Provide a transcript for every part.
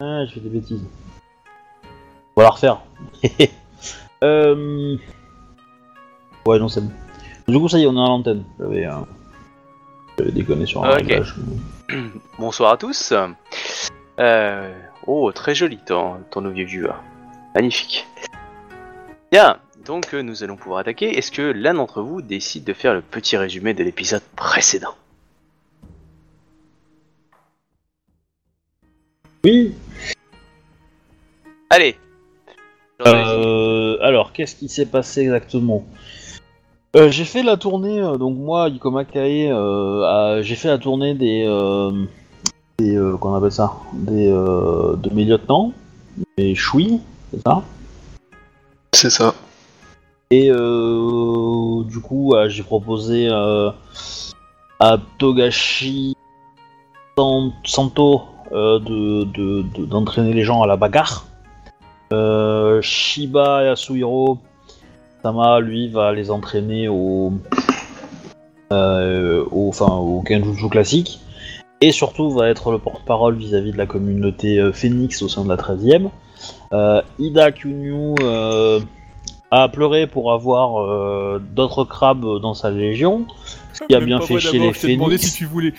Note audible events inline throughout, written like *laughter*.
Ah, je fais des bêtises. On va la refaire. *laughs* euh... Ouais, non, c'est bon. Du coup, ça y est, on est à l'antenne. J'avais, euh... J'avais déconné sur un Ok. réglage. *clears throat* Bonsoir à tous. Euh, Oh, très joli ton, ton nouveau viewer. Magnifique. Bien, donc euh, nous allons pouvoir attaquer. Est-ce que l'un d'entre vous décide de faire le petit résumé de l'épisode précédent? Oui. Allez Euh, alors, qu'est-ce qui s'est passé exactement Euh, J'ai fait la tournée, euh, donc moi, Ikoma Kae, euh, a- j'ai fait la tournée des, euh, des euh, qu'on appelle ça, des euh, de mes lieutenants, mes Shui, c'est ça? C'est ça. Et euh, du coup, euh, j'ai proposé euh, à Togashi San- Santo euh, de- de- de- d'entraîner les gens à la bagarre. Euh, Shiba Yasuhiro Sama, lui, va les entraîner au, euh, au, enfin, au Kenjutsu classique. Et surtout, va être le porte-parole vis-à-vis de la communauté euh, Phoenix au sein de la 13e. Euh, Ida Kunyu a pleuré pour avoir d'autres crabes dans sa légion, ce qui a Même bien fait chier les Phoenix. si tu voulais.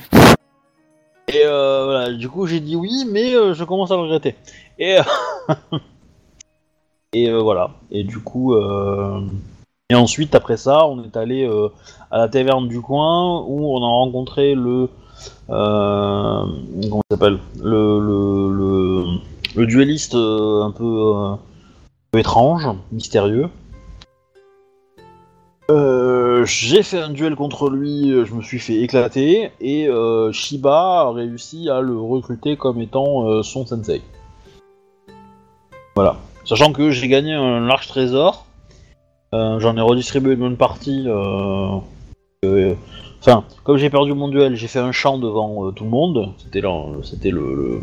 Et voilà, du coup j'ai dit oui, mais je commence à le regretter. Et, *laughs* et euh, voilà. Et du coup, euh, et ensuite après ça, on est allé euh, à la taverne du coin où on a rencontré le comment s'appelle? Le le, le le duelliste euh, un peu, un peu étrange, mystérieux. J'ai fait un duel contre lui, je me suis fait éclater, et Shiba a réussi à le recruter comme étant son sensei. Voilà. Sachant que j'ai gagné un large trésor, euh, j'en ai redistribué une bonne partie. euh, Enfin, comme j'ai perdu mon duel, j'ai fait un chant devant euh, tout le monde. C'était c'était le, le-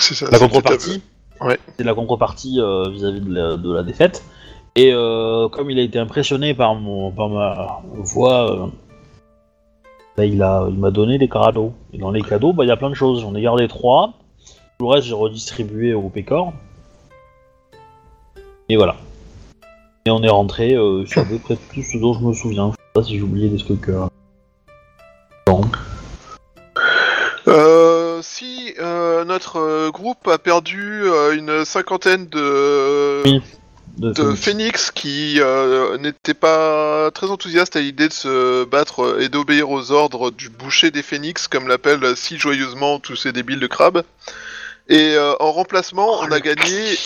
ça. la contrepartie. Ouais. C'est la contrepartie vis-à-vis de, la, de la défaite. Et comme il a été impressionné par mon par ma voix, bah, il m'a donné des cadeaux. Et dans les cadeaux, bah il y a plein de choses. J'en ai gardé trois. Tout le reste, j'ai redistribué au Pécor. Et voilà. Et on est rentré euh, sur à peu près tout ce dont je me souviens. Je sais pas si j'ai oublié des trucs. euh, bon. Euh, si euh, notre euh, groupe a perdu euh, une cinquantaine de, Oui, De de Phoenix. Phoenix qui euh, n'étaient pas très enthousiastes à l'idée de se battre euh, et d'obéir aux ordres du boucher des Phoenix, comme l'appellent si joyeusement tous ces débiles de crabes. Et euh, en remplacement, Oh, on a gagné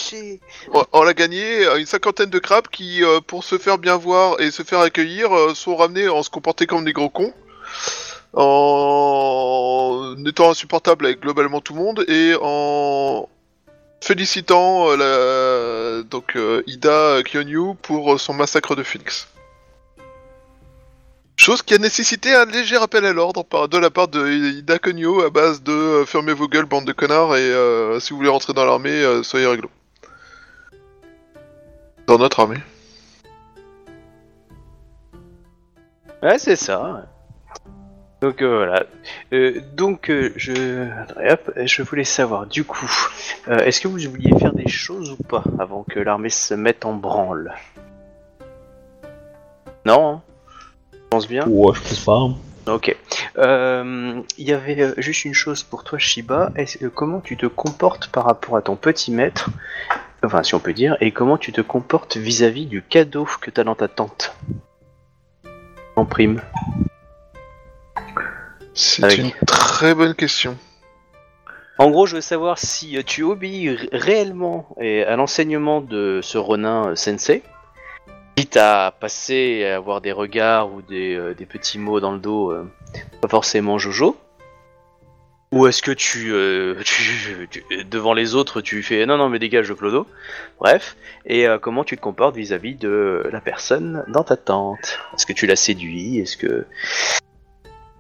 On- On a gagné une cinquantaine de crabes qui, euh, pour se faire bien voir et se faire accueillir, euh, sont ramenés en se comportant comme des gros cons, en étant insupportables avec globalement tout le monde et en félicitant la... donc euh, Ida Kyonyu pour son massacre de Phoenix. Chose qui a nécessité un léger rappel à l'ordre de la part de Ida à base de euh, fermez vos gueules bande de connards et euh, si vous voulez rentrer dans l'armée, euh, soyez réglo. Dans notre armée. Ouais, c'est ça. Donc voilà. Donc je, hop, je voulais savoir du coup, est-ce que vous vouliez faire des choses ou pas avant que l'armée se mette en branle? Non, hein pense bien. Ouais, je pense pas. Ok. Euh, Il y avait euh, juste une chose pour toi, Shiba. Euh, comment tu te comportes par rapport à ton petit maître Enfin, si on peut dire. Et comment tu te comportes vis-à-vis du cadeau que t'as dans ta tente? En prime. C'est Avec- une très bonne question. En gros, je veux savoir si euh, tu obéis réellement à l'enseignement de ce Ronin euh, sensei, quitte à passer à avoir des regards ou des, euh, petits mots dans le dos, euh, pas forcément Jojo. Ou est-ce que tu, euh, *laughs* tu- devant les autres, tu fais non, non, mais dégage, Clodo. Bref. Et comment tu te comportes vis-à-vis de la personne dans ta tente? Est-ce que tu la séduis? Est-ce que.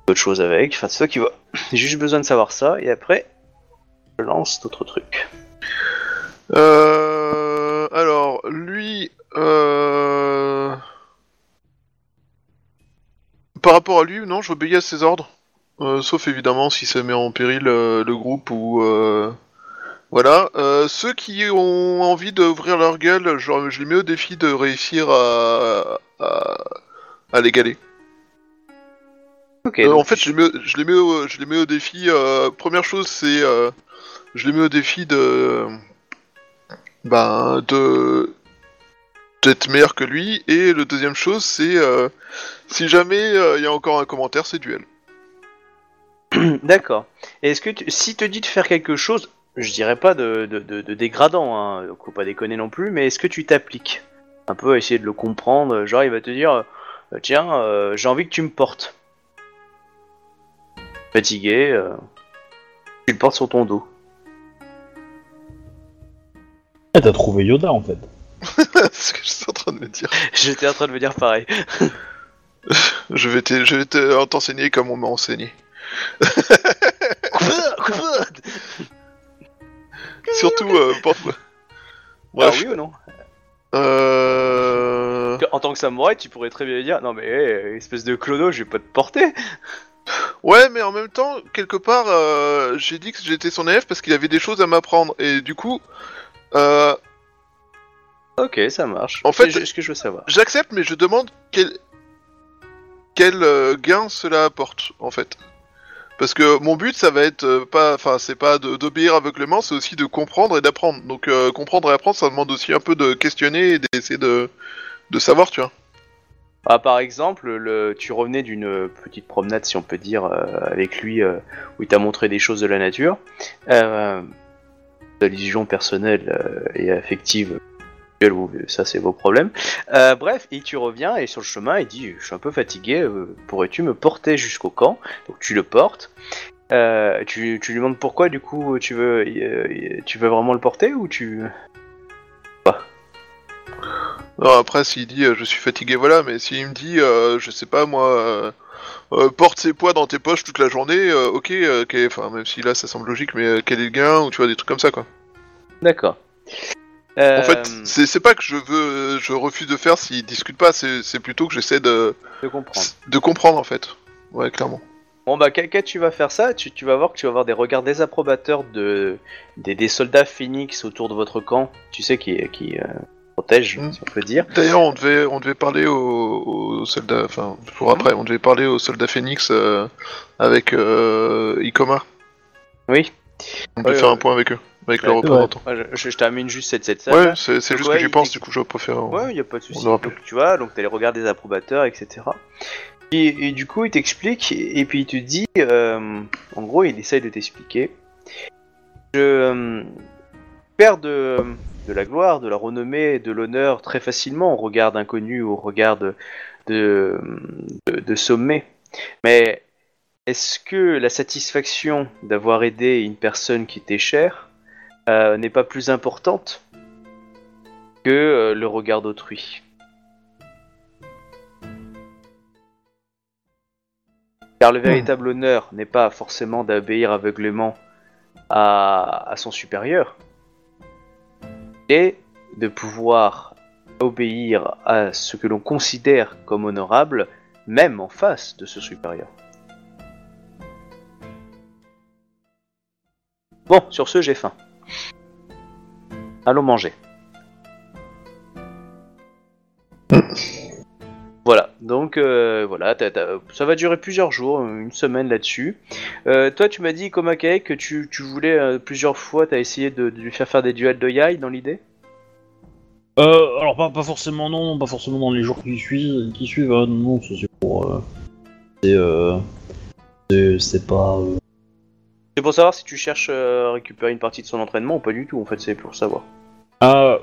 D'autres choses avec? Enfin, c'est toi qui vois. J'ai juste besoin de savoir ça, et après, je lance d'autres trucs. Alors, lui, euh... par rapport à lui, non, j'obéis à ses ordres. Euh, sauf évidemment si ça met en péril euh, le groupe ou euh, voilà. Ceux qui ont envie d'ouvrir leur gueule, genre, je les mets au défi de réussir à à, à l'égaler. Ok. Donc en fait, je les mets, je les mets, au, je les mets au défi. première chose, c'est, je les mets au défi de, ben, de d'être meilleur que lui. Et le deuxième chose, c'est euh, si jamais euh, il y a encore un commentaire, c'est duel. *clears throat* D'accord. Et est-ce que tu... si te dit de faire quelque chose, je dirais pas de, de, de- de dégradant, hein, donc faut pas déconner non plus, mais est-ce que tu t'appliques un peu à essayer de le comprendre Genre, il va te dire, euh, tiens, euh, j'ai envie que tu me portes. Fatigué, euh, tu le portes sur ton dos. Eh, t'as trouvé Yoda en fait. *laughs* c'est ce que je suis en train de me dire. J'étais en train de me dire pareil. *laughs* Je vais te- je vais te- t'enseigner comme on m'a enseigné. *laughs* Surtout, euh. Alors Bref. oui ou non? Euh... En tant que samouraï, tu pourrais très bien dire, non mais espèce de clodo, je vais pas te porter. Ouais, mais en même temps, quelque part, euh, j'ai dit que j'étais son élève parce qu'il avait des choses à m'apprendre. Et du coup, euh, Ok, ça marche. En fait- ce que je veux savoir. j'accepte, mais je demande quel, quel euh, gain cela apporte, en fait. Parce que mon but, ça va être euh, pas, enfin, c'est pas d'obéir aveuglément, c'est aussi de comprendre et d'apprendre. Donc, euh, comprendre et apprendre, ça demande aussi un peu de questionner et d'essayer de, de savoir, tu vois. Ah, par exemple, le, tu revenais d'une petite promenade, si on peut dire, avec lui, où il t'a montré des choses de la nature, d'allusion personnelle et affective, ça c'est vos problèmes. Euh, bref, et tu reviens et sur le chemin, il dit, je suis un peu fatigué, euh, pourrais-tu me porter jusqu'au camp? Donc tu le portes. Euh, tu, tu lui demandes pourquoi, du coup, tu veux, tu veux vraiment le porter ou tu... Alors après, s'il dit je suis fatigué, voilà, mais s'il me dit, je sais pas moi, euh, porte ses poids dans tes poches toute la journée, euh, ok, euh, enfin même si là ça semble logique, mais quel est le gain ou tu vois des trucs comme ça quoi. D'accord. En Euh, fait, c'est c'est pas que je veux, je refuse de faire s'il discute pas, c'est plutôt que j'essaie de de comprendre. de comprendre en fait. Ouais, clairement. Bon bah Kaka, tu vas faire ça, tu, tu vas voir que tu vas avoir des regards désapprobateurs de des, des soldats phoenix autour de votre camp, tu sais qui qui euh, protègent, Mm. si on peut dire. D'ailleurs, on devait on devait parler aux, aux soldats, enfin pour après, on devait parler aux soldats Phoenix euh, avec euh, Ikoma. Oui. On devait Ouais, faire un point avec eux, avec le. Ouais, je, je- je termine juste cette cette scène. Ouais, c'est juste ouais, que j'y il- pense, du coup je préfère. Ouais, y a pas de souci. On. Donc tu vois, donc t'as les regards des approbateurs, etc. Et, et du coup, il t'explique et, et puis il te dit, euh, en gros, il essaye de t'expliquer. Je euh, perds de, de la gloire, de la renommée, de l'honneur très facilement au regard d'inconnus, au regard de, de, de, de sommets. Mais est-ce que la satisfaction d'avoir aidé une personne qui t'est chère euh, n'est pas plus importante que euh, le regard d'autrui. Car le véritable honneur n'est pas forcément d'obéir aveuglément à, à son supérieur, et de pouvoir obéir à ce que l'on considère comme honorable, même en face de ce supérieur. Bon, sur ce, j'ai faim. Allons manger. Voilà, donc euh, voilà, t'as- t'as- ça va durer plusieurs jours, une semaine là-dessus. Euh, toi, tu m'as dit, Komake, que tu, tu voulais euh, plusieurs fois, t'as essayé de, de lui faire faire des duels de Yai dans l'idée? Euh, alors pas, pas forcément non, pas forcément dans les jours qui suivent, qui suivent. hein, non, ça, c'est pour. euh, c'est euh, c'est- c'est pas. euh, C'est pour savoir si tu cherches euh, à récupérer une partie de son entraînement ou pas du tout, en fait, c'est pour savoir. Ah, euh,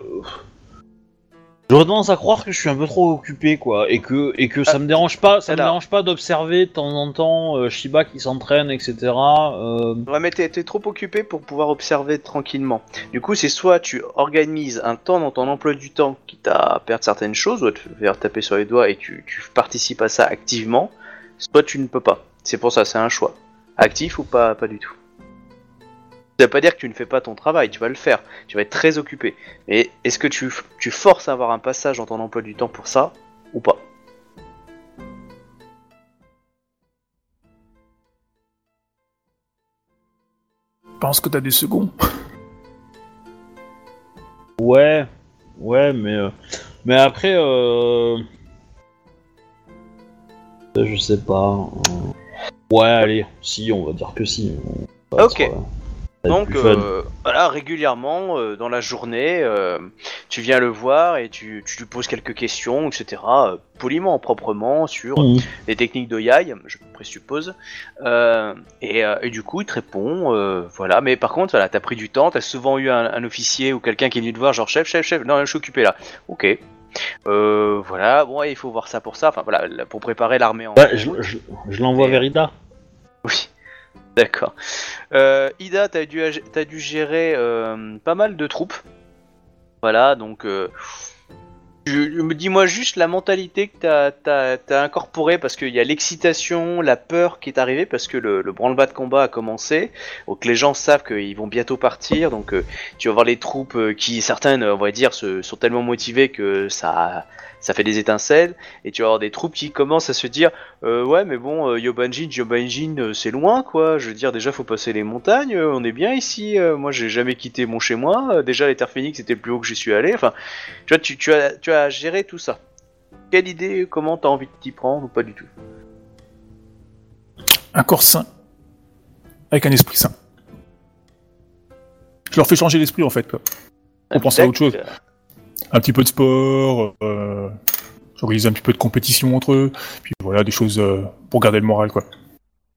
J'aurais tendance à croire que je suis un peu trop occupé, quoi, et que et que ça me dérange pas, ça me dérange pas d'observer de temps en temps euh, Shiba qui s'entraîne, etc. Euh, Ouais, mais t'es t'es trop occupé pour pouvoir observer tranquillement. Du coup, c'est soit tu organises un temps dans ton emploi du temps qui t'a perdre certaines choses, ou à te faire taper sur les doigts et tu, tu participes à ça activement, soit tu ne peux pas. C'est pour ça, c'est un choix. Actif ou pas, pas du tout. Ça veut pas dire que tu ne fais pas ton travail, tu vas le faire, tu vas être très occupé. Mais est-ce que tu, tu forces à avoir un passage dans ton emploi du temps pour ça, ou pas? Pense que t'as des seconds. Ouais, ouais, mais euh, mais après, euh... je sais pas. euh, Ouais, allez, si, on va dire que si. Ok. être, Donc euh, voilà, régulièrement euh, dans la journée, euh, tu viens le voir et tu, tu lui poses quelques questions, etc. poliment, proprement sur Mhm. les techniques de Yai, je présuppose. Et, et du coup, il te répond, voilà. Mais par contre, voilà, t'as pris du temps, t'as souvent eu un, un officier ou quelqu'un qui est venu te voir, genre chef, chef, chef. Non, je suis occupé là. Ok. Voilà. Bon, il faut voir ça pour ça. Enfin voilà, là, pour préparer l'armée en. Ouais, je, je, je l'envoie vers Ida. Oui. D'accord. Euh, Ida, t'as dû, t'as dû gérer euh, pas mal de troupes. Voilà, donc. Euh, dis-moi juste la mentalité que t'as, t'as incorporée parce qu'il y a l'excitation, la peur qui est arrivée parce que le, le branle-bas de combat a commencé. Donc les gens savent qu'ils vont bientôt partir. Donc tu vas voir les troupes qui, certaines, on va dire, se, sont tellement motivées que ça, ça fait des étincelles. Et tu vas avoir des troupes qui commencent à se dire euh, ouais, mais bon, euh, Yobanjin, Yobanjin, euh, c'est loin, quoi. Je veux dire, déjà, faut passer les montagnes. on est bien ici. moi, j'ai jamais quitté mon chez moi. Euh, déjà, les Terres Phoenix, c'était le plus haut que j'y suis allé. Enfin, tu vois, tu, tu as, tu as géré tout ça. Quelle idée Comment t'as envie de t'y prendre ou pas du tout? Un corps sain. Avec un esprit sain. Je leur fais changer l'esprit en fait. Quoi. On pense à autre chose. Un petit peu de sport, euh, j'organise un petit peu de compétition entre eux, puis voilà, des choses euh, pour garder le moral quoi.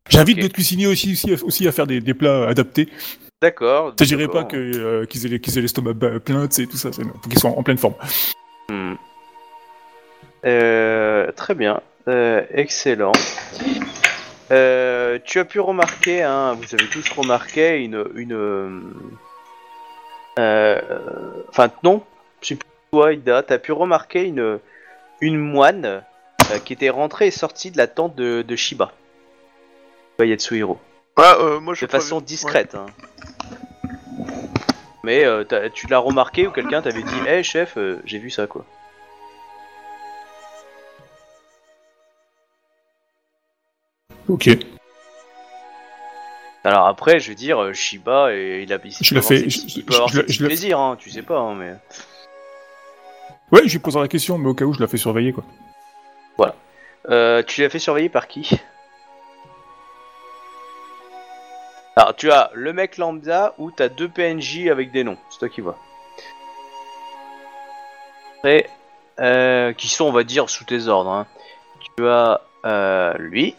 J'invite d'autres cuisiniers aussi, aussi, aussi à faire des, des plats adaptés. D'accord. S'agirait pas d'accord. que, euh, qu'ils aient, les- qu'ils aient l'estomac ba- plein, tu sais, tout ça, faut qu'ils soient en pleine forme. Hmm. Euh, très bien, Euh, excellent. Euh, tu as pu remarquer, hein, vous avez tous remarqué une, une, euh, euh, enfin non, plus toi, Ida, t'as pu remarquer une, une moine euh, qui était rentrée et sortie de la tente de, de Shiba, Shiba Yatsuhiro, Ah, euh, moi je de façon discrète. hein. Mais euh, tu l'as remarqué ou quelqu'un t'avait dit, hé chef, euh, j'ai vu ça quoi. Ok. Alors après, je veux dire, Shiba, et il a il Je avoir fais- je- je je la- plaisirs, hein, tu sais pas, hein, mais... Ouais, je lui poserai la question, mais au cas où, je la fais surveiller quoi. Euh, tu l'as fait surveiller par qui? Alors, tu as le mec lambda ou t'as deux PNJ avec des noms, c'est toi qui vois. Après, euh, qui sont, on va dire, sous tes ordres. hein. Tu as euh, lui,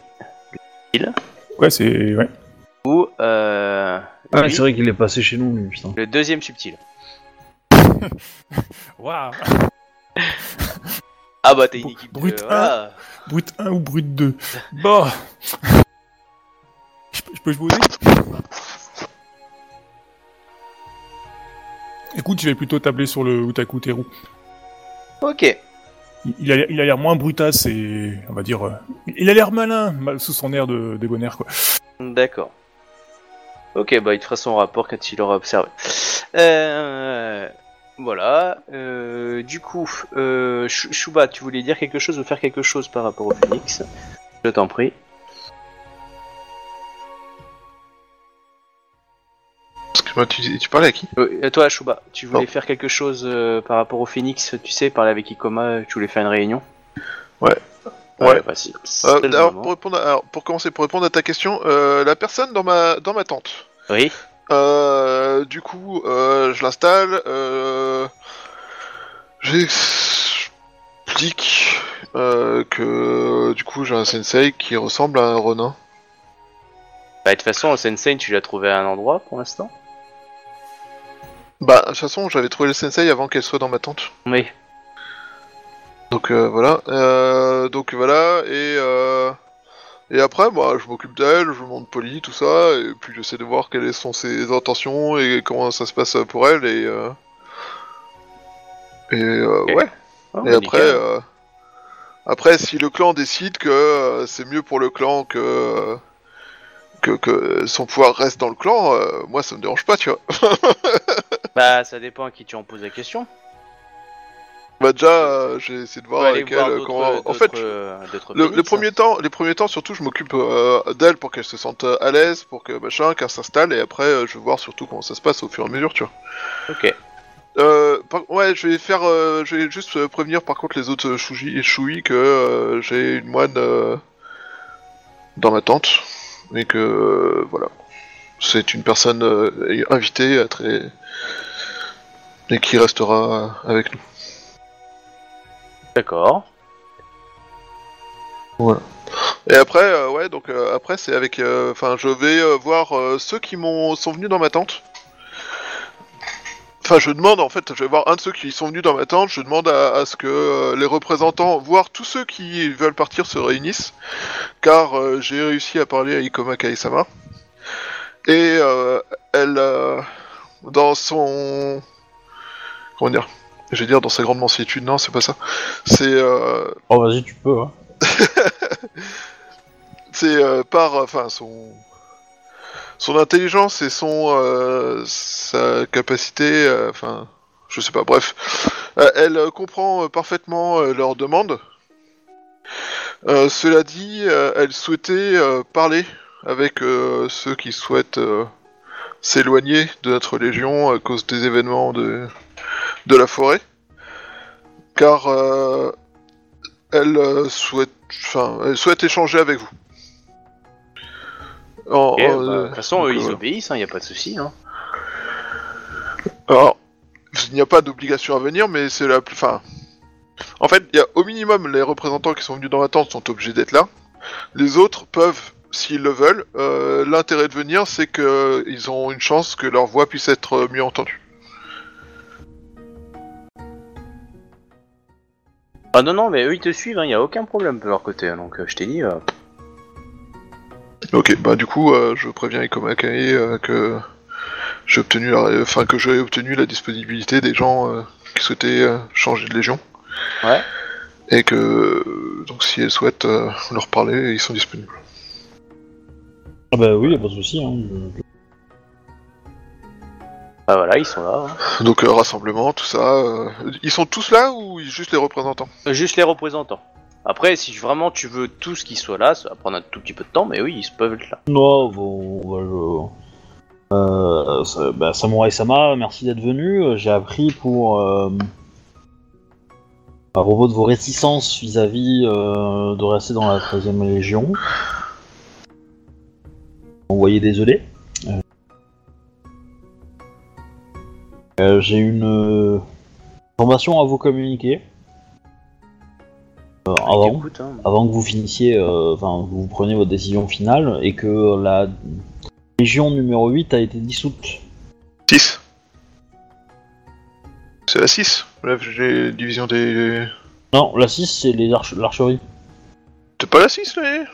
Ouais, c'est. Ouais. ou euh, Ah, lui, c'est vrai qu'il est passé chez nous, lui, putain. le deuxième subtil. *laughs* Waouh Ah bah t'es une équipe de... brut voilà. Brut 1 ou brut 2 Bah Je peux- je peux jouer Écoute, je vais plutôt tabler sur le Utaku Teru. Ok. Il- Il a il a l'air moins brutasse et, on va dire, euh, il a l'air malin, mal sous son air de débonnaire, quoi. D'accord. Ok, bah il te fera son rapport quand il aura observé. Euh, voilà. euh, du coup, euh, Chouba, tu voulais dire quelque chose ou faire quelque chose par rapport au Phoenix Je t'en prie. Excuse-moi, tu, tu parlais à qui Euh, toi, Chouba, tu voulais Oh. faire quelque chose euh, par rapport au Phoenix Tu sais, parler avec Ikoma, tu voulais faire une réunion Ouais. Ouais, Ouais. vas-y. C'est Euh, le alors, moment. pour, répondre à- alors, pour commencer, pour répondre à ta question, euh, la personne dans ma, dans ma tente, Oui. Euh, du coup, euh, je l'installe, euh, j'explique que du coup j'ai un sensei qui ressemble à un renin. Bah, de toute façon, Sensei, tu l'as trouvé à un endroit pour l'instant Bah, de toute façon, j'avais trouvé le sensei avant qu'elle soit dans ma tente. Oui. Donc euh, voilà, donc voilà, et euh, et après, moi, je m'occupe d'elle, je lui montre poli, tout ça, et puis j'essaie de voir quelles sont ses intentions et comment ça se passe pour elle, et euh, et euh, ouais. Oh, Et bah, après, euh, après, si le clan décide que euh, c'est mieux pour le clan que que, que son pouvoir reste dans le clan, euh, moi ça me dérange pas, tu vois. *laughs* Bah, ça dépend à qui tu en poses la question. Bah déjà, euh, j'ai essayé de voir avec elle d'autres- comment. En d'autres, fait, euh, le, premier temps, les premiers temps, surtout, je m'occupe euh, d'elle pour qu'elle se sente euh, à l'aise, pour que machin, qu'elle s'installe, et après, euh, je vais voir surtout comment ça se passe au fur et à mesure, tu vois. Ok. Euh, par- ouais, je vais faire, euh, je vais juste euh, prévenir par contre les autres euh, chouji et chouis que euh, j'ai une moine euh, dans ma tente et que euh, voilà, c'est une personne euh, invitée à très et qui restera avec nous. D'accord. Et après, euh, ouais, donc euh, après c'est avec, euh, enfin, je vais euh, voir euh, ceux qui m'ont sont venus dans ma tente. Enfin, je demande en fait, je vais voir un de ceux qui sont venus dans ma tente. Je demande à, à ce que euh, les représentants, voire tous ceux qui veulent partir, se réunissent, car euh, j'ai réussi à parler à Ikoma Kaisama. Et euh, elle, euh, dans son, comment dire, je vais dire dans sa grande mansuétude, non, c'est pas ça. C'est euh, Oh, vas-y, tu peux. Hein. *laughs* c'est euh, par enfin son son intelligence et son euh, sa capacité enfin je sais pas bref elle comprend parfaitement leurs demandes cela dit elle souhaitait parler avec ceux qui souhaitent s'éloigner de notre légion à cause des événements de de la forêt car euh, elle euh, souhaite, enfin, elle souhaite échanger avec vous. En- Ok, en, bah, de euh, toute façon, donc, eux, ils obéissent, il n'y a pas de souci. Hein. Alors, il n'y a pas d'obligation à venir, mais c'est la plus. Enfin, en fait, il y a au minimum les représentants qui sont venus dans la tente sont obligés d'être là. Les autres peuvent, s'ils le veulent. Euh, L'intérêt de venir, c'est que ils ont une chance que leur voix puisse être mieux entendue. Ah non, non, mais eux, ils te suivent, il n'y a aucun problème de leur côté. Donc, euh, je t'ai dit, euh, Ok, bah du coup, euh, je préviens Ikoma Kae euh, que j'ai obtenu, la... enfin que j'ai obtenu la disponibilité des gens euh, qui souhaitaient euh, changer de légion. Ouais. Et que euh, donc si elles souhaitent euh, leur parler, ils sont disponibles. Ah bah oui, y a pas de souci. Hein. Bah voilà, ils sont là. hein. Donc euh, rassemblement, tout ça. euh, Ils sont tous là ou juste les représentants? Euh, Juste les représentants. Après, si vraiment tu veux tous qui soient là, ça va prendre un tout petit peu de temps, mais oui, ils peuvent être là. Non, bon, bah, je... Euh, ça- bah, Samurai Sama, merci d'être venu. Euh, J'ai appris pour. Euh... À propos de vos réticences vis-à-vis euh, de rester dans la 13ème Légion. Envoyé désolé. Euh, euh, J'ai une euh, information à vous communiquer. Euh, avant Écoute, hein. avant que vous finissiez, euh, enfin, vous preniez votre décision finale et que la Légion numéro 8 a été dissoute. 6. C'est la 6 La j'ai division des. Non, la 6, c'est les arch- l'archerie. C'est pas la 6 là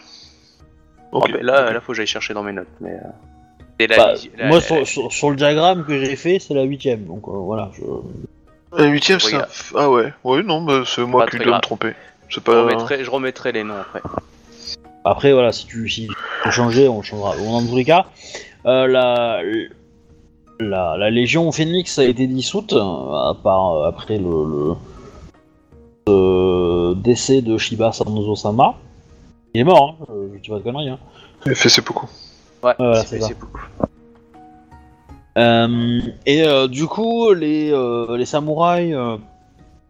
Oh, Ok. mais là, là, faut que j'aille chercher dans mes notes. Mais, euh, la, Bah, la- moi, la- sur, la- sur- sur le diagramme que j'ai fait, c'est la 8ème. Donc euh, voilà. Je... La 8ème, c'est. Un- Ah ouais, ouais, non, bah, c'est moi qui dois me tromper. C'est je, remettrai, je remettrai les noms après. Après, voilà, si tu si tu changer, on changera. Bon, dans tous les cas, euh, la, la, la Légion Phoenix a été dissoute euh, à part, euh, après le, le- le décès de Shiba Sanozo-sama. Il est mort, hein, je, je dis pas de conneries. Hein. Il fait c'est beaucoup. Ouais, voilà, c'est c'est ça. c'est beaucoup. Euh, et euh, du coup, les, euh, les samouraïs euh,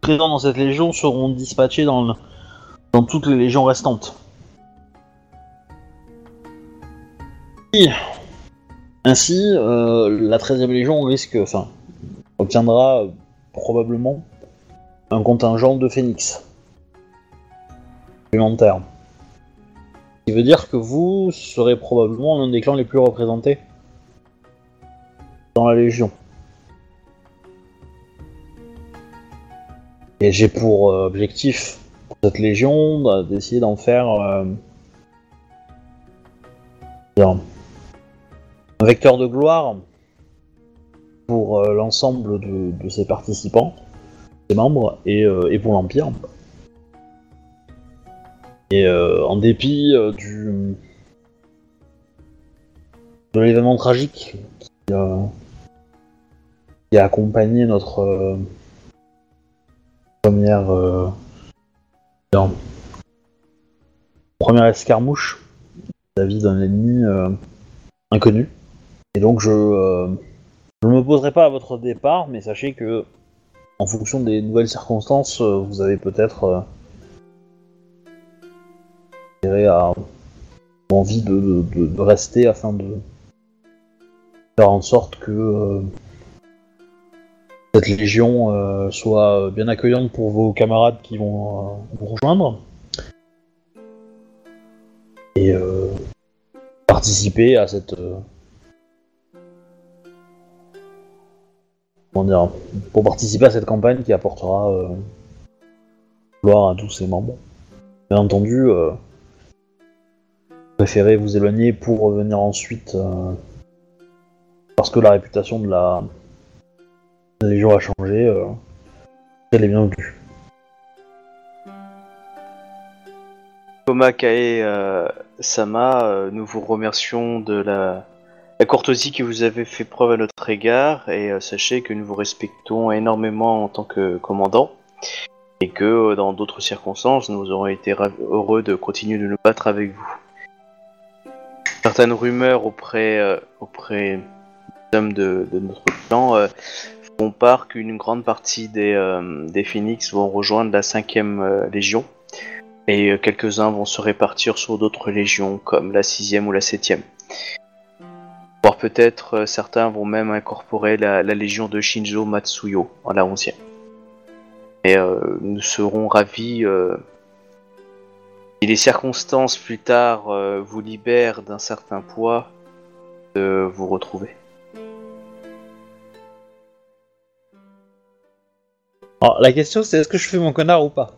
présents dans cette légion seront dispatchés dans, le- dans toutes les légions restantes. Et ainsi, euh, la 13e légion risque, enfin, obtiendra euh, probablement un contingent de phénix supplémentaire. Qui veut dire que vous serez probablement l'un des clans les plus représentés dans la Légion. Et j'ai pour euh, objectif pour cette Légion bah, d'essayer d'en faire euh, un vecteur de gloire pour euh, l'ensemble de, ses participants, ses membres, et pour l'Empire. Et euh, en dépit euh, du de l'événement tragique qui, euh, a accompagné notre première, première escarmouche vis d'un ennemi inconnu. Et donc je je ne m'opposerai pas à votre départ, mais sachez que en fonction des nouvelles circonstances, vous avez peut-être à envie de, rester afin de faire en sorte que euh, cette légion euh, soit bien accueillante pour vos camarades qui vont euh, vous rejoindre. Et participer à cette. comment dire Pour participer à cette campagne qui apportera gloire à tous ses membres. Bien entendu, préférez vous éloigner pour revenir ensuite euh, parce que la réputation de la, Légion a changé. Euh, elle est bienvenue. Thomas Kae euh, Sama, nous vous remercions de la, courtoisie que vous avez fait preuve à notre égard et sachez que nous vous respectons énormément en tant que commandant et que dans d'autres circonstances nous aurons été heureux de continuer de nous battre avec vous. Certaines rumeurs auprès, euh, auprès des hommes de, notre clan euh, font part qu'une grande partie des, euh, des Phoenix vont rejoindre la 5ème Légion et quelques-uns vont se répartir sur d'autres légions comme la 6ème ou la 7ème. Voire peut-être certains vont même incorporer la, légion de Shinjo Matsuyo en la 11ème. Et nous serons ravis si les circonstances plus tard euh, vous libèrent d'un certain poids de vous retrouver. Alors, la question c'est est-ce que je fais mon connard ou pas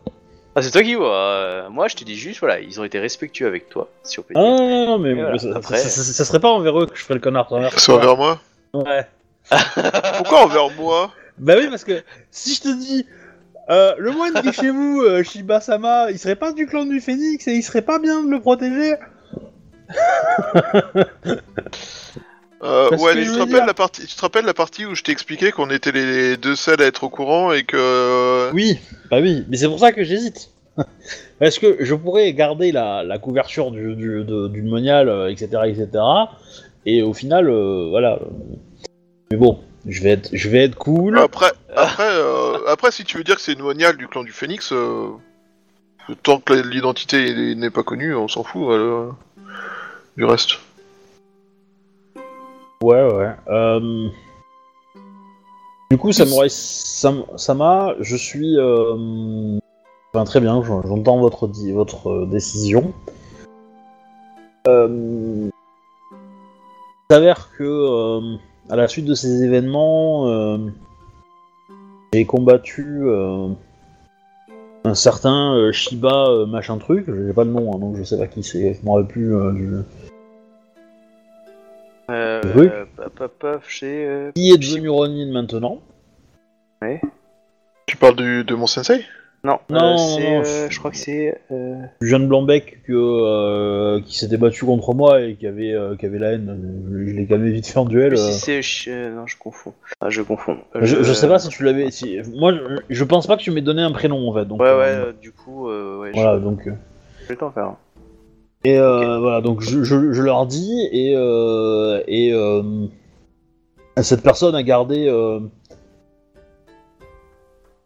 Ah, c'est toi qui vois. euh, moi, je te dis juste, voilà, ils ont été respectueux avec toi, si on peut Ah dire. non, non, non, mais Et voilà, ça, après- ça- ça- ça serait pas envers eux que je ferais le connard. ça envers C'est toi. envers moi Ouais. *laughs* Pourquoi envers moi? Bah oui, parce que si je te dis, euh, le moine qui est chez vous, euh, Shiba-sama, il serait pas du clan du Phénix et il serait pas bien de le protéger *laughs* Euh, Parce ouais, que mais je tu te veux rappelles dire- la partie, tu te rappelles la partie où je t'ai expliqué qu'on était les deux seuls à être au courant et que Oui, bah oui, mais c'est pour ça que j'hésite. *laughs* Parce que je pourrais garder la, la couverture du, du, de- d'une moniale, euh, etc., etc., et au final, euh, voilà. Mais bon, je vais être, je vais être cool. après, après, euh, après, si tu veux dire que c'est une moniale du clan du Phénix, euh, tant que l'identité n'est pas connue, on s'en fout euh, du reste. Ouais, ouais. Euh... Du coup, Samurai Sam- Sama, je suis. Enfin, très bien, j'en- j'entends votre, votre décision. Il s'avère que, à la suite de ces événements, euh, j'ai combattu euh, un certain euh, Shiba euh, machin truc, j'ai pas le nom, hein, donc je sais pas qui c'est, je m'en rappelle plus euh, du... Euh, Oui. euh, paf, paf, paf, chez. euh, Qui est devenu Ronin maintenant? Tu parles du, de mon sensei? Non, Non, euh, c'est, non, euh, je- crois que c'est. euh, du jeune blanc-bec que, qui s'était battu contre moi et qui avait, qui avait la haine. Je, je l'ai calmé vite fait en duel. si c'est. non, je confonds. Ah, je confonds. Je, je sais pas si tu l'avais. Si... Moi, je, pense pas que tu m'aies donné un prénom en fait. Donc, Ouais, ouais, du coup, euh, ouais, Voilà, je, donc. je vais t'en faire un. Et euh, voilà, donc je, je, je leur dis et euh, et euh, cette personne a gardé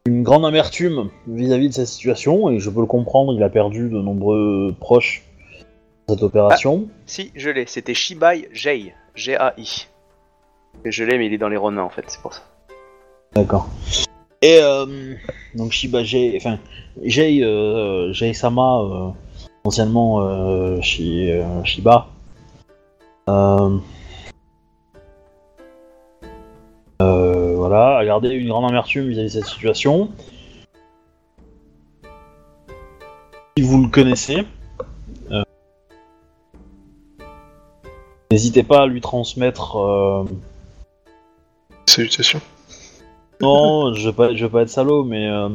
une grande amertume vis-à-vis de sa situation et je peux le comprendre. Il a perdu de nombreux proches dans cette opération. Si, je l'ai, c'était Shibai Jei. G-A-I. Et Je l'ai, mais il est dans les Ronins en fait, c'est pour ça. D'accord. Et euh, donc Shiba Jei, enfin Jei, euh, Jei Sama, euh, anciennement euh, Shi- euh, Shiba, euh, euh, voilà, a gardé une grande amertume vis-à-vis de cette situation. Si vous le connaissez, euh, n'hésitez pas à lui transmettre. euh, Salutations. non, je vais pas, je vais pas être salaud, mais euh,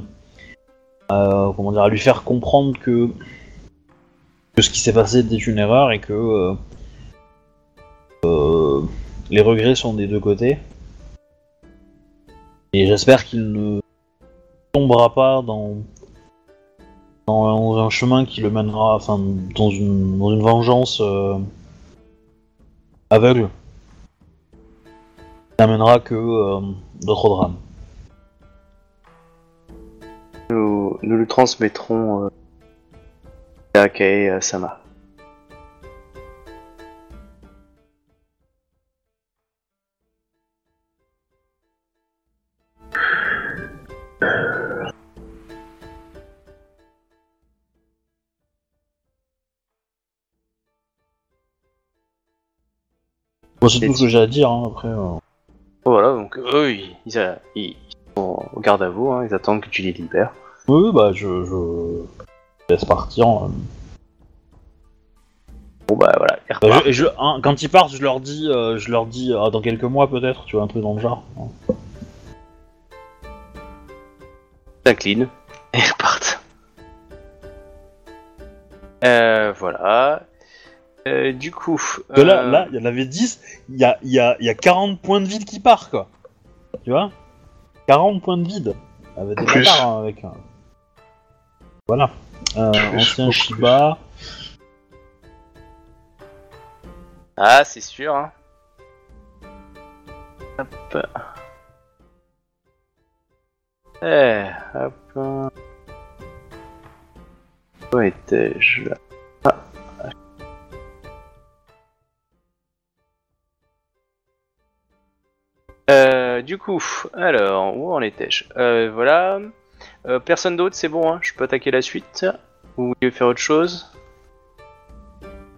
euh, comment dire, à lui faire comprendre que, que ce qui s'est passé était une erreur et que euh, les regrets sont des deux côtés. Et j'espère qu'il ne tombera pas dans, un chemin qui le mènera, enfin, dans une, dans une vengeance euh, aveugle. N'amènera que euh, d'autres drames. Nous, nous le transmettrons euh, à Kae Sama. Bon, c'est tout ce que j'ai à dire, hein, après. euh. Voilà, donc eux, ils, ils, a- ils sont au garde à vous, hein, ils attendent que tu les libères. Oui, bah, je, je laisse partir. euh. Bon bah voilà, ils Bah, repartent. je- et je- hein, quand ils partent, je leur dis, euh, je leur dis ah, dans quelques mois peut-être, tu vois, un truc dans le genre. s'inclinent *laughs* et ils repartent. Euh, voilà. Euh, du coup. Là, euh, là, il y en avait 10, il y a, il y, a, il y a 40 points de vide qui partent, quoi. Tu vois? 40 points de vide. Avec des Plus. bâtards, hein, avec. un- Voilà. Euh, Plus, ancien Shiba. Ah, c'est sûr. Hein. Hop. Eh, hop. Où étais-je là? Euh, du coup, alors, où en étais-je euh, Voilà. Euh, personne d'autre, c'est bon, hein je peux attaquer la suite Ou vous voulez faire autre chose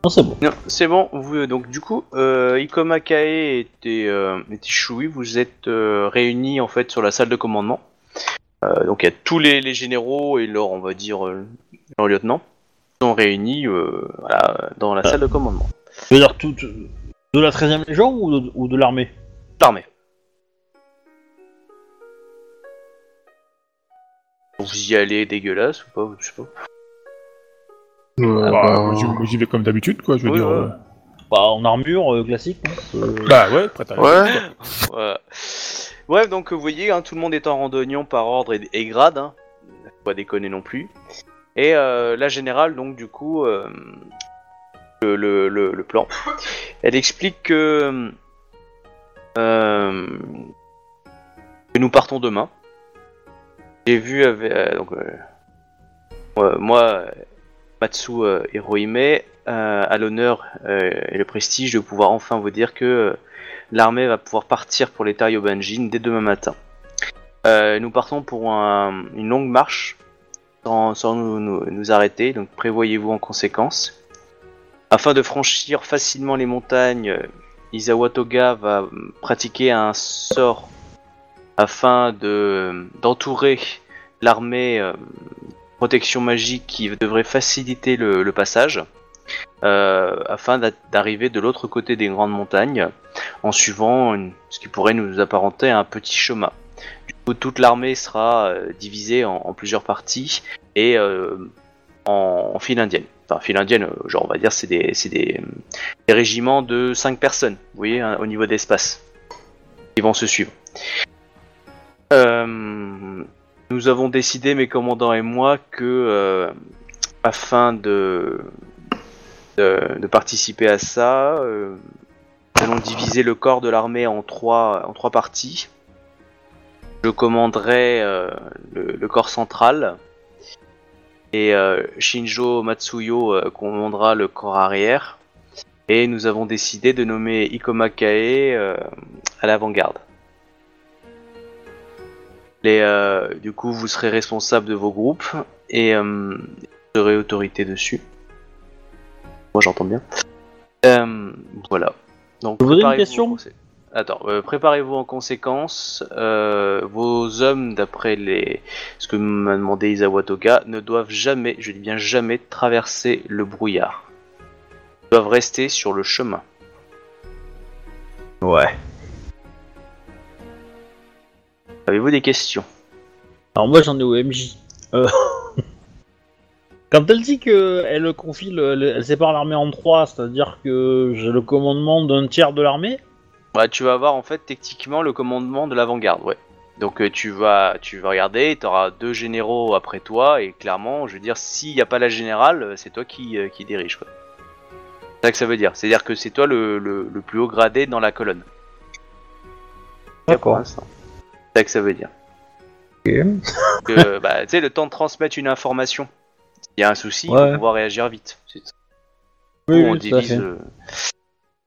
Non, c'est bon. non, c'est bon. Vous, donc du coup, Ikoma Kae et, et vous êtes réunis en fait sur la salle de commandement. Donc il y a tous les, les généraux et leur, on va dire, leur lieutenant sont réunis voilà, dans la salle de commandement. Tu veux dire tout, de la 13ème Légion ou de, ou de l'armée? L'armée. Vous y allez dégueulasse ou pas Je sais pas. Ouais, Bah, bah, moi, j'y- moi, j'y vais comme d'habitude, quoi, je veux Oui, dire. ouais. euh, Bah, en armure euh, classique. hein. Euh, Bah ouais, prêt à Ouais. Voilà. Bref, donc vous voyez, hein, tout le monde est en randonnion par ordre et, et grade, hein. faut pas déconner non plus. Et euh, la générale, donc du coup, euh, le, le- le- le plan, elle explique que, euh, que nous partons demain. J'ai vu avec, euh, euh, euh, moi, Matsu Hirohime, à l'honneur et le prestige de pouvoir enfin vous dire que l'armée va pouvoir partir pour les Banjin dès demain matin. Nous partons pour un- une longue marche sans, nous, nous- arrêter, donc prévoyez-vous en conséquence. Afin de franchir facilement les montagnes, euh, Isawa Toga va pratiquer un sort afin de d'entourer l'armée euh, protection magique qui devrait faciliter le, passage euh, afin d'a- d'arriver de l'autre côté des grandes montagnes en suivant ce qui pourrait nous apparenter à un petit chemin. Du coup, toute l'armée sera euh, divisée en, plusieurs parties et en, en file indienne. Enfin, file indienne, genre on va dire, c'est des, des, des régiments de 5 personnes, vous voyez, hein, au niveau d'espace, qui vont se suivre. Euh, nous avons décidé, mes commandants et moi, que euh, afin de, participer à ça, euh, nous allons diviser le corps de l'armée en trois, en trois parties. Je commanderai le, le corps central et Shinjo Matsuyo commandera le corps arrière. Et nous avons décidé de nommer Ikoma Kae euh, à l'avant-garde. Les, euh, du coup, vous serez responsable de vos groupes et euh, vous aurez autorité dessus. Moi, j'entends bien. Euh, voilà. Donc, vous poser une préparez-vous question Attends, euh, préparez-vous en conséquence. Euh, vos hommes, d'après les ce que m'a demandé Isawa Toga, ne doivent jamais, je dis bien jamais, traverser le brouillard. Ils doivent rester sur le chemin. Ouais. Avez-vous des questions? Alors moi j'en ai au MJ. Euh, *laughs* Quand elle dit que elle confie, le- le- elle sépare l'armée en trois, c'est-à-dire que j'ai le commandement d'un tiers de l'armée? Bah, tu vas avoir en fait techniquement le commandement de l'avant-garde, ouais. Donc euh, tu vas, tu vas regarder, tu auras deux généraux après toi, et clairement, je veux dire, s'il n'y a pas la générale, euh, c'est toi qui, euh, qui dirige. quoi. C'est ça que ça veut dire. C'est-à-dire que c'est toi le, le, le plus haut gradé dans la colonne. D'accord. Pour l'instant. C'est ça que ça veut dire. Que, *laughs* bah, tu sais, le temps de transmettre une information. S'il y a un souci, Ouais. faut pouvoir réagir vite. Oui, on oui, divise. euh,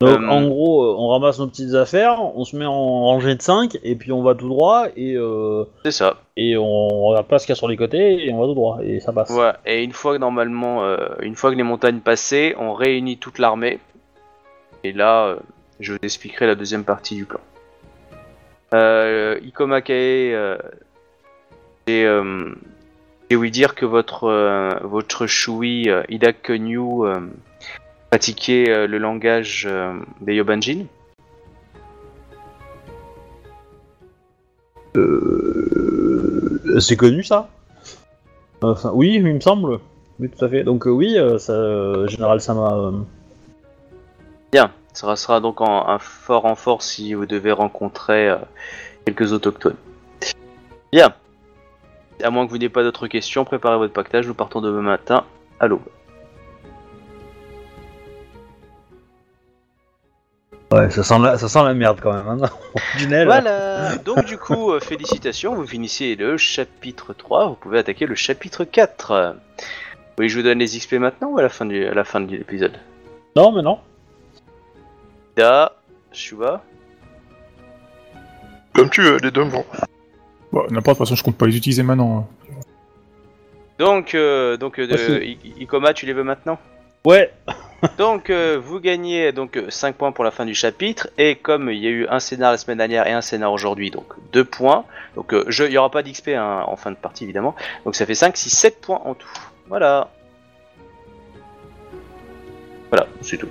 Donc Euh, en gros, euh, on ramasse nos petites affaires, on se met en rangée de 5 et puis on va tout droit et, euh, C'est ça. et on regarde pas ce qu'il y a sur les côtés et on va tout droit et ça passe. Ouais, et une fois que normalement, euh, une fois que les montagnes passées, on réunit toute l'armée. Et là, euh, je vous expliquerai la deuxième partie du plan. Euh, Ikoma Kae, euh, j'ai euh, j'ai ouï dire que votre euh, votre Shui euh, Ida Kenyu euh, pratiquait euh, le langage euh, des Yobanjin. Euh, c'est connu ça? Enfin, oui, il me semble. Oui, tout à fait. Donc euh, oui, euh, ça, euh, Général Sama. euh, Bien, ça sera donc en- un fort renfort si vous devez rencontrer euh, quelques autochtones. Bien. À moins que vous n'ayez pas d'autres questions, préparez votre pactage, nous partons demain matin à l'aube. Ouais, ça sent la, ça sent la merde quand même. Hein. Tunnel. *laughs* Voilà Donc du coup, euh, félicitations, vous finissez le chapitre 3, vous pouvez attaquer le chapitre 4. Oui, je vous donne les XP maintenant ou à la fin, du, à la fin de l'épisode? Non, mais non. Da, Shuba Comme tu veux, les deux me vont. Bon, n'importe, de toute façon, je compte pas les utiliser maintenant. hein. Donc, euh, donc euh, Ikoma, tu les veux maintenant? Ouais. *laughs* Donc euh, vous gagnez donc 5 points pour la fin du chapitre et comme il y a eu un scénar la semaine dernière et un scénar aujourd'hui donc 2 points donc euh, je, il y aura pas d'XP hein, en fin de partie évidemment donc ça fait 5, 6, 7 points en tout voilà voilà c'est tout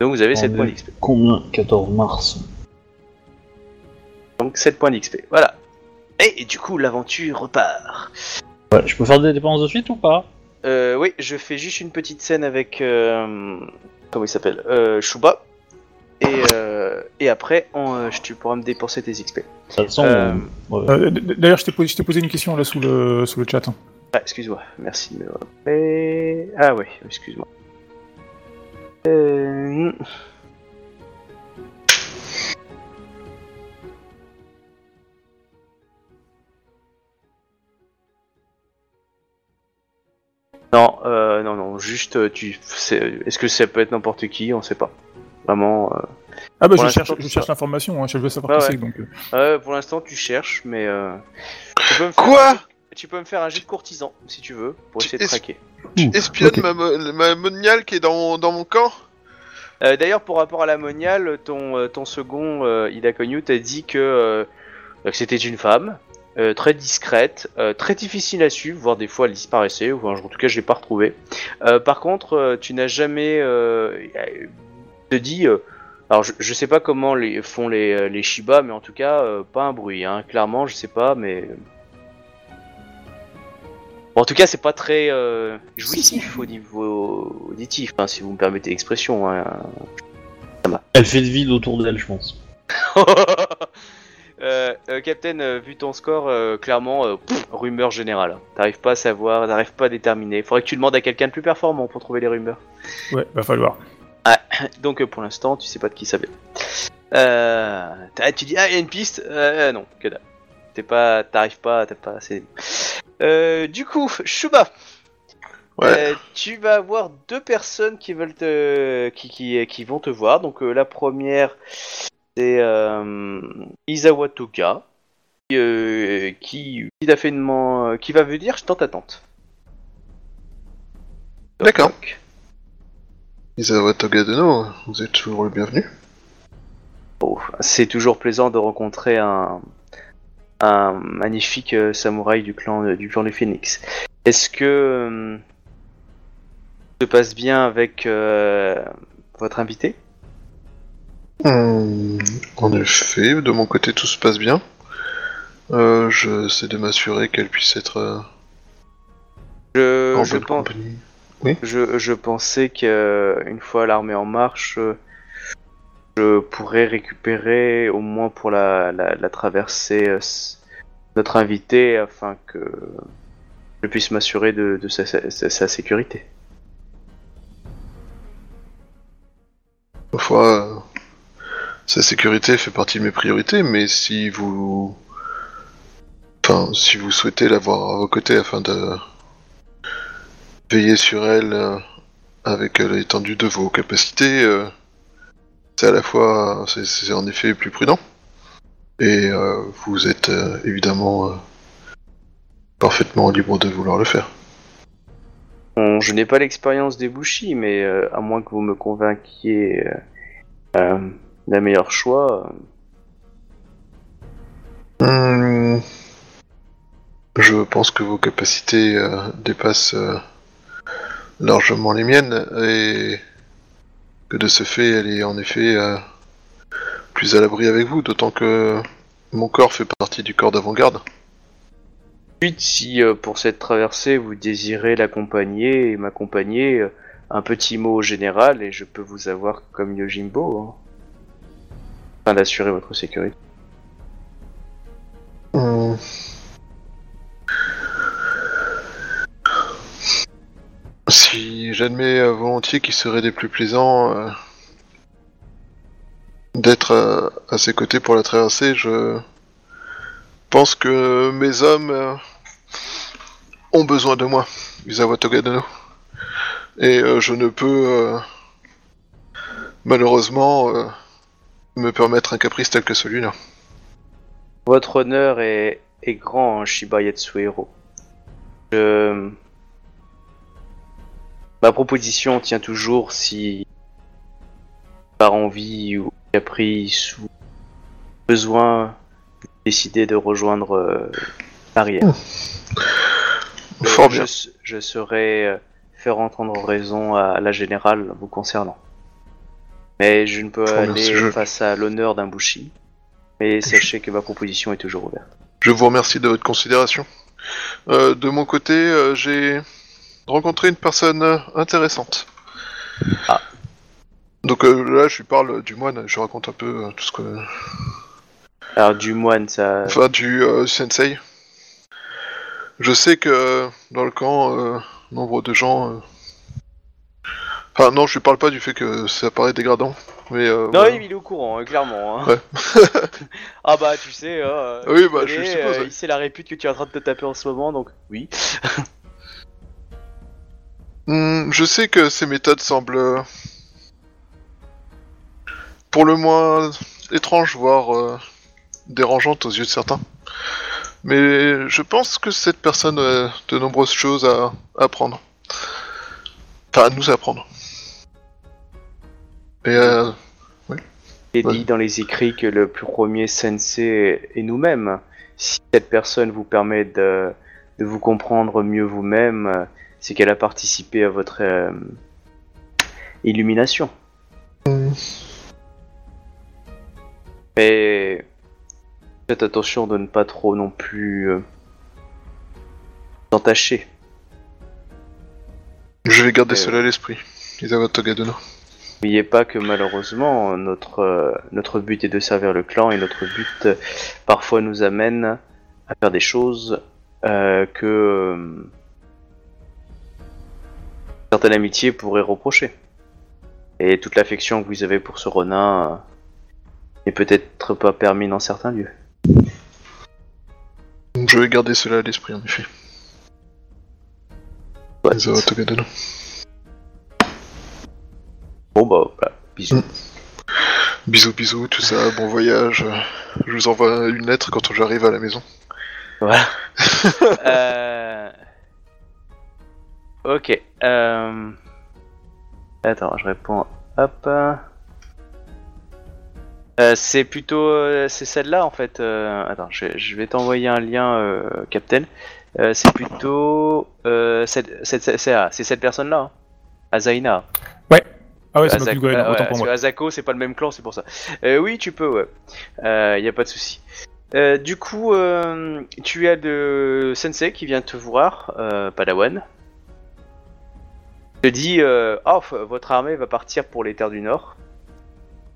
donc vous avez 7 Attendez. points d'XP Combien 14 mars. donc 7 points d'XP voilà et, et du coup l'aventure repart Ouais, je peux faire des dépenses de suite ou pas? Euh, oui je fais juste une petite scène avec euh, comment il s'appelle? Euh, Shuba et, euh, et après on, euh, tu pourras me dépenser tes XP Euh. Euh, D'ailleurs, je t'ai posé, je t'ai posé une question là sous le, sous le chat. hein. Ah, excuse-moi, merci de me rappeler. Ah ouais, excuse-moi. Euh... Non, euh, non, non, juste, euh, tu, c'est- est-ce que ça peut être n'importe qui On sait pas. Vraiment. euh, Ah bah, Pour je cherche, je cherche l'information, hein, je veux savoir qui ouais. c'est. Donc, euh, euh, pour l'instant, tu cherches, mais euh, tu peux me faire Quoi? Tu peux me faire un jet de courtisan si tu veux pour essayer de traquer. Tu Ouh, espionnes ok. ma, mo- ma moniale qui est dans, dans mon camp? Euh, D'ailleurs, pour rapport à la moniale, ton, euh, ton second, euh, Ida Konyu, t'a dit que, euh, que c'était une femme, euh, très discrète, euh, très difficile à suivre, voire des fois elle disparaissait, ou en tout cas je l'ai pas retrouvée. Euh, par contre, euh, tu n'as jamais euh, euh, te dit, euh, alors je, je sais pas comment les, font les, les Shiba, mais en tout cas euh, pas un bruit, hein. clairement je sais pas, mais Bon, en tout cas c'est pas très euh, jouissif au niveau auditif, hein, si vous me permettez l'expression. Hein. Elle fait de vide autour d'elle, je pense. *laughs* Euh, euh, Captain, euh, vu ton score, euh, clairement, euh, pff, rumeur générale. T'arrives pas à savoir, t'arrives pas à déterminer. Faudrait que tu demandes à quelqu'un de plus performant pour trouver les rumeurs. ouais, va falloir. *laughs* Donc euh, pour l'instant, tu sais pas de qui ça vient. Euh, t'as- tu dis, ah, il y a une piste euh, Non, que dalle. T'es pas, t'arrives pas, t'as pas assez. Euh, du coup, Shuba, Ouais. euh, tu vas avoir deux personnes qui veulent te, qui, qui, qui vont te voir. Donc euh, la première, c'est Isawa Toga, qui, qui, fait une qui va venir ta tente. D'accord. Isawa Togadeno, vous êtes toujours le bienvenu. Oh, c'est toujours plaisant de rencontrer un, un magnifique euh, samouraï du clan euh, du clan du Phoenix. Est-ce que euh, tout se passe bien avec euh, votre invité? En effet, de mon côté tout se passe bien. Euh, J'essaie de m'assurer qu'elle puisse être euh, Je, en je, bonne pense, compagnie. je, je pensais qu'une fois l'armée en marche, je pourrais récupérer au moins pour la, la, la traversée euh, notre invité afin que je puisse m'assurer de, sa, sa- sa sécurité. Parfois, euh, sa sécurité fait partie de mes priorités, mais si vous. Enfin, si vous souhaitez l'avoir à vos côtés afin de veiller sur elle euh, avec l'étendue de vos capacités, c'est à la fois. C'est en effet plus prudent. Et euh, vous êtes euh, évidemment euh, parfaitement libre de vouloir le faire. Bon, je n'ai pas l'expérience des Bushi, mais à moins que vous me convainquiez d'un meilleur choix, Hmm. Je pense que vos capacités dépassent largement les miennes et que de ce fait, elle est en effet euh, plus à l'abri avec vous, d'autant que mon corps fait partie du corps d'avant-garde. Ensuite, si euh, pour cette traversée vous désirez l'accompagner et m'accompagner, euh, un petit mot au général et je peux vous avoir comme Yojimbo, hein, afin d'assurer votre sécurité. Hmm. Si j'admets euh, volontiers qu'il serait des plus plaisants euh, d'être euh, à ses côtés pour la traversée, je pense que mes hommes ont besoin de moi, Isawa Togadano. Et je ne peux malheureusement me permettre un caprice tel que celui-là. Votre honneur est, grand, hein, Shiba Yatsuhiro. Je... Ma proposition tient toujours si, par envie ou caprice ou besoin, vous décidez de rejoindre euh, l'arrière. Fort Euh, bien. Je, je saurais euh, faire entendre raison à la générale vous concernant. Mais je ne peux Fort aller face à l'honneur d'un Bushi. Mais sachez que ma proposition est toujours ouverte. Je vous remercie de votre considération. Euh, de mon côté, euh, j'ai rencontré une personne euh, intéressante. Ah. Donc euh, là, je lui parle du moine, je raconte un peu euh, tout ce que... Alors du moine, ça... Enfin, du euh, sensei. Je sais que dans le camp, nombre de gens... Enfin non, je lui parle pas du fait que ça paraît dégradant, mais... Non, voilà. il est au courant, hein, clairement. hein. Ouais. *laughs* ah bah, tu sais, hein, Oui, bah, je suppose, ouais. il sait la répute que tu es en train de te taper en ce moment, donc oui. *laughs* Hmm, je sais que ces méthodes semblent euh, pour le moins étranges, voire euh, dérangeantes aux yeux de certains. Mais je pense que cette personne a de nombreuses choses à apprendre. Enfin, à nous apprendre. Et euh, Il est Ouais. dit dans les écrits que le plus premier sensei est nous-mêmes. Si cette personne vous permet de, de vous comprendre mieux vous-même, c'est qu'elle a participé à votre euh, illumination. Mais faites attention de ne pas trop non plus euh, s'entacher. je vais garder Euh, cela à l'esprit. Isawa Togadono. N'oubliez pas que malheureusement, notre, euh, notre but est de servir le clan et notre but parfois nous amène à faire des choses que certaines amitiés pourraient reprocher. Et toute l'affection que vous avez pour ce Ronin euh, n'est peut-être pas permis dans certains lieux. Je vais garder cela à l'esprit, en effet. Ouais. Bon bah voilà, bisous. Bisous, bisous, tout ça, bon voyage. Je vous envoie une lettre quand j'arrive à la maison. Voilà. *laughs* Euh, Ok. Euh... Attends, je réponds. Hop. Euh, c'est plutôt euh, c'est celle-là en fait. Euh, attends, je, je vais t'envoyer un lien, Captain. C'est plutôt cette, cette, c'est ah, cette personne-là, hein. Azaina. Ah ouais, c'est Azak- autant ouais, pour moi. Azako, c'est pas le même clan, c'est pour ça. Oui, tu peux, ouais. Euh, y a pas de souci. Du coup, tu as le sensei qui vient te voir, Padawan. Te dit, euh, f- votre armée va partir pour les terres du Nord.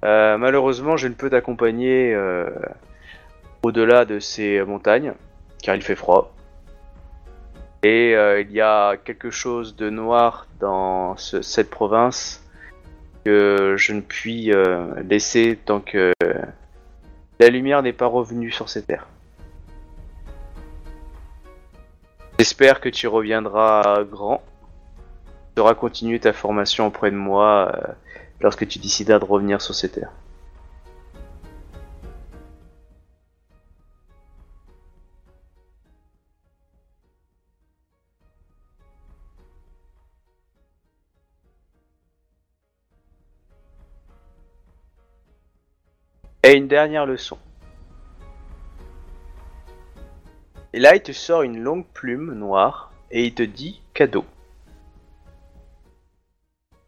Euh, malheureusement, je ne peux t'accompagner euh, au-delà de ces montagnes. car il fait froid. Et euh, il y a quelque chose de noir dans ce- cette province que je ne puis laisser tant que la lumière n'est pas revenue sur ces terres. J'espère que tu reviendras grand. Tu auras continué ta formation auprès de moi euh, lorsque tu décideras de revenir sur ces terres. Et une dernière leçon. Et là, il te sort une longue plume noire et il te dit cadeau.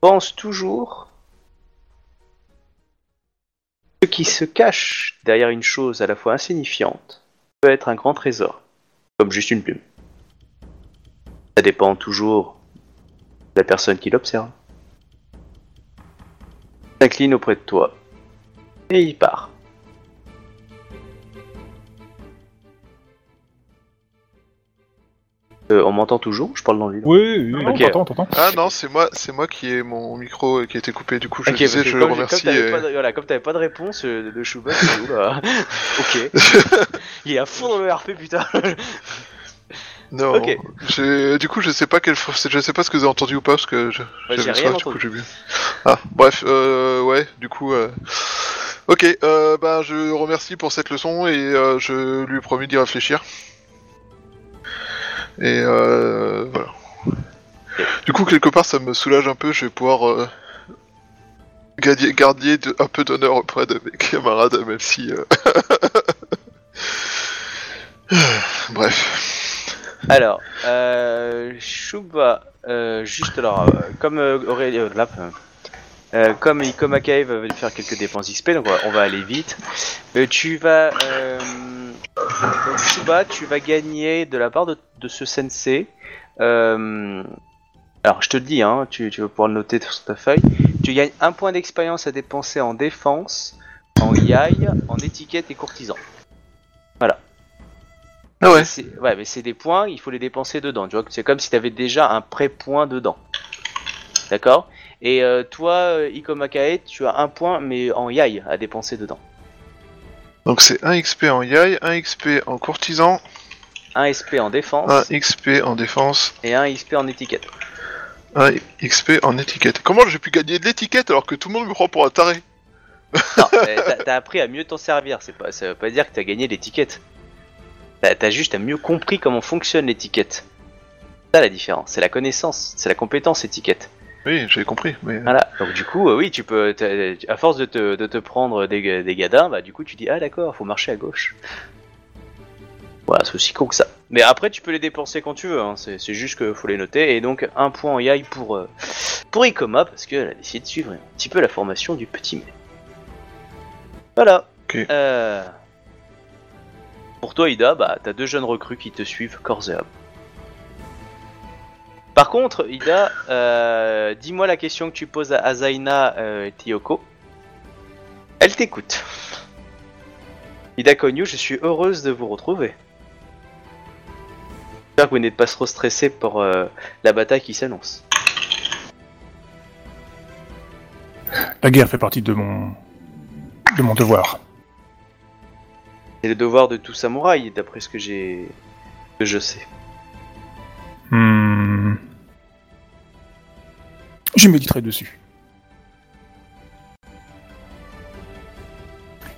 Pense toujours ce qui se cache derrière une chose à la fois insignifiante peut être un grand trésor, comme juste une plume. Ça dépend toujours de la personne qui l'observe. S'incline auprès de toi et il part. Euh, on m'entend toujours Je parle dans le vide. Oui, oui, Ok. t'entends, t'entends. Ah non, c'est moi, c'est moi qui ai mon micro qui a été coupé. Du coup, je disais, je le comme, remercie. Comme t'avais et- pas, de, voilà, comme t'avais pas de réponse euh, de Chouba, c'est où là *laughs* Ok. *laughs* Il est à fond dans le RP, putain. *laughs* Non. Ok. j'ai- Du coup, je sais pas quelle, fr- je sais pas ce que vous avez entendu ou pas parce que. Bah, j'ai le rien du coup, entendu. j'ai vu. Ah, bref, euh, ouais, du coup. Euh... Ok, euh, bah, je remercie pour cette leçon et euh, je lui ai promis d'y réfléchir. Et euh, voilà. Du coup, quelque part, ça me soulage un peu. Je vais pouvoir euh, de- un peu d'honneur auprès de mes camarades, même si. euh, *laughs* Bref. Alors, euh, Chouba, euh, juste alors, euh, comme euh, Aurélie, euh, là, euh, euh, comme Ikoma Cave va faire quelques dépenses XP, donc on va, on va aller vite. Euh, tu vas, euh, donc tu vas gagner de la part de, de ce sensei. euh, alors, je te le dis, hein, tu, tu vas pouvoir le noter sur ta feuille. Tu gagnes un point d'expérience à dépenser en défense, en yai, en étiquette et courtisan. Ah ouais. Mais c'est- Ouais, mais c'est des points, il faut les dépenser dedans. Tu vois, c'est comme si tu avais déjà un pré-point dedans. D'accord? Et euh, toi, euh, Ikoma Kae, tu as un point, mais en yai à dépenser dedans. Donc c'est 1 XP en yai, 1 XP en courtisan, Un SP en défense 1 XP en défense, et un XP en étiquette. 1 XP en étiquette. Comment j'ai pu gagner de l'étiquette alors que tout le monde me prend pour un taré? Non, *laughs* euh, t'as- t'as appris à mieux t'en servir. C'est pas, ça veut pas dire que t'as gagné l'étiquette. T'as t'as juste à mieux compris comment fonctionne l'étiquette. C'est ça la différence. C'est la connaissance, c'est la compétence étiquette. Oui, j'ai compris, mais... Voilà, donc du coup, euh, oui, tu peux, à force de te, de te prendre des, ga- des gadins, bah du coup tu dis, ah d'accord, faut marcher à gauche. Voilà, c'est aussi con que ça. Mais après, tu peux les dépenser quand tu veux, hein. c'est c'est juste que faut les noter. Et donc, un point en yai pour, euh, pour Ikoma, parce qu'elle a décidé de suivre un petit peu la formation du petit mais. Voilà. Ok. Euh, Pour toi, Ida, bah t'as deux jeunes recrues qui te suivent corps et âme. Par contre, Ida, euh, dis-moi la question que tu poses à Azaina euh, et Tiyoko. Elle t'écoute. Ida Konyu, je suis heureuse de vous retrouver. J'espère que vous n'êtes pas trop stressé pour euh, la bataille qui s'annonce. La guerre fait partie de mon de mon devoir. C'est le devoir de tout samouraï, d'après ce que j'ai, que je sais. Hmm. Je méditerai dessus.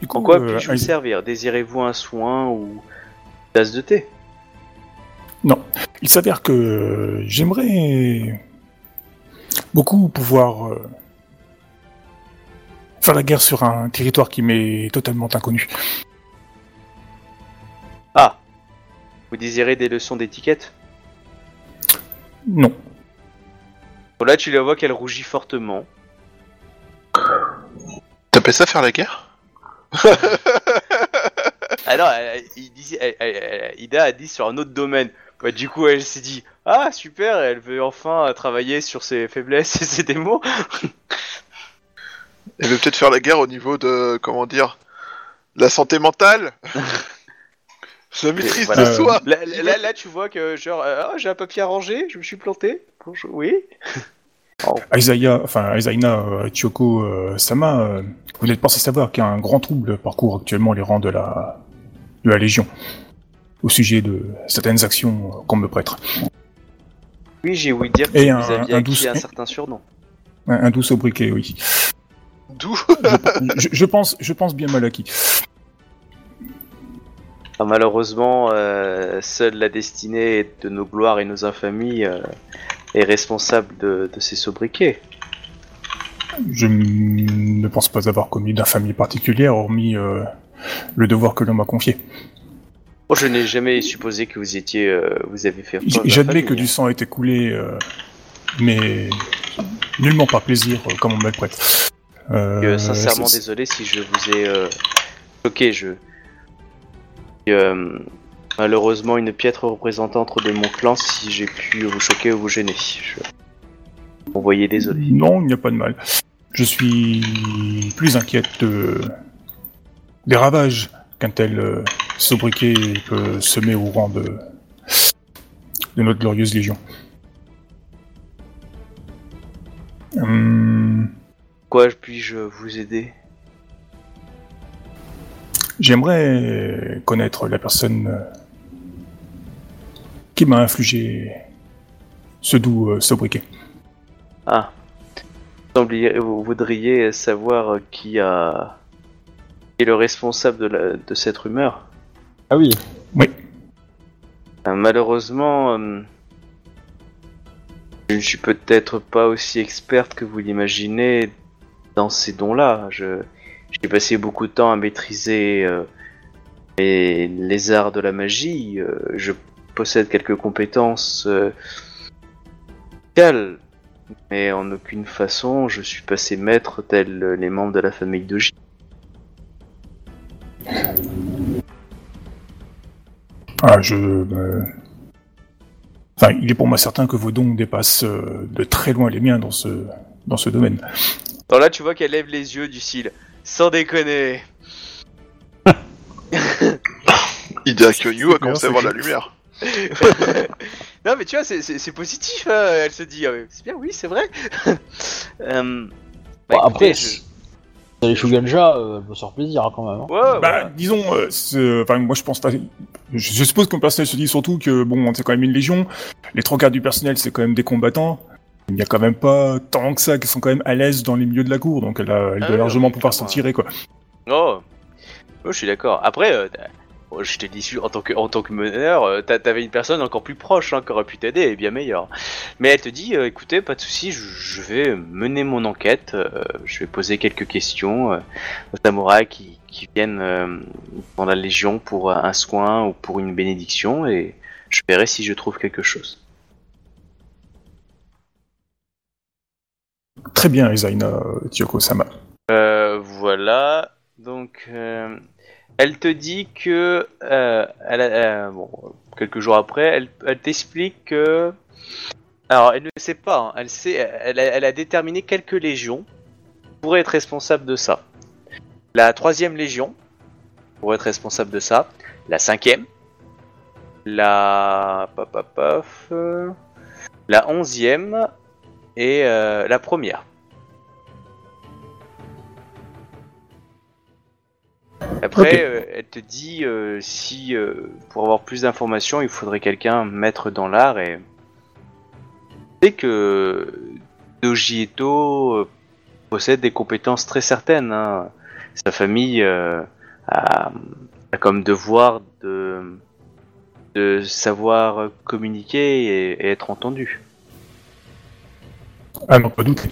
Du coup, En quoi euh, puis-je vous servir? Désirez-vous un soin ou une tasse de thé? Non. Il s'avère que j'aimerais beaucoup pouvoir euh, faire la guerre sur un territoire qui m'est totalement inconnu. Ah Vous désirez des leçons d'étiquette? Non. Là, tu la vois qu'elle rougit fortement. T'appelles ça faire la guerre *laughs* Alors, elle- elle- il disait- elle- elle- elle- Ida a dit sur un autre domaine. Bah, du coup, elle s'est dit Ah, super, elle veut enfin travailler sur ses faiblesses et ses démons. *laughs* Elle veut peut-être faire la guerre au niveau de, comment dire, la santé mentale *laughs* Je maîtrise voilà. de soi. Là, là, là, tu vois que genre, euh, ah, j'ai un papier à ranger, je me suis planté. Bonjour, oui. Isaiah, enfin Isaina euh, Chioko euh, Sama, euh, vous n'êtes pas censé savoir qu'un grand trouble parcourt actuellement les rangs de la, de la Légion au sujet de certaines actions euh, qu'on me prêtre. Oui, j'ai ouï dire que Et vous un- aviez un douce- un certain surnom. Un, un doux sobriquet, oui. D'où je, je pense, je pense bien mal acquis. Ah, malheureusement, euh, seule la destinée de nos gloires et nos infamies euh, est responsable de, de ces sobriquets. Je ne pense pas avoir commis d'infamie particulière, hormis euh, le devoir que l'on m'a confié. Oh, je n'ai jamais supposé que vous étiez, euh, vous avez fait. J'admets que du hein. sang a été coulé, euh, mais nullement par plaisir, comme on me le prête. Sincèrement désolé si je vous ai choqué. Je malheureusement une piètre représentante de mon clan si j'ai pu vous choquer ou vous gêner. Je... Envoyez désolé. Non, il n'y a pas de mal. Je suis plus inquiète de... des ravages qu'un tel euh, sobriquet peut semer au rang de, de notre glorieuse légion. Hum, Quoi puis-je vous aider? J'aimerais connaître la personne euh, qui m'a infligé ce doux euh, sobriquet. Ah. Sembliez- Vous voudriez savoir qui a qui est le responsable de, la- de cette rumeur? Ah oui. Oui, Euh, Malheureusement, euh, je ne suis peut-être pas aussi experte que vous l'imaginez dans ces dons-là. Je j'ai passé beaucoup de temps à maîtriser euh, les, les arts de la magie. Euh, je possède quelques compétences euh, musicales, mais en aucune façon je suis passé maître tel les membres de la famille de J. Ah, je. euh, Enfin, il est pour moi certain que vos dons dépassent euh, de très loin les miens dans ce, dans ce domaine. Alors là, tu vois qu'elle lève les yeux du cil. Sans déconner. *laughs* Que You a commencé à voir la lumière. *laughs* non, mais tu vois, c'est- positif. hein, Elle se dit, ah c'est bien, oui, c'est vrai. *laughs* Euh, bah, Bon, après, je- les Shuganja, euh, peut se faire plaisir hein, quand même. hein. Ouais, Bah, disons, euh, enfin, moi je pense, je, je suppose que le personnel se dit surtout que bon, c'est quand même une légion. Les trois quarts du personnel, c'est quand même des combattants. Il n'y a quand même pas tant que ça qui sont quand même à l'aise dans les milieux de la cour, donc elle, a- elle Ah doit oui, largement oui, pouvoir s'en tirer quoi. Oh. Oh, je suis d'accord. Après, euh, je t'ai dit, en tant que, en tant que meneur, euh, t'a- t'avais une personne encore plus proche hein, qui aurait pu t'aider et bien meilleure. Mais elle te dit, euh, écoutez, pas de souci, je, je vais mener mon enquête. euh, je vais poser quelques questions euh, aux samouraïs qui, qui viennent euh, dans la légion pour un soin ou pour une bénédiction et je verrai si je trouve quelque chose. Très bien, Isaina Tiyoko-sama. Euh, voilà. Donc, euh, elle te dit que, euh, elle euh, bon, quelques jours après, elle, t'explique que, alors, elle ne sait pas. hein, elle sait, elle a, déterminé quelques légions qui pourraient être responsables de ça. La troisième légion pourrait être responsable de ça. La cinquième, la, paf, paf, paf, la onzième et euh, la première. Après, euh, elle te dit euh, si euh, pour avoir plus d'informations, il faudrait quelqu'un mettre dans l'art et c'est que Doji Eto possède des compétences très certaines. hein. Sa famille a, a comme devoir de de savoir communiquer et, et être entendu. Ah non, pas douter.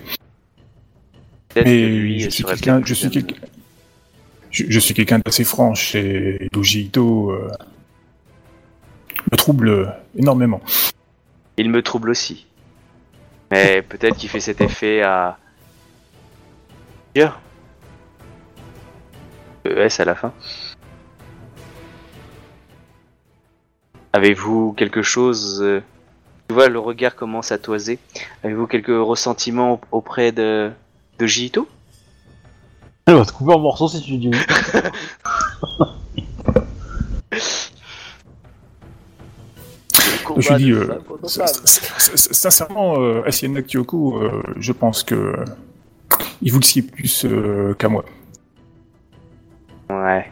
Peut-être que lui je suis quelqu'un, je suis quelqu'un, je, je suis quelqu'un d'assez franche et Doji Ito euh, me trouble énormément. Il me trouble aussi. Mais *laughs* peut-être qu'il fait cet effet à. Dire. ES à la fin. Avez-vous quelque chose. euh, Tu vois, le regard commence à toiser. Avez-vous quelques ressentiments auprès de. de Jito? *laughs* Elle va te couper en morceaux si tu dis oui. *laughs* je dis, euh, sincèrement, euh, Asiana Kyoko, euh, je pense que euh, il vous le sait plus euh, qu'à moi. Ouais.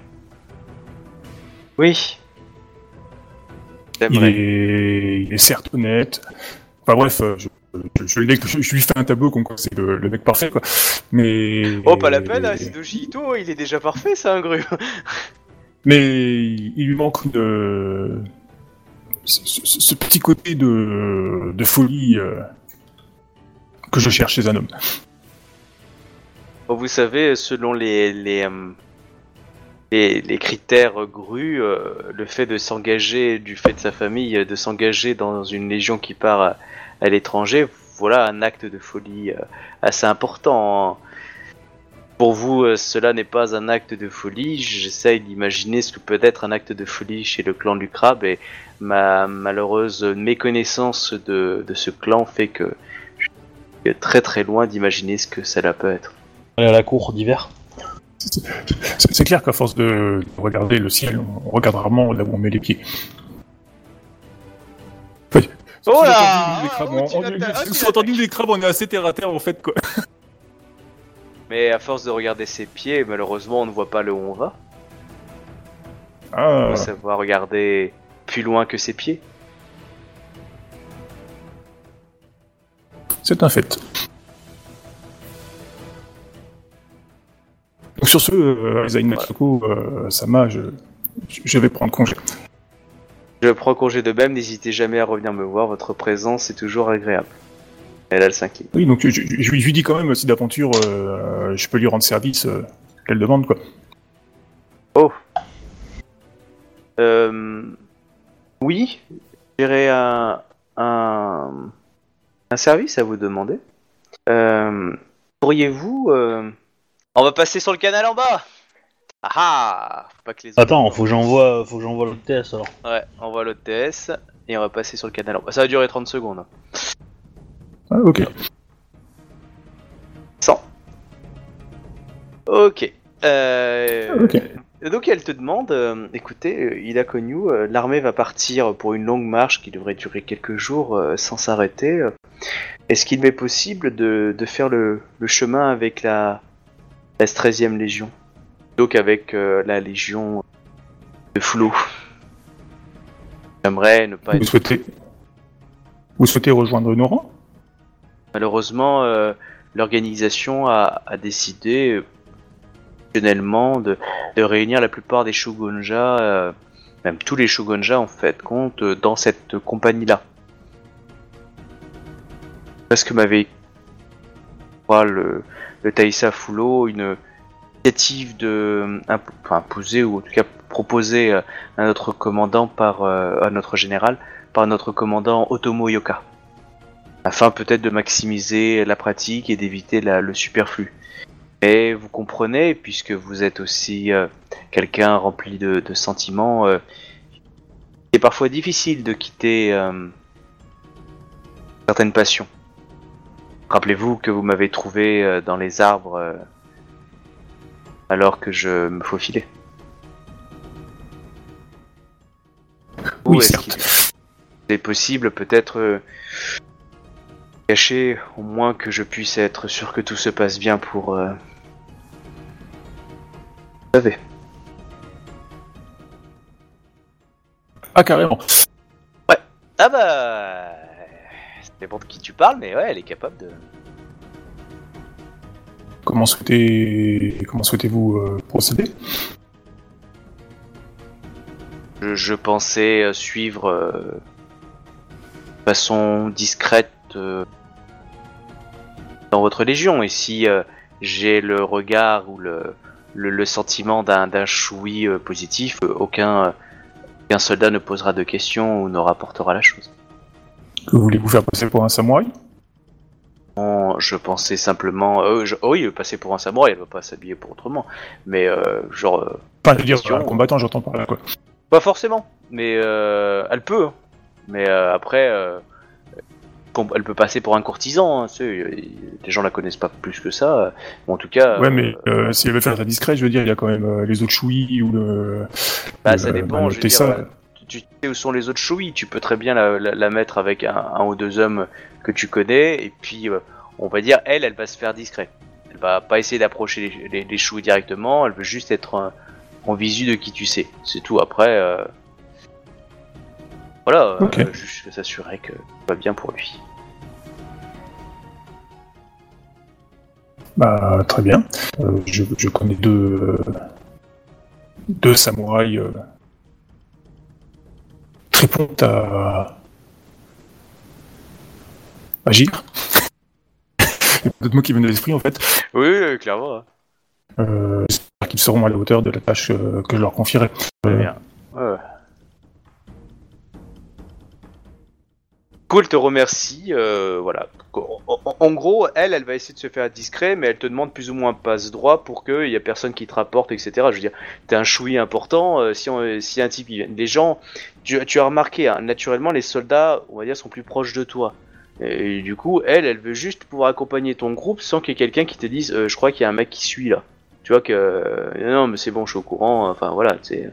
Oui. Il J'aimerais. est, il est certes honnête. Enfin bref, je, je, je l'ai- je- je lui fais un tableau comme quoi c'est le, le mec parfait, quoi. Mais. Oh, pas la peine, hein, Sidoji Ito, il est déjà parfait, ça, un gru. *laughs* Mais il lui manque euh, ce, ce- ce petit côté de, de folie euh, que je cherche chez un homme. Vous savez, selon les, les, euh, les, les critères grus, euh, le fait de s'engager, du fait de sa famille, de s'engager dans une légion qui part à, l'étranger, voilà un acte de folie euh, assez important. Pour vous, euh, cela n'est pas un acte de folie. J'essaye d'imaginer ce que peut être un acte de folie chez le clan du crabe et ma malheureuse méconnaissance de, de ce clan fait que je suis très très loin d'imaginer ce que cela peut être. Aller à la cour d'hiver? C'est clair qu'à force de regarder le ciel, on regarde rarement là où on met les pieds. Oh là sous-entendu, les crabes, on- on- on est assez terre à terre en fait quoi. *laughs* Mais à force de regarder ses pieds, malheureusement, on ne voit pas le où on va. Ah, faut savoir regarder plus loin que ses pieds. c'est un fait. Donc sur ce, euh, Matsuko, euh, Sama, je, je vais prendre congé. Je prends congé de même, n'hésitez jamais à revenir me voir, votre présence est toujours agréable. Elle a le cinquième. Oui, donc je, je- je lui dis quand même si d'aventure euh, je peux lui rendre service, euh, qu'elle demande quoi. Euh, oui, j'aurais un, un, un service à vous demander. Euh, Pourriez-vous... euh, On va passer sur le canal en bas Ah ah Faut pas que les autres- Attends, faut que j'envoie, faut que j'envoie l'autre TS alors. Ouais, on voit l'autre TS et on va passer sur le canal bas. Ça va durer 30 secondes. Ah, ok. 100. Ok. Euh, Ok. Donc elle te demande, euh, écoutez, euh, Ida Konyu, euh, l'armée va partir pour une longue marche qui devrait durer quelques jours euh, sans s'arrêter. euh. Est-ce qu'il m'est possible de, de faire le, le chemin avec la, la 13e Légion? Donc avec euh, la Légion de Flou. J'aimerais ne pas Vous être... souhaitez, vous souhaitez rejoindre nos rangs? Malheureusement, euh, l'organisation a, a décidé euh, optionnellement de, de réunir la plupart des shogunja, euh, même tous les shogunja en fait, compte euh, dans cette compagnie-là. Parce que m'avait le, le Taïsa Fulo une initiative de imp- enfin, imposer ou en tout cas proposer euh, à notre commandant par euh, à notre général par notre commandant Otomo Yoka afin peut-être de maximiser la pratique et d'éviter le superflu. Et vous comprenez, puisque vous êtes aussi euh, quelqu'un rempli de, sentiments, euh, c'est parfois difficile de quitter euh, certaines passions. Rappelez-vous que vous m'avez trouvé euh, dans les arbres euh, alors que je me faufilais. Oui, Ou est-ce certes. qu'il est possible peut-être euh, cacher au moins que je puisse être sûr que tout se passe bien pour... euh, Vous savez. Ah, carrément. Ah bah... Ça dépend de qui tu parles, mais ouais, elle est capable de... Comment souhaitez, comment souhaitez-vous euh, procéder? Je, je pensais euh, suivre euh, de façon discrète euh, dans votre légion. Et si j'ai le regard ou le, le, le sentiment d'un choui positif, aucun, aucun soldat ne posera de questions ou ne rapportera la chose. Que voulez-vous faire passer pour un samouraï? Je pensais simplement... euh, je- oui, passer pour un samouraï, elle va pas s'habiller pour autrement. Mais euh, genre... euh, Enfin, veux dire, un combattant, j'entends par là, quoi. Pas forcément, mais euh, elle peut. hein. Mais euh, après, euh, elle peut passer pour un courtisan. hein, les gens la connaissent pas plus que ça. En tout cas, Ouais, mais si elle veut faire ça discret, je veux dire, il y a quand même les autres chouis ou le. bah, le- ça dépend. bah, je veux dire. Euh, tu, sais où sont les autres chouilles, tu peux très bien la, la- la mettre avec un, un ou deux hommes que tu connais, et puis euh, on va dire, elle, elle va se faire discret. Elle va pas essayer d'approcher les, les, les chouilles directement, elle veut juste être euh, en visu de qui tu sais. C'est tout. Après, euh, voilà, euh, Ok. juste s'assurer que tout va bien pour lui. Bah, très bien. Euh, je, je connais deux, euh, deux samouraïs prompts à agir. Il y a d'autres mots qui viennent de l'esprit en fait. Oui, oui, clairement. hein. Euh, J'espère qu'ils seront à la hauteur de la tâche euh, que je leur confierai. Très Euh, bien. Ouais. Cool, te remercie. euh, voilà. En, gros, elle, elle va essayer de se faire discret, mais elle te demande plus ou moins un passe droit pour qu'il y a personne qui te rapporte, etc. Je veux dire, t'es un choui important. euh, si, on, si un type, les gens, tu, tu as remarqué, hein, naturellement, les soldats, on va dire, sont plus proches de toi. Et du coup, elle, elle veut juste pouvoir accompagner ton groupe sans qu'il y ait quelqu'un qui te dise, euh, je crois qu'il y a un mec qui suit là. Tu vois que non, mais c'est bon, je suis au courant. Enfin voilà, c'est.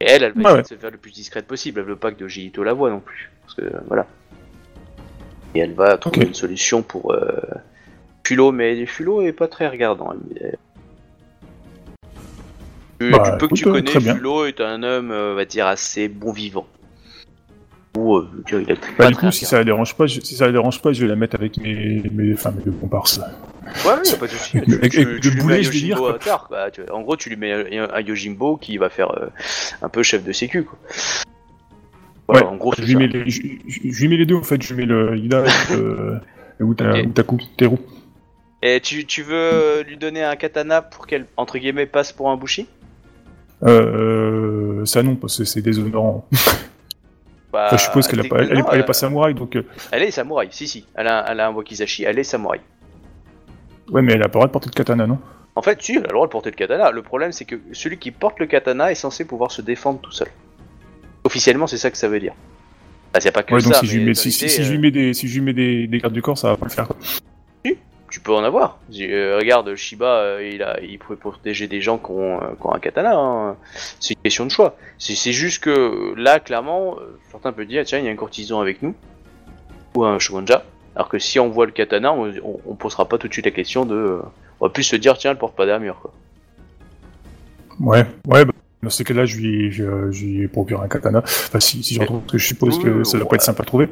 Et elle, elle va essayer ouais. de se faire le plus discrète possible. Elle veut pas que Jito la voie non plus. Parce que voilà. Et elle va trouver une solution pour euh, Fulot, mais Fulot est pas très regardant. elle- Tu, Bah, du peu que tu euh, connais. Fulot est un homme, euh, on va dire, assez bon vivant. Ou, euh, dire, il a Bah, pas du coup, si ça la dérange pas, je, si ça la dérange pas, je vais la mettre avec mes, mes, enfin, mes deux comparses. Ouais, ouais, y a pas de souci. *laughs* Avec- Tu, tu- boulet, je vais dire, Yojimbo quoi. à tard, quoi. Tu- En gros, tu lui mets un, un Yojimbo qui va faire euh, un peu chef de sécu, quoi. Voilà, Ouais, en gros, je lui, mets les, je, je- je lui mets les deux en fait, je lui mets le Ida et le, le Uta- Ok. Utaku, Teru. Et tu, tu veux lui donner un katana pour qu'elle, entre guillemets, passe pour un bushi? Euh, ça non, parce que c'est déshonorant. *laughs* bah, Enfin, je suppose qu'elle a pas, elle, elle est, est euh, pas samouraï, donc euh, Elle est samouraï, si, si. Elle a, elle a un wakizashi, elle est samouraï. ouais, mais elle a pas le droit de porter de katana, non? En fait, si, elle a le droit de porter le katana. Le problème, c'est que celui qui porte le katana est censé pouvoir se défendre tout seul. Officiellement, c'est ça que ça veut dire. Ah, c'est pas que Ouais, donc ça, si je lui mais mets, dans si, si- si je euh, lui mets des, si je lui mets des, des gardes du corps, ça va pas le faire. quoi. Tu peux en avoir. Euh, regarde, Shiba, euh, il, a, il pouvait protéger des gens qui ont, euh, qui ont un katana. hein. C'est une question de choix. C'est juste que là, clairement, euh, certains peuvent dire tiens, il y a un courtisan avec nous. Ou un shogunja. Alors que si on voit le katana, on, on, on posera pas tout de suite la question de. euh, on va plus se dire tiens, elle porte pas d'armure. quoi. Ouais, ouais. Bah, dans ces cas-là, je lui, je, je lui procure un katana. Enfin, si, si je retrouve, parce que je suppose que Oui, ça doit pas être simple à trouver.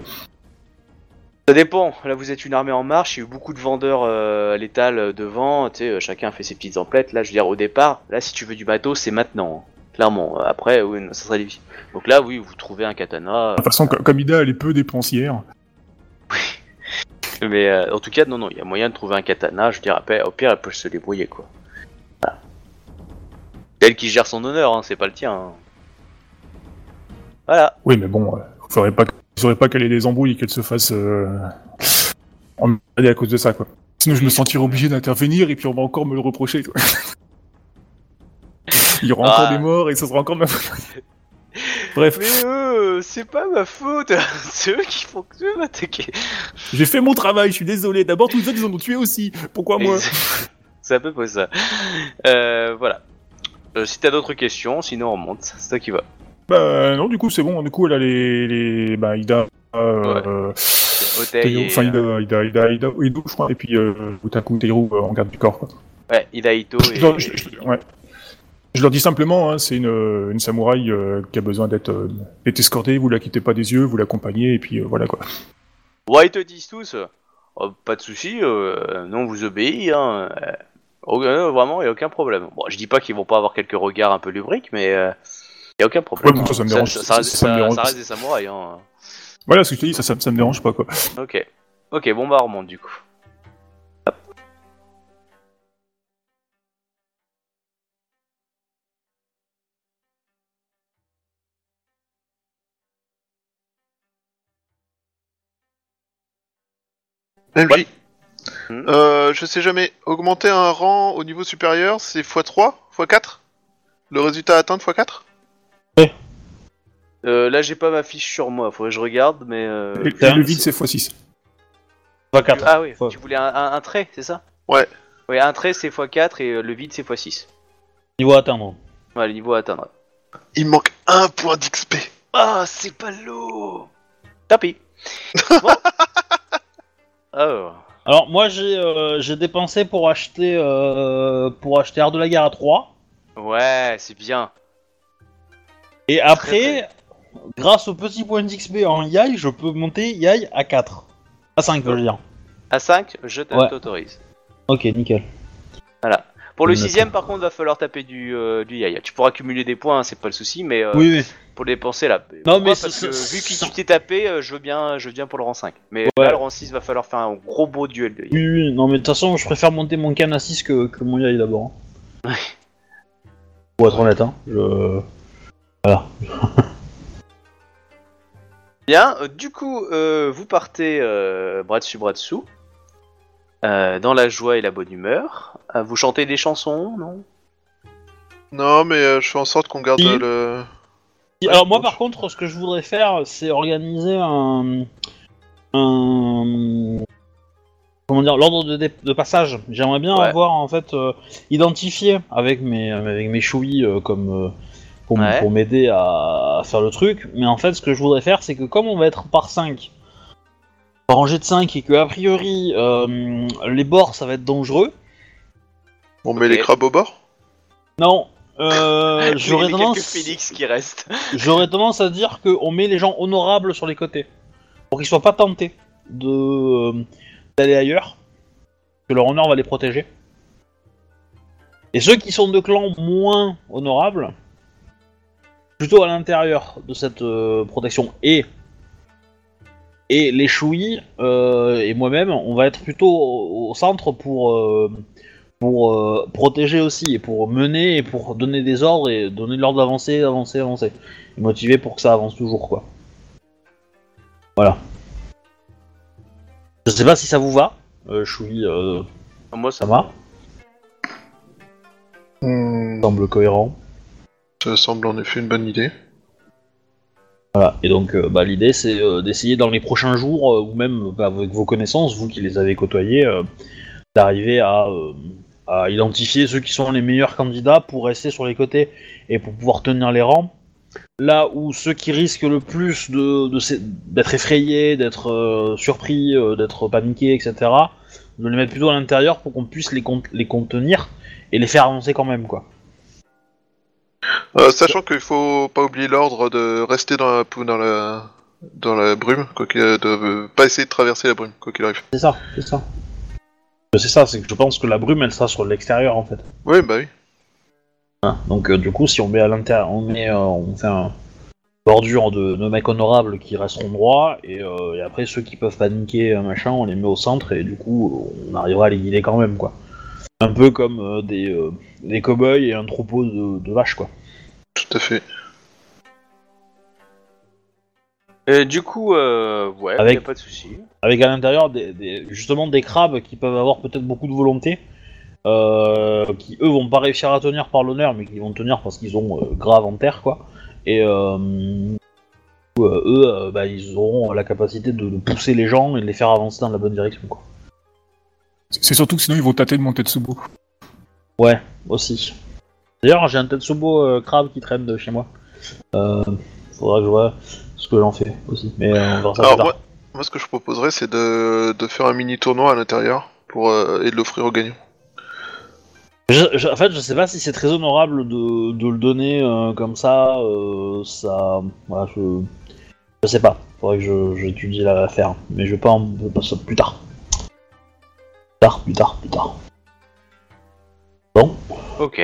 Ça dépend. Là, vous êtes une armée en marche. Il y a eu beaucoup de vendeurs euh, à l'étal euh, devant. Tu sais, euh, chacun a fait ses petites emplettes. Là, je veux dire, au départ, là, si tu veux du bateau, c'est maintenant. hein. Clairement. Après, oui, non, ça serait difficile. Donc là, oui, vous trouvez un katana. De toute façon, co- comme Ida, elle est peu dépensière. *laughs* Mais euh, en tout cas, non, non, il y a moyen de trouver un katana. Je veux dire, après, au pire, elle peut se débrouiller, quoi. C'est elle qui gère son honneur, hein, c'est pas le tien. hein. Voilà. Oui, mais bon, euh, faudrait pas, faudrait pas qu'elle ait des embrouilles et qu'elle se fasse euh, emmerder à cause de ça, quoi. Sinon, je me sentirais obligé d'intervenir et puis on va encore me le reprocher. quoi. *laughs* Il y aura Ah. encore des morts et ça sera encore ma faute. Bref, Mais eux, c'est pas ma faute. *laughs* c'est eux qui font que eux m'attaquer. j'ai fait mon travail, je suis désolé. D'abord, tous les autres, ils en ont tué aussi. Pourquoi moi? *laughs* C'est à peu près ça. Euh, voilà. Euh, si t'as d'autres questions, sinon on remonte. C'est toi qui va. Bah non, du coup, c'est bon. Du coup, elle a les... les... Bah, Ida... Euh, Teiro- et, Enfin, euh, Ida, Ida, Ida, Ida, Ido, je crois, et puis euh, Utaku, Teiro euh, en garde du corps, quoi. Ouais, Idaito Je et. leur, je- je- ouais. Je leur dis simplement, hein, c'est une, une samouraï euh, qui a besoin d'être euh, escortée, vous la quittez pas des yeux, vous l'accompagnez, et puis voilà quoi. Ouais, ils te disent tous? oh, pas de souci, euh, non, on vous obéit. Hein. Euh, oh, euh, vraiment, y a aucun problème. Bon, je dis pas qu'ils vont pas avoir quelques regards un peu lubriques, mais euh, y a aucun problème. Ouais, bon, ça, ça me dérange- ça, ça- reste, ça me ça- dérange. ça reste des samouraïs. Hein. Voilà ce que je te dis, ça, ça, ça me dérange pas quoi. Ok. Ok, bon bah on remonte du coup. Ouais. Hmm. Euh, je sais jamais. Augmenter un rang au niveau supérieur, c'est x3 x4 Le résultat atteint x4 Euh, là j'ai pas ma fiche sur moi, faudrait que je regarde, mais. Euh... Et, putain, le vide c'est x6. Pas 4. Ah oui, Fois. tu voulais un, un- un trait, c'est ça? Ouais. Ouais, un trait c'est x4 et euh, le vide c'est x6. Niveau à atteindre. Ouais, le niveau à atteindre. Il me manque un point d'XP. Ah, c'est pas l'eau Tant pis. *laughs* Bon. *laughs* Alors, Alors moi j'ai euh, j'ai dépensé pour acheter euh, pour acheter Art de la guerre à 3 ouais, c'est bien. et après grâce au petit point d'XP en Yai je peux monter Yai à 4 à 5 je veux dire. À 5, je Ouais. t'autorise. Ok nickel. Pour le sixième, par contre, va falloir taper du, euh, du yaya. Tu pourras cumuler des points, hein, c'est pas le souci, mais euh, Oui oui. pour les dépenser là. Non, Pourquoi mais Parce que vu qu'il c'est- tu t'es tapé, euh, je veux bien, je veux bien pour le rang 5. Mais Ouais. là, le rang 6 va falloir faire un gros beau duel de yaya. Oui oui non mais de toute façon je préfère monter mon can à 6 que, que mon Yai d'abord. hein. Ouais. Pour être honnête hein. Je... Voilà. Bien, euh, du coup, euh, vous partez bras dessus, bras dessous, euh, dans la joie et la bonne humeur. Euh, vous chantez des chansons, non? Non, mais euh, je fais en sorte qu'on garde Si. le. Alors moi par contre ce que je voudrais faire c'est organiser un, un comment dire l'ordre de, dé- de passage. J'aimerais bien Ouais. avoir en fait euh, identifié avec mes avec mes chouilles euh, comme euh, pour, m- Ouais. pour m'aider à, à faire le truc. Mais en fait ce que je voudrais faire c'est que comme on va être par 5 par rangée de 5 et que a priori euh, les bords ça va être dangereux. On met les crabes au bord? Non. Euh, *laughs* j'aurais tendance Phoenix qui. *laughs* J'aurais tendance à dire qu'on met les gens honorables sur les côtés. Pour qu'ils soient pas tentés de euh, d'aller ailleurs. Que leur honneur va les protéger. Et ceux qui sont de clans moins honorables, plutôt à l'intérieur de cette euh, protection. Et, et les chouilles euh, et moi-même, on va être plutôt au, au centre pour, euh, pour euh, protéger aussi, et pour mener, et pour donner des ordres, et donner l'ordre d'avancer, avancer, avancer. Et motiver pour que ça avance toujours, quoi. Voilà. Je sais pas si ça vous va, euh, Choui, euh, Moi, ça ça va Hmm, Semble cohérent. Ça semble en effet une bonne idée. Voilà, et donc euh, bah, l'idée c'est euh, d'essayer dans les prochains jours, euh, ou même bah, avec vos connaissances, vous qui les avez côtoyés, d'arriver à, identifier ceux qui sont les meilleurs candidats pour rester sur les côtés et pour pouvoir tenir les rangs. Là où ceux qui risquent le plus d'être effrayés, d'être surpris, d'être paniqués, etc., de les mettre plutôt à l'intérieur pour qu'on puisse les, les contenir et les faire avancer quand même, quoi. Euh, sachant qu'il faut pas oublier l'ordre de rester dans la, dans la, dans la brume, quoi qu'il- de euh, pas essayer de traverser la brume, quoi qu'il arrive. C'est ça, c'est ça. C'est ça, c'est que je pense que la brume elle sera sur l'extérieur en fait. Oui, bah oui. Hein, Donc euh, du coup, si on met à l'intérieur, on met, euh, on fait un bordure de, de mecs honorables qui resteront droits et, euh, et après ceux qui peuvent paniquer euh, machin, on les met au centre et du coup, on arrivera à les guider quand même quoi. Un peu comme euh, des, euh, des cow-boys et un troupeau de, de vaches quoi. Tout à fait. Euh, du coup, euh, ouais, Avec- y a pas de souci. Avec à l'intérieur des, des- justement des crabes qui peuvent avoir peut-être beaucoup de volonté, euh, qui eux vont pas réussir à tenir par l'honneur, mais qui vont tenir parce qu'ils ont euh, grave en terre quoi. Et euh, du coup, euh, eux, euh, bah, ils auront la capacité de, de pousser les gens et de les faire avancer dans la bonne direction quoi. C'est surtout que sinon ils vont tâter de monter de Tsubo. Ouais, aussi. D'ailleurs, j'ai un Tetsubo euh, crabe qui traîne de chez moi. Euh, faudra que je vois ce que j'en fais aussi. Mais euh, on verra ça Alors plus tard. moi, moi, ce que je proposerais, c'est de, de faire un mini tournoi à l'intérieur pour euh, et de l'offrir aux gagnants. Je- je- en fait, je sais pas si c'est très honorable de, de le donner euh, comme ça. euh, ça, voilà, je, je sais pas. Faudrait que je- j'étudie l'affaire, mais je vais pas en ça plus tard. Plus tard, plus tard, plus tard. Bon, Ok.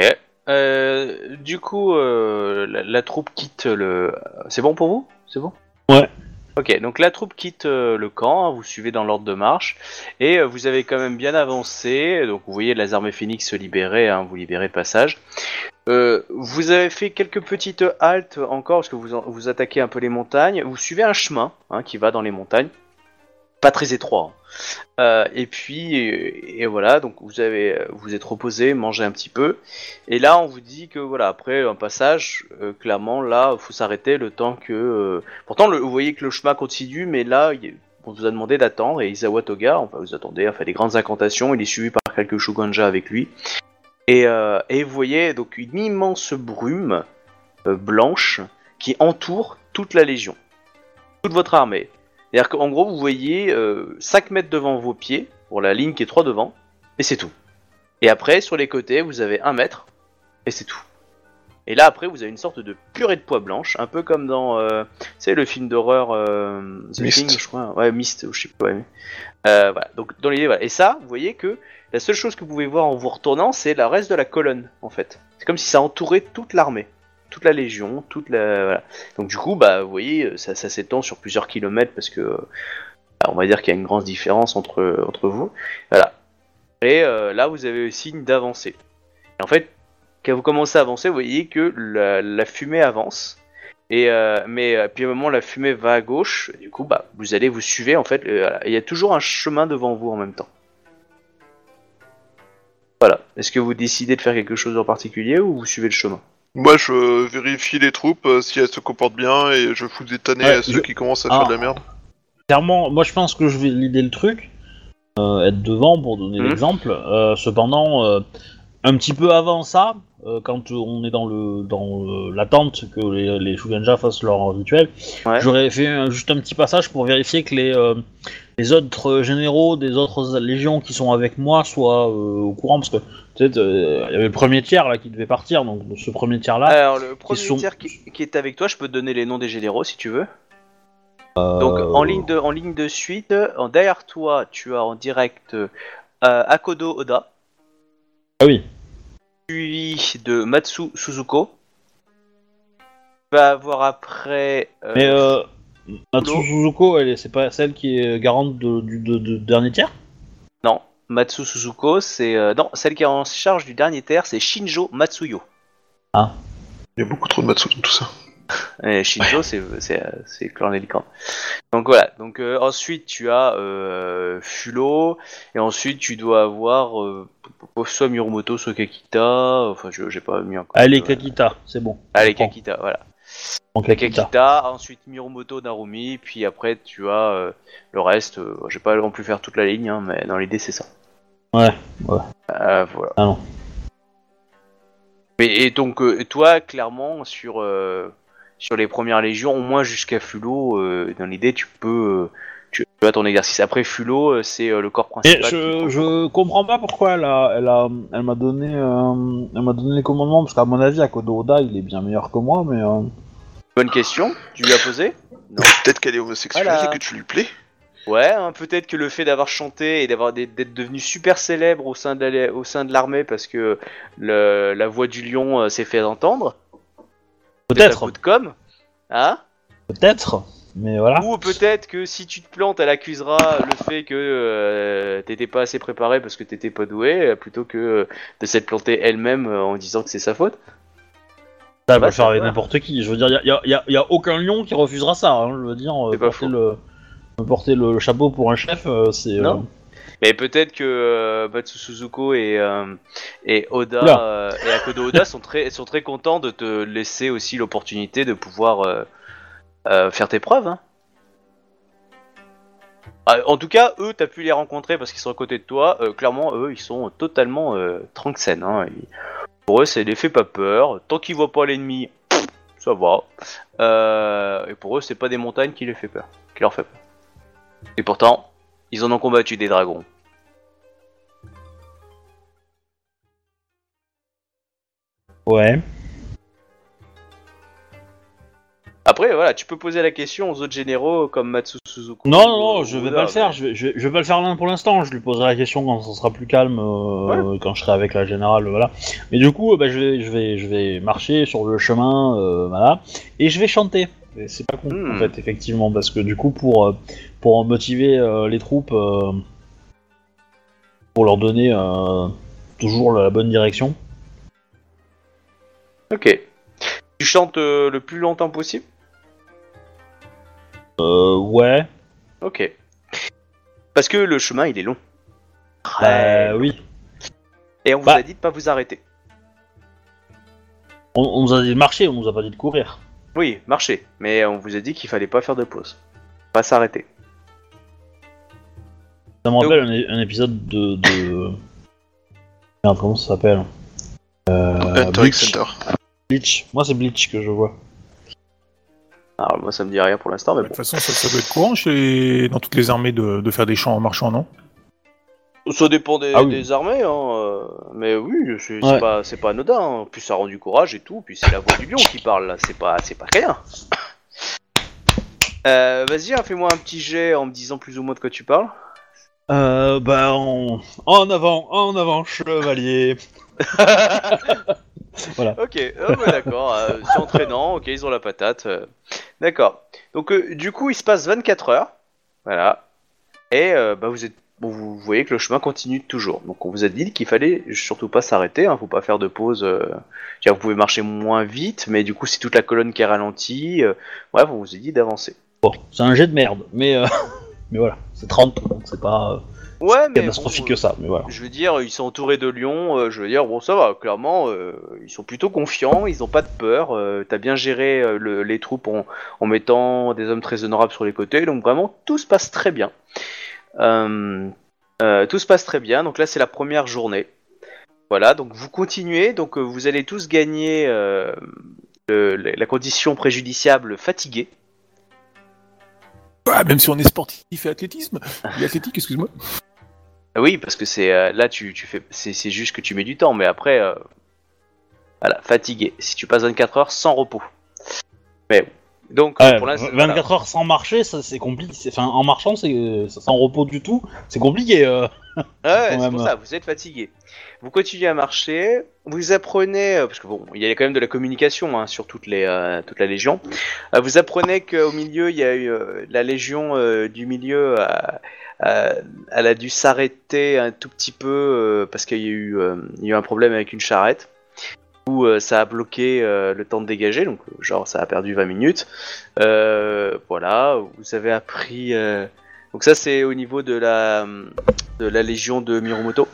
Euh, du coup, euh, la, la troupe quitte le. C'est bon pour vous? C'est bon? Ouais. Ok, donc la troupe quitte euh, le camp, hein, vous suivez dans l'ordre de marche, et vous avez quand même bien avancé, donc vous voyez les armées phénix se libérer, hein, vous libérez le passage. Vous avez fait quelques petites haltes encore, parce que vous, en- vous attaquez un peu les montagnes, vous suivez un chemin hein, qui va dans les montagnes, pas très étroit. hein. Euh, et puis, et, voilà, donc vous avez, vous êtes reposé, mangé un petit peu, et là, on vous dit que voilà, après un passage, euh, clairement, là, faut s'arrêter le temps que. euh, Pourtant, le- vous voyez que le chemin continue, mais là, on vous a demandé d'attendre et Isawa Toga, enfin, vous attendez, a fait des grandes incantations. Il est suivi par quelques Shuganja avec lui, et, et vous voyez donc une immense brume blanche qui entoure toute la Légion, toute votre armée. C'est-à-dire qu'en gros, vous voyez euh, 5 mètres devant vos pieds, pour la ligne qui est 3 devant, et c'est tout. Et après, sur les côtés, vous avez 1 mètre, et c'est tout. Et là, après, vous avez une sorte de purée de pois blanche, un peu comme dans, euh, tu sais, le film d'horreur euh, The Mist. Thing, je crois. Ouais, Mist, ou je sais pas. Ouais. Euh, voilà. Donc, dans l'idée, voilà. Et ça, vous voyez que la seule chose que vous pouvez voir en vous retournant, c'est le reste de la colonne, en fait. C'est comme si ça entourait toute l'armée, toute la légion, toute la. Donc, du coup, bah, vous voyez, ça, ça s'étend sur plusieurs kilomètres parce que, bah, on va dire qu'il y a une grande différence entre, vous. Voilà. Et euh, là, vous avez le signe d'avancer. En fait, quand vous commencez à avancer, vous voyez que la, fumée avance. Et euh, mais euh, puis à un moment, la fumée va à gauche. Du coup, bah, vous allez vous suivez en fait. euh. Il y a toujours un chemin devant vous en même temps. Voilà. Est-ce que vous décidez de faire quelque chose en particulier ou vous suivez le chemin? Moi, je vérifie les troupes euh, si elles se comportent bien et je fous des tannées Ouais, à ceux je- qui commencent à Ah. faire de la merde. Clairement, moi je pense que je vais l'idée le truc, euh, être devant pour donner Mhm. l'exemple. Euh, cependant, euh, un petit peu avant ça, euh, quand on est dans le dans euh, l'attente que les, les Shugenja fassent leur rituel, Ouais. j'aurais fait un- juste un petit passage pour vérifier que les euh, les autres généraux des autres légions qui sont avec moi soient euh, au courant parce que peut-être euh, il y avait le premier tiers là qui devait partir, donc ce premier tiers là. Alors le premier sont- tiers qui, qui est avec toi, je peux te donner les noms des généraux si tu veux. euh, Donc en ligne de en ligne de suite, en derrière toi, tu as en direct euh, Akodo Oda, Ah oui. suivi de Matsu Suzuko. Tu vas avoir après. euh, Mais euh, Matsu. Suzuko, elle est- c'est pas celle qui est garante de- du de, de dernier tiers? Matsu Suzuko, c'est euh, non celle qui est en charge du dernier terre, c'est Shinjo Matsuyo. Il y a beaucoup trop de Matsu dans tout ça. Et Shinjo, c'est c'est euh, c'est le clan des licornes. Donc voilà. Donc euh, ensuite tu as euh, Fulo et ensuite tu dois avoir euh, soit Mirumoto, soit Kakita. Enfin, je j'ai pas mis encore. Allez, Euh, Kakita, c'est bon. Allez. Kakita, voilà. Donc. Kakita, ensuite Mirumoto, Narumi, puis après tu as euh, le reste. euh, je vais pas non plus faire toute la ligne, hein, mais dans l'idée c'est ça. Ouais, ouais. Euh, voilà. Ah non. Mais et donc euh, toi, clairement sur sur les premières légions, au moins jusqu'à Fulo, dans l'idée tu peux tu, as ton exercice. Après Fulo, euh, c'est euh, le corps Et principal. qui je, je comprends pas pourquoi elle a, elle a, elle m'a donné, euh, elle m'a donné les commandements parce qu'à mon avis, Akodo Oda, il est bien meilleur que moi, mais euh, Bonne question. Tu lui as posé Non. *laughs* Peut-être qu'elle est homosexuelle Voilà. et que tu lui plais. Ouais, hein, peut-être que le fait d'avoir chanté et d'avoir d'être devenu super célèbre au sein de la- au sein de l'armée parce que le- la voix du lion euh, s'est fait entendre. C'est un peut-être, coup de com. Hein? Peut-être, mais voilà. Ou peut-être que si tu te plantes, elle accusera le fait que euh, t'étais pas assez préparé parce que t'étais pas doué, euh, plutôt que euh, de s'être plantée elle-même euh, en disant que c'est sa faute. Ça va le faire avec n'importe qui. Je veux dire, a, y a- y a- y a aucun lion qui refusera ça. hein, je veux dire, euh, porter le, porter le chapeau pour un chef, c'est. Non. Mais peut-être que euh, Matsu Suzuko et, euh, et Oda euh, et Akodo Oda sont très, sont très contents de te laisser aussi l'opportunité de pouvoir euh, faire tes preuves. hein. Ah, en tout cas, eux, t'as pu les rencontrer parce qu'ils sont à côté de toi. Euh, clairement, eux, ils sont totalement euh, tranxènes. Hein. Pour eux, c'est les fait pas peur. Tant qu'ils voient pas l'ennemi, ça va. Euh, et pour eux, c'est pas des montagnes qui les fait peur, qui leur fait peur. Et pourtant, ils en ont combattu des dragons. Ouais. Après, voilà, tu peux poser la question aux autres généraux comme Matsu Suzuku. Non, non, ou- je vais Oda, pas le faire. Je vais, je, vais- je vais pas le faire pour l'instant. Je lui poserai la question quand ça sera plus calme, euh, quand je serai avec la générale, voilà. Mais du coup, euh, bah, je vais, je vais, je vais marcher sur le chemin, euh, voilà, et je vais chanter. C'est pas con, Hmm. en fait, effectivement, parce que du coup, pour pour motiver les troupes, pour leur donner toujours la bonne direction. Ok. Tu chantes le plus longtemps possible? Euh, ouais. Ok. Parce que le chemin, il est long. Bah oui. Et on vous Bah. a dit de pas vous arrêter. On, on nous a dit de marcher, on nous a pas dit de courir. Oui, marchez. Mais on vous a dit qu'il fallait pas faire de pause. Pas s'arrêter. Ça me rappelle un, é- un épisode de. de... Merde, comment ça s'appelle? Euh, Bleach. Bleach. Moi, c'est Bleach que je vois. Alors moi ça me dit rien pour l'instant, mais De bon. toute façon, ça, ça doit être courant chez... dans toutes les armées de, de faire des champs en marchant, non? Ça dépend des, Ah oui. des armées, hein, euh, mais oui, c'est c'est Ouais. pas, c'est pas anodin. hein. Plus ça rend du courage et tout, puis c'est la voix du lion qui parle, là. c'est pas, c'est pas rien. *coughs* Euh, Vas-y, hein, fais-moi un petit jet en me disant plus ou moins de quoi tu parles. Euh, bah, en... en avant, en avant, chevalier. *laughs* *laughs* Ok, ah d'accord, euh, c'est entraînant, ok, ils ont la patate. euh. D'accord. Donc euh, du coup, il se passe 24 heures, voilà, et euh, bah, vous êtes, bon, vous voyez que le chemin continue toujours. Donc on vous a dit qu'il fallait surtout pas s'arrêter, hein, faut pas faire de pause. euh, c'est-à-dire, vous pouvez marcher moins vite, mais du coup, c'est toute la colonne qui est ralentie. euh, bref, on vous a dit d'avancer. Bon, c'est un jet de merde, mais, euh, *laughs* mais voilà, c'est 30, donc c'est pas euh, Ouais, mais catastrophique bon, que ça, mais voilà. Je veux dire, ils sont entourés de lions. euh, je veux dire, bon, ça va. Clairement, euh, ils sont plutôt confiants. Ils ont pas de peur. euh, T'as bien géré euh, le- les troupes en, en mettant des hommes très honorables sur les côtés. Donc vraiment, tout se passe très bien. Euh, euh, tout se passe très bien. Donc là, c'est la première journée. Voilà. Donc vous continuez. Donc euh, vous allez tous gagner euh, le- la la condition préjudiciable fatigué. Ah, Même si on est sportif et athlétisme, et athlétique, excuse-moi. Ah Oui, parce que c'est euh, là tu, tu fais c'est juste que tu mets du temps, mais après euh, voilà fatigué. Si tu passes 24 heures sans repos. Mais donc euh, Ouais, pour l'instant 24 voilà. heures sans marcher, ça c'est compliqué. c'est- Enfin, en marchant, c'est sans repos du tout, c'est compliqué. euh. Ouais, *laughs* c'est pour ça. Vous êtes fatigué. Vous continuez à marcher. Vous apprenez euh, parce que bon, il y a quand même de la communication hein, sur toutes les euh, toute la légion. Euh, vous apprenez qu'au milieu il y a eu euh, la légion euh, du milieu. A- elle a dû s'arrêter un tout petit peu euh, parce qu'il y a eu euh, y a eu un problème avec une charrette. où euh, ça a bloqué euh, le temps de dégager, donc euh, genre ça a perdu 20 minutes. Euh, voilà, vous avez appris. euh, Donc ça c'est au niveau de la de la légion de Miromoto.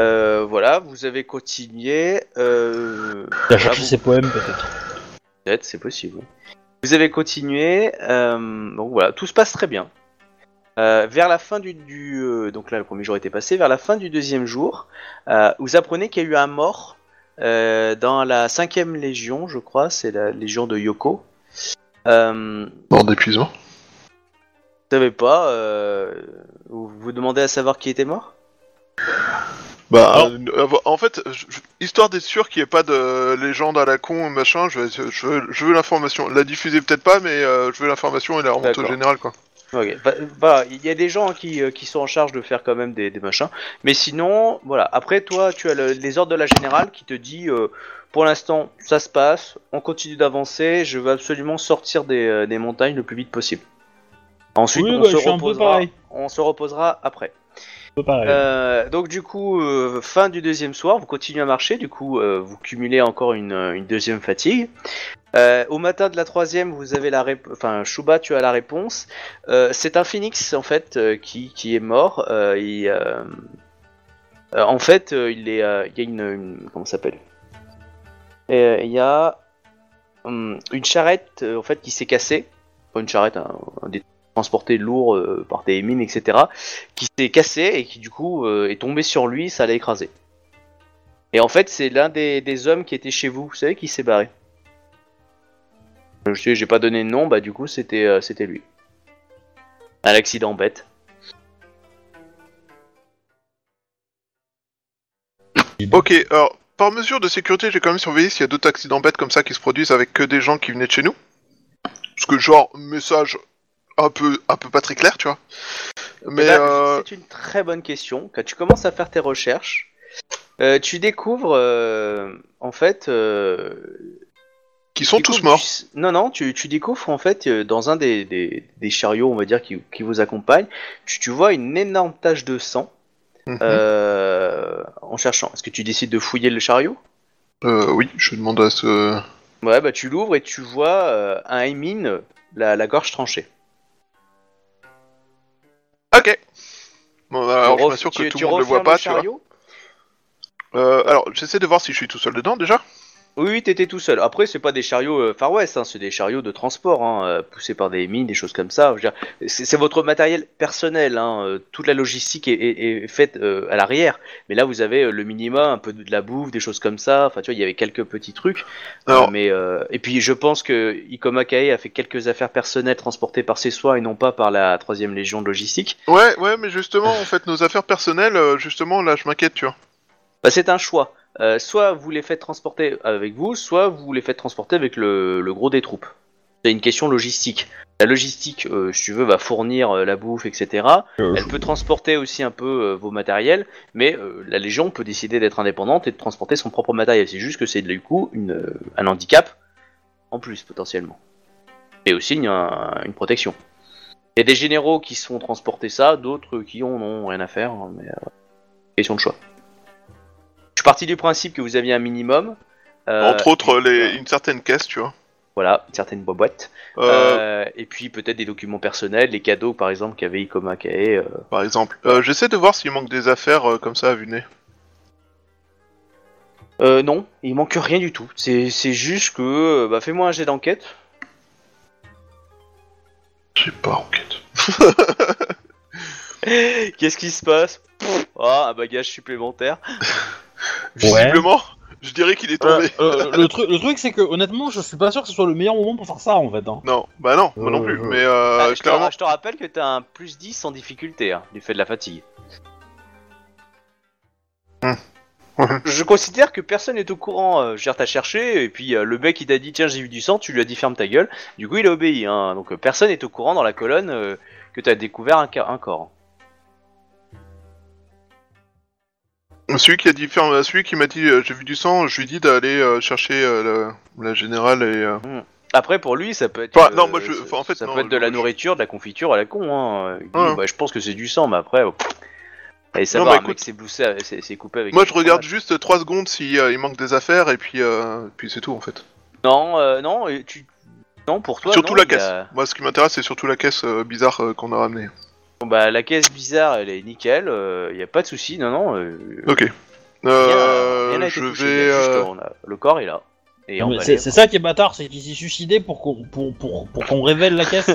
Euh, voilà, vous avez continué. Euh, Il a voilà, cherché vous- ses poèmes peut-être. Peut-être, c'est possible. Vous avez continué, euh, donc voilà, tout se passe très bien. Euh, vers la fin du, du euh, donc là le premier jour était passé, vers la fin du deuxième jour, euh, vous apprenez qu'il y a eu un mort euh, dans la cinquième légion, je crois, c'est la légion de Yoko. Euh, vous Mort d'épuisement. savez pas, euh, vous vous demandez à savoir qui était mort? Bah, Alors- euh, en fait, je- histoire d'être sûr qu'il n'y ait pas de légende à la con, machin, je, veux- je veux, je veux l'information. La diffuser peut-être pas, mais euh, je veux l'information et la remonte au général, quoi. Ok, bah, bah, il y a des gens qui, euh, qui sont en charge de faire quand même des, des machins. Mais sinon, voilà. Après, toi, tu as le- les ordres de la générale qui te dit, euh, pour l'instant, ça se passe, on continue d'avancer, je veux absolument sortir des, euh, des montagnes le plus vite possible. Ensuite, Oui, on, bah, se je suis un peu reposera, pareil. on se reposera après. Euh, donc du coup, euh, fin du deuxième soir, vous continuez à marcher, du coup, euh, vous cumulez encore une, deuxième fatigue. Au matin de la troisième, vous avez la réponse. Enfin, Shuba, tu as la réponse. C'est un phénix en fait qui, qui est mort. En fait, il est, il y a une, comment s'appelle? Il y a hum, une charrette en fait qui s'est cassée. Pas une charrette, un, un des transportés lourds euh, par des mines, etc. Qui s'est cassé et qui du coup euh, est tombé sur lui, ça l'a écrasé. Et en fait, c'est l'un des, hommes qui était chez vous, vous savez, qui s'est barré? Je sais, j'ai pas donné de nom, bah du coup c'était euh, c'était lui. Un accident bête. Ok, alors, par mesure de sécurité, j'ai quand même surveillé s'il y a d'autres accidents bêtes comme ça qui se produisent avec que des gens qui venaient de chez nous. Parce que, genre, message un peu, un peu pas très clair, tu vois. Mais, Eh ben, euh, C'est une très bonne question. Quand tu commences à faire tes recherches, euh, tu découvres euh, en fait. qui sont tous morts. Non, non, tu, tu découvres en fait euh, dans un des, des, des chariots, on va dire, qui, qui vous accompagne, tu, tu vois une énorme tache de sang Mhm. euh, en cherchant. Est-ce que tu décides de fouiller le chariot? Euh, oui, je demande à ce... Ouais, bah tu l'ouvres et tu vois un Aimin, la, la gorge tranchée. Bon, alors, Tu je m'assure que tu- tout le monde le voit pas, tu vois. Euh, alors, j'essaie de voir si je suis tout seul dedans, déjà. Oui, oui, t'étais tout seul. Après, c'est pas des chariots euh, Far West, hein, c'est des chariots de transport, hein, euh, poussés par des mines, des choses comme ça. C'est votre matériel personnel. Hein, euh, toute la logistique est, est- est faite euh, à l'arrière. Mais là, vous avez le minimum, un peu de la bouffe, des choses comme ça. Enfin, tu vois, il y avait quelques petits trucs. Alors- mais et puis, je pense que Ikoma Kae a fait quelques affaires personnelles transportées par ses soins et non pas par la troisième légion de logistique. Ouais, ouais, mais justement, en fait, nos affaires personnelles, justement, là, je m'inquiète, tu vois. Bah, c'est un choix. Euh, soit vous les faites transporter avec vous, soit vous les faites transporter avec le, le gros des troupes. C'est une question logistique. La logistique, euh, si tu veux, va fournir euh, la bouffe, etc. Elle peut transporter aussi un peu vos matériels, mais la Légion peut décider d'être indépendante et de transporter son propre matériel. C'est juste que c'est du coup une, un handicap en plus potentiellement. Et aussi une, un- une protection. Il y a des généraux qui se font transporter ça, d'autres qui en ont rien à faire, hein, mais question de choix. Parti du principe que vous aviez un minimum. euh, Entre autres, les, une certaine caisse, tu vois. Voilà, une certaine boîte. Euh, Euh, et puis peut-être des documents personnels, les cadeaux par exemple qu'avait Ikoma Kae. euh, Par exemple. Euh, J'essaie de voir s'il manque des affaires euh, comme ça à vue de nez. Euh, non, il manque rien du tout. C'est c'est juste que. euh, Bah, fais-moi un jet d'enquête. Je sais pas, enquête. *laughs* Qu'est-ce qui se passe? Pff, Ah, un bagage supplémentaire. *laughs* Visiblement, je dirais qu'il est tombé. Euh, le, truc, le truc, c'est que honnêtement, je suis pas sûr que ce soit le meilleur moment pour faire ça en fait. Hein. Non, bah non, moi non Euh, plus. euh. Mais euh, Ah, je, te, clairement, je te rappelle que t'as un plus 10 en difficulté, hein, du fait de la fatigue. Hmm. je considère que personne n'est au courant. Euh, je veux dire, t'as cherché, et puis euh, le mec il t'a dit tiens, j'ai vu du sang, tu lui as dit ferme ta gueule. Du coup, il a obéi. Hein. Donc euh, personne n'est au courant dans la colonne euh, que t'as découvert un corps. Celui qui a dit ferme- celui qui m'a dit euh, j'ai vu du sang, je lui dis d'aller euh, chercher euh, la, la générale et. euh, Après, pour lui, ça peut être. Enfin, non, moi, je- ça- enfin, en fait, ça non, peut être de la je- nourriture, de la confiture à la con. Hein. Il dit, Ouais. bah, je pense que c'est du sang, mais après. oh, pff. Allez, bah, un mec écoute. s'est bloussé, c'est c'est coupé avec. Moi, je regarde fromage. juste 3 secondes si euh, il manque des affaires et puis euh, puis c'est tout en fait. Non, euh, non, et tu. Non, pour toi. surtout non, la il y a- caisse. Moi, ce qui m'intéresse, c'est surtout la caisse euh, bizarre euh, qu'on a ramenée. Bon, bah, la caisse bizarre, elle est nickel, il y a pas de souci, non, non. euh, Ok. Euh, rien n'a été je touché, vais. il y a juste, euh, on a- le corps est là. Et Non, mais emballé. C'est c'est ça qui est bâtard, c'est qu'il s'est suicidé pour qu'on pour, pour, pour qu'on révèle la caisse.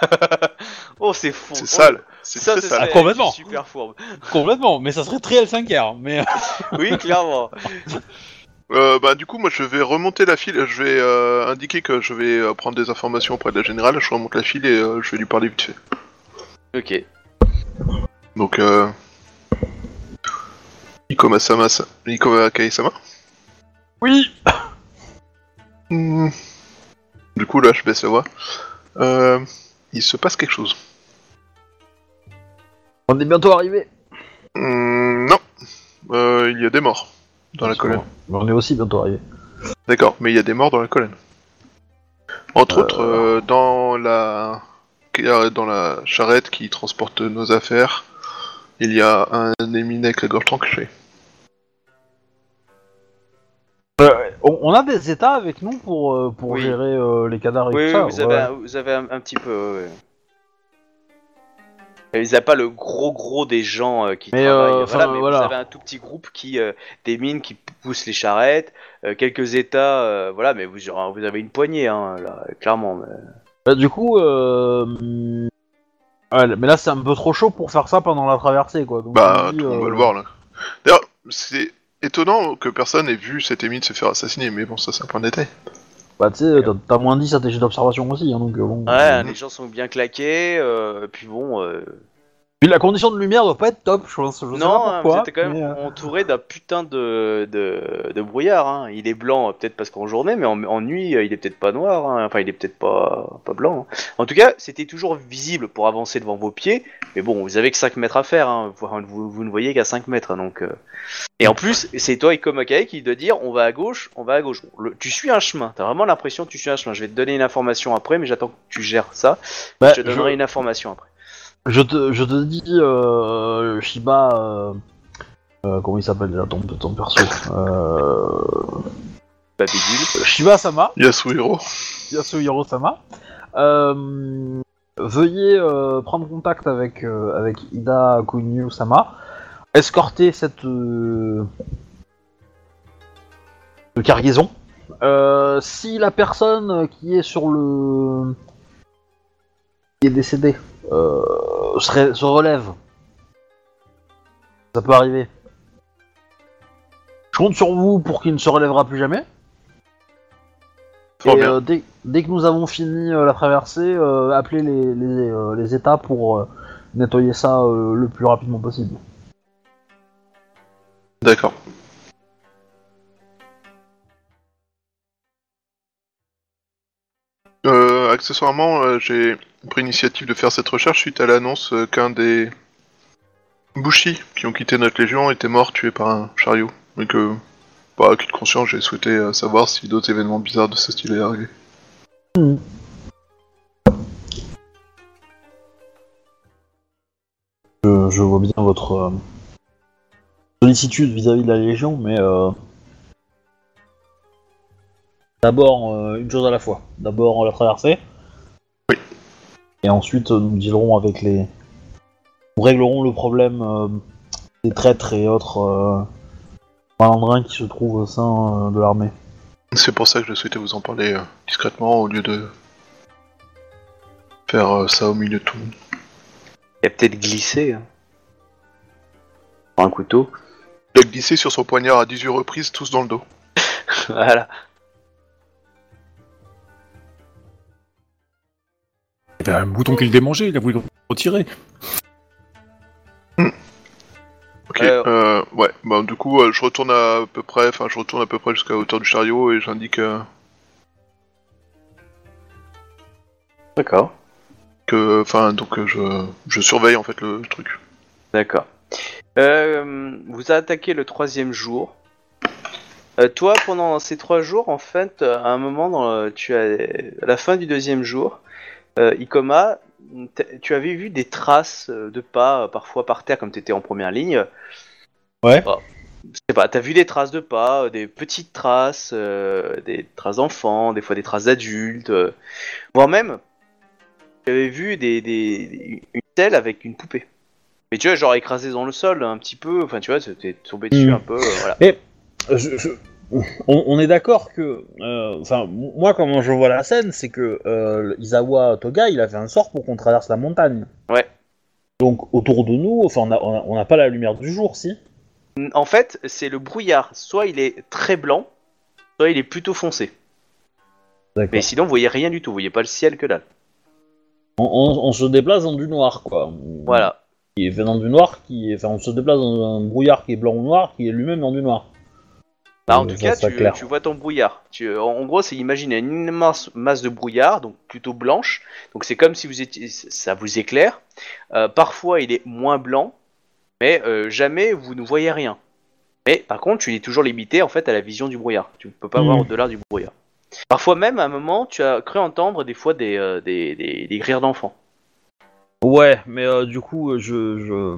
*laughs* oh, c'est fou. C'est Oh, sale. C'est Ça, très ce sale. Ah, complètement. Super fourbe. Complètement, mais ça serait très L5R. Mais euh, *laughs* Oui, clairement. *laughs* Euh, bah du coup moi je vais remonter la file, je vais euh, indiquer que je vais euh, prendre des informations auprès de la générale, je remonte la file et euh, je vais lui parler vite fait. Ok. Donc euh... Ikoma Sama, Ikoma Kai-sama. oui. Hmm. Du coup là je baisse la voix. Euh... Il se passe quelque chose. On est bientôt arrivé. Hmm, non. Euh, il y a des morts dans la colonne. On est aussi bientôt arrivé. D'accord, mais il y a des morts dans la colonne. Entre autres, euh, dans la dans la charrette qui transporte nos affaires, il y a un éminé avec la gorge tranchée. On, on a des états avec nous pour, euh, pour Oui. gérer euh, les cadavres et Oui, tout ça. oui, vous, avez ouais. un, vous avez un, un petit peu. ouais. Et n'ont pas le gros gros des gens euh, qui Mais, travaillent, euh, voilà, enfin, mais voilà. vous avez un tout petit groupe qui euh, des mines qui poussent les charrettes, euh, quelques états, euh, voilà, mais vous, vous avez une poignée, hein, là, clairement. mais- Bah, du coup, euh... ouais, mais là c'est un peu trop chaud pour faire ça pendant la traversée quoi. Donc, Bah, dis, tout le monde euh, va le voir là. D'ailleurs, c'est étonnant que personne ait vu cet émine se faire assassiner, mais bon, ça c'est un point de détail. Bah tu sais, t'as- t'as moins 10 à tes jets d'observation aussi, hein, donc euh, bon. Ouais, euh, les gens sont bien claqués, euh, puis bon. euh, Puis la condition de lumière doit pas être top, je pense. Je sais non, pas hein, pourquoi. vous êtes quand même euh, entouré d'un putain de, de, de brouillard. Hein. Il est blanc peut-être parce qu'en journée, mais en, en nuit, euh, il est peut-être pas noir. hein. Enfin, il est peut-être pas, pas blanc. hein. En tout cas, c'était toujours visible pour avancer devant vos pieds. Mais bon, vous avez que 5 mètres à faire. Hein. Vous, vous, ne voyez qu'à 5 mètres. Donc, euh. Et en plus, c'est toi, Ikomakae, qui doit dire on va à gauche, on va à gauche. Le- tu suis un chemin. T'as vraiment l'impression que tu suis un chemin. Je vais te donner une information après, mais j'attends que tu gères ça. bah, je te donnerai une information après. Je, te, je te dis, euh, Shiba. Euh... euh, comment il s'appelle déjà ton, ton perso euh... Babidule. Shiba Sama. Yasuhiro. Yasuhiro Sama. Euh, veuillez euh, prendre contact avec, euh, avec Ida Kunyu Sama. Escorter cette euh, cargaison euh, si la personne qui est sur le. qui est décédée euh, serait- se relève, ça peut arriver. Je compte sur vous pour qu'il ne se relèvera plus jamais. Fort Et bien. euh, dès, dès que nous avons fini euh, la traversée, euh, appelez les, les, euh, les états pour euh, nettoyer ça euh, le plus rapidement possible. D'accord. Accessoirement, euh, j'ai pris l'initiative de faire cette recherche suite à l'annonce euh, qu'un des Bushi qui ont quitté notre légion était mort tué par un chariot. Et que, par acquis de conscience, j'ai souhaité euh, savoir si d'autres événements bizarres de ce style allaient arriver. Je, vois bien votre sollicitude vis-à-vis de la Légion, mais d'abord une chose à la fois. D'abord la traversée. Et ensuite euh, nous dealerons avec les. Nous réglerons le problème euh, des traîtres et autres euh, malandrins qui se trouvent au sein euh, de l'armée. C'est pour ça que je souhaitais vous en parler euh, discrètement au lieu de faire euh, ça au milieu de tout le monde. Il a peut-être glissé. Hein. Un couteau. Il a glissé sur son poignard à 18 reprises, tous dans le dos. *laughs* voilà. Il y avait un bouton qui le démangeait, il a voulu le retirer. Ok, Euh, euh, ouais, bah du coup, euh, je retourne à peu près, enfin, je retourne à peu près jusqu'à la hauteur du chariot et j'indique euh, D'accord. que, enfin, donc euh, je, je surveille en fait le truc. D'accord. Euh, vous attaquez le troisième jour. Euh, toi, pendant ces trois jours, en fait, euh, à un moment, dans le- tu as, à la fin du deuxième jour, euh, Ikoma, tu avais vu des traces euh, de pas, euh, parfois par terre, comme tu étais en première ligne? Ouais. Oh, je sais pas, t'as vu des traces de pas, euh, des petites traces, euh, des traces d'enfants, des fois des traces d'adultes, euh, voire même, tu avais vu des, des, une telle avec une poupée. Mais tu vois, genre écrasé dans le sol un petit peu, enfin tu vois, t'es tombé dessus Mm. un peu, euh, voilà. Je- je- On, on est d'accord que, euh, enfin, moi comment je vois la scène, c'est que euh, Izawa Toga, il a fait un sort pour qu'on traverse la montagne. Ouais. Donc autour de nous, enfin, on n'a pas la lumière du jour, si. En fait, c'est le brouillard, soit il est très blanc, soit il est plutôt foncé. D'accord. Mais sinon, vous voyez rien du tout, vous voyez pas le ciel que dalle. On, on- on se déplace dans du noir, quoi. Voilà. Qui est fait dans du noir, qui est, enfin, on se déplace dans un brouillard qui est blanc ou noir, qui est lui-même dans du noir. Bah, en tout cas, tu, vois ton brouillard. Tu, en, gros, c'est imaginer une immense masse de brouillard, donc plutôt blanche. Donc c'est comme si vous étiez, ça vous éclaire. Euh, parfois, il est moins blanc, mais euh, jamais vous ne voyez rien. Mais par contre, tu es toujours limité en fait à la vision du brouillard. Tu ne peux pas voir au-delà du brouillard. Parfois même, à un moment, tu as cru entendre des fois des, euh, des, des, des rires d'enfants. Ouais, mais du coup, je, je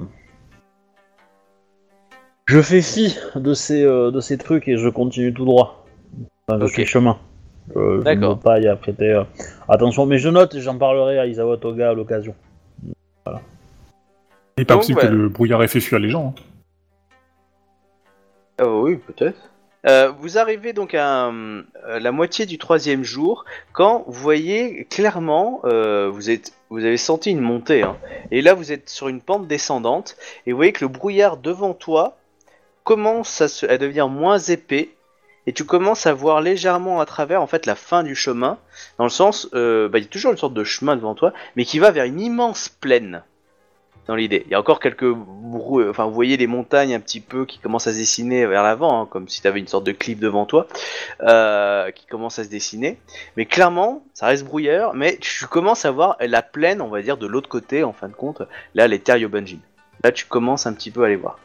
je fais fi de ces euh, de ces trucs et je continue tout droit. Enfin, je Ok. suis chemin. Je, je ne D'accord. veux pas y prêter euh, attention, mais je note et j'en parlerai à Isawa Toga à l'occasion. Il est pas Donc, possible ouais. que le brouillard ait fait fuir les gens. hein. Oh oui, peut-être. Euh, vous arrivez donc à euh, la moitié du troisième jour quand vous voyez clairement, euh, vous, êtes, vous avez senti une montée, hein. et là vous êtes sur une pente descendante, et vous voyez que le brouillard devant toi commence à, se, à devenir moins épais, et tu commences à voir légèrement à travers en fait la fin du chemin, dans le sens, euh, bah, il y a toujours une sorte de chemin devant toi, mais qui va vers une immense plaine dans l'idée. Il y a encore quelques enfin vous voyez les montagnes un petit peu qui commencent à se dessiner vers l'avant, hein, comme si tu avais une sorte de cliff devant toi, euh, qui commence à se dessiner. Mais clairement, ça reste brouillard, mais tu commences à voir la plaine, on va dire, de l'autre côté, en fin de compte, là les terres Yobanjin. Là tu commences un petit peu à les voir.